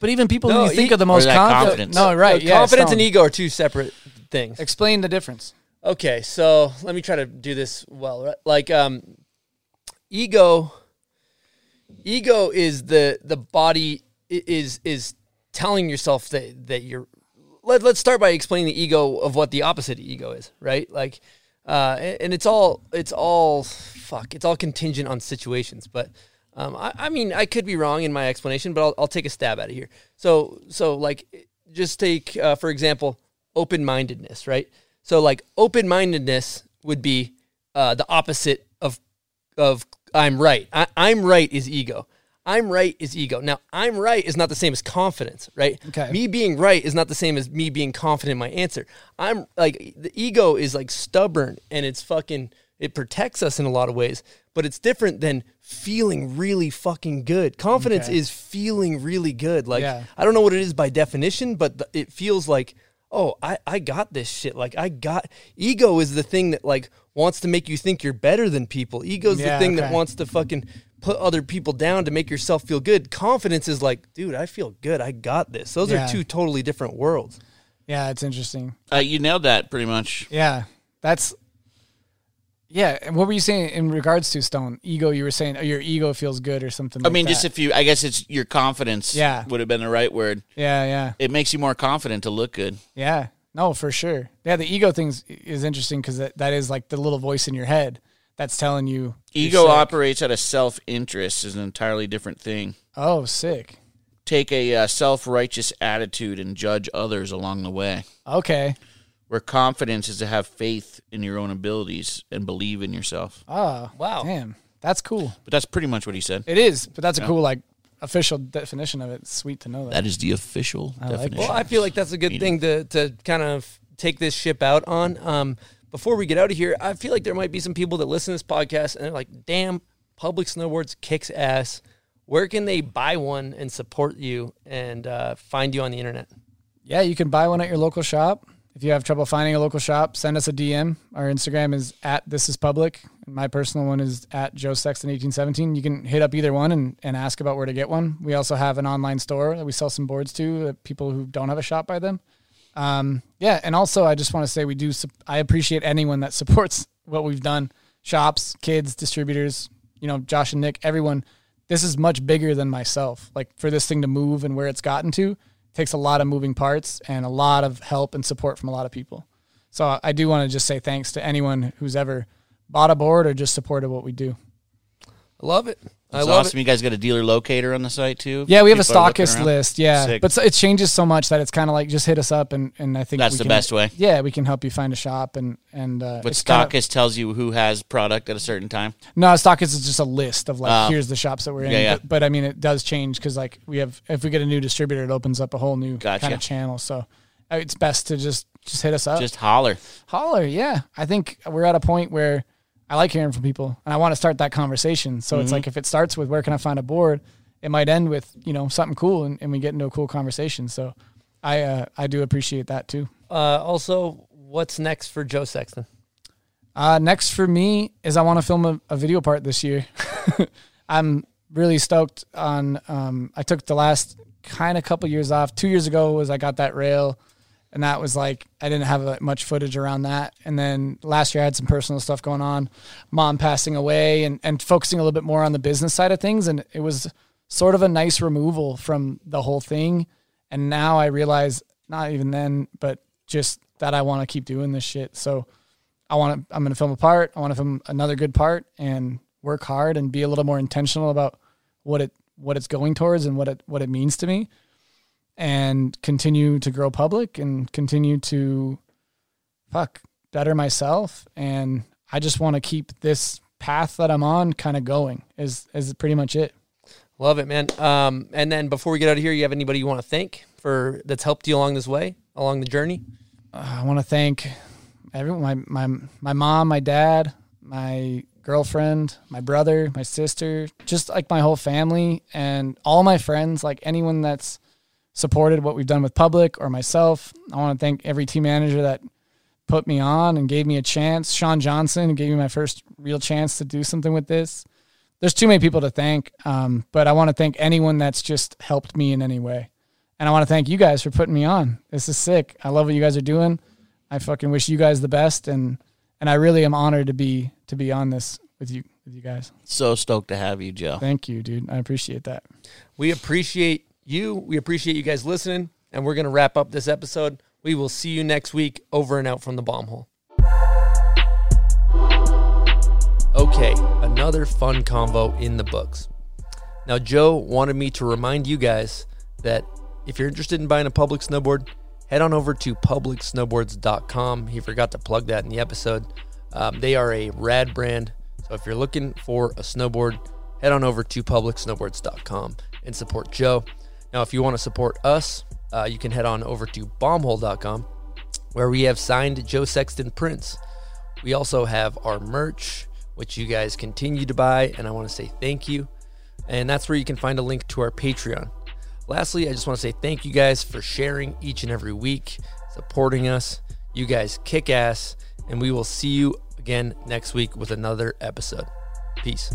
But even people No, who you think e- are the most that confident. confidence. No, right? No, yeah, confidence and ego are two separate things. Explain the difference. Okay, so let me try to do this well. right? Like um ego ego is the the body is is telling yourself that that you're let, let's start by explaining the ego of what the opposite of ego is, right? Like uh and, it's all it's all fuck, it's all contingent on situations, but um, I, I mean, I could be wrong in my explanation, but I'll, I'll take a stab at it here. So, so like, just take uh, for example, open mindedness, right? So, like, open mindedness would be uh, the opposite of of I'm right. I, I'm right is ego. I'm right is ego. Now, I'm right is not the same as confidence, right? Okay. Me being right is not the same as me being confident in my answer. I'm like the ego is like stubborn and it's fucking it protects us in a lot of ways, but it's different than feeling really fucking good. Confidence Okay. is feeling really good. Like Yeah. I don't know what it is by definition, but it feels like oh, I I got this shit. Like I got ego is the thing that like wants to make you think you're better than people. Ego's Yeah, the thing that wants to fucking put other people down to make yourself feel good. Confidence is like, dude, I feel good. I got this. Those Yeah. are two totally different worlds. Yeah, it's interesting. Uh, you nailed that pretty much. Yeah, that's. Yeah, and what were you saying in regards to Stone ego? You were saying oh, your ego feels good or something. I like mean, just that. if you, I guess it's your confidence. Yeah. would have been the right word. yeah, yeah, It makes you more confident to look good. yeah. No, for sure. Yeah, the ego thing is interesting because that, that is like the little voice in your head that's telling you you're Ego sick. operates out of self interest is an entirely different thing. Oh, sick. Take a uh, self righteous attitude and judge others along the way. Okay. Where confidence is to have faith in your own abilities and believe in yourself. Oh, Wow. Damn, that's cool. But that's pretty much what he said. It is, but that's a cool like official definition of it. It's sweet to know that. That is the official I like definition. Well, I feel like that's a good thing to to kind of take this ship out on. Um, before we get out of here, I feel like there might be some people that listen to this podcast and they're like, "Damn, public snowboards kicks ass." Where can they buy one and support you and uh, find you on the internet? Yeah, you can buy one at your local shop. If you have trouble finding a local shop, send us a DM. Our Instagram is at this is public. My personal one is at Joe Sexton eighteen seventeen. You can hit up either one and, and ask about where to get one. We also have an online store that we sell some boards to uh, people who don't have a shop by them. Um, yeah, and also I just want to say we do. I appreciate anyone that supports what we've done. Shops, kids, distributors. You know, Josh and Nick, everyone. This is much bigger than myself. Like for this thing to move and where it's gotten to, takes a lot of moving parts and a lot of help and support from a lot of people. So I do want to just say thanks to anyone who's ever bought a board or just supported what we do. I love it. I That's love awesome. You guys got a dealer locator on the site too. Yeah, we have a People looking stockist list. Yeah, Sick. but so it changes so much that it's kind of like just hit us up and, and I think That's we the can- best way. Yeah, we can help you find a shop and and uh, But it's kind of- stockist tells you who has product at a certain time. No, stockist is just a list of like Oh. here's the shops that we're in. Yeah, yeah. But, but I mean, it does change because like we have if we get a new distributor, it opens up a whole new Gotcha. kind of channel. So uh, it's best to just just hit us up. Just holler. holler. Yeah, I think we're at a point where I like hearing from people, and I want to start that conversation. So it's Mhm. like if it starts with where can I find a board, it might end with you know something cool, and, and we get into a cool conversation. So I uh, I do appreciate that too. Uh, also, what's next for Joe Sexton? Uh, next for me is I want to film a, a video part this year. I'm really stoked on. Um, I took the last kind of couple years off. Two years ago was I got that rail, and that was like I didn't have much footage around that. And then last year I had some personal stuff going on, mom passing away, and and focusing a little bit more on the business side of things. And it was sort of a nice removal from the whole thing. And now I realize, not even then, but just that I want to keep doing this shit. So I want to. I'm going to film a part. I want to film another good part and work hard and be a little more intentional about what it what it's going towards and what it what it means to me, and continue to grow public and continue to fuck better myself. And I just want to keep this path that I'm on kind of going. Is is pretty much it. Love it, man. Um, and then before we get out of here, you have anybody you want to thank for that's helped you along this way, along the journey? Uh, I want to thank everyone my, my my mom, my dad, my girlfriend, my brother, my sister, just like my whole family and all my friends, like anyone that's supported what we've done with public or myself. I want to thank every team manager that put me on and gave me a chance. Sean Johnson gave me my first real chance to do something with this. There's too many people to thank, um, but I want to thank anyone that's just helped me in any way. And I want to thank you guys for putting me on. This is sick. I love what you guys are doing. I fucking wish you guys the best and and I really am honored to be to be on this with you with you guys. So stoked to have you, Joe. Thank you, dude. I appreciate that. We appreciate you. We appreciate you guys listening. And we're going to wrap up this episode. We will see you next week over and out from the bomb hole. Okay, another fun convo in the books. Now, Joe wanted me to remind you guys that if you're interested in buying a public snowboard, head on over to publicsnowboards.com. He forgot to plug that in the episode. Um, they are a rad brand. So if you're looking for a snowboard, head on over to publicsnowboards.com and support Joe. Now, if you want to support us, uh, you can head on over to bombhole.com where we have signed Joe Sexton prints. We also have our merch, which you guys continue to buy, and I want to say thank you. And that's where you can find a link to our Patreon. Lastly, I just want to say thank you guys for sharing each and every week, supporting us. You guys kick ass, and we will see you again next week with another episode. Peace.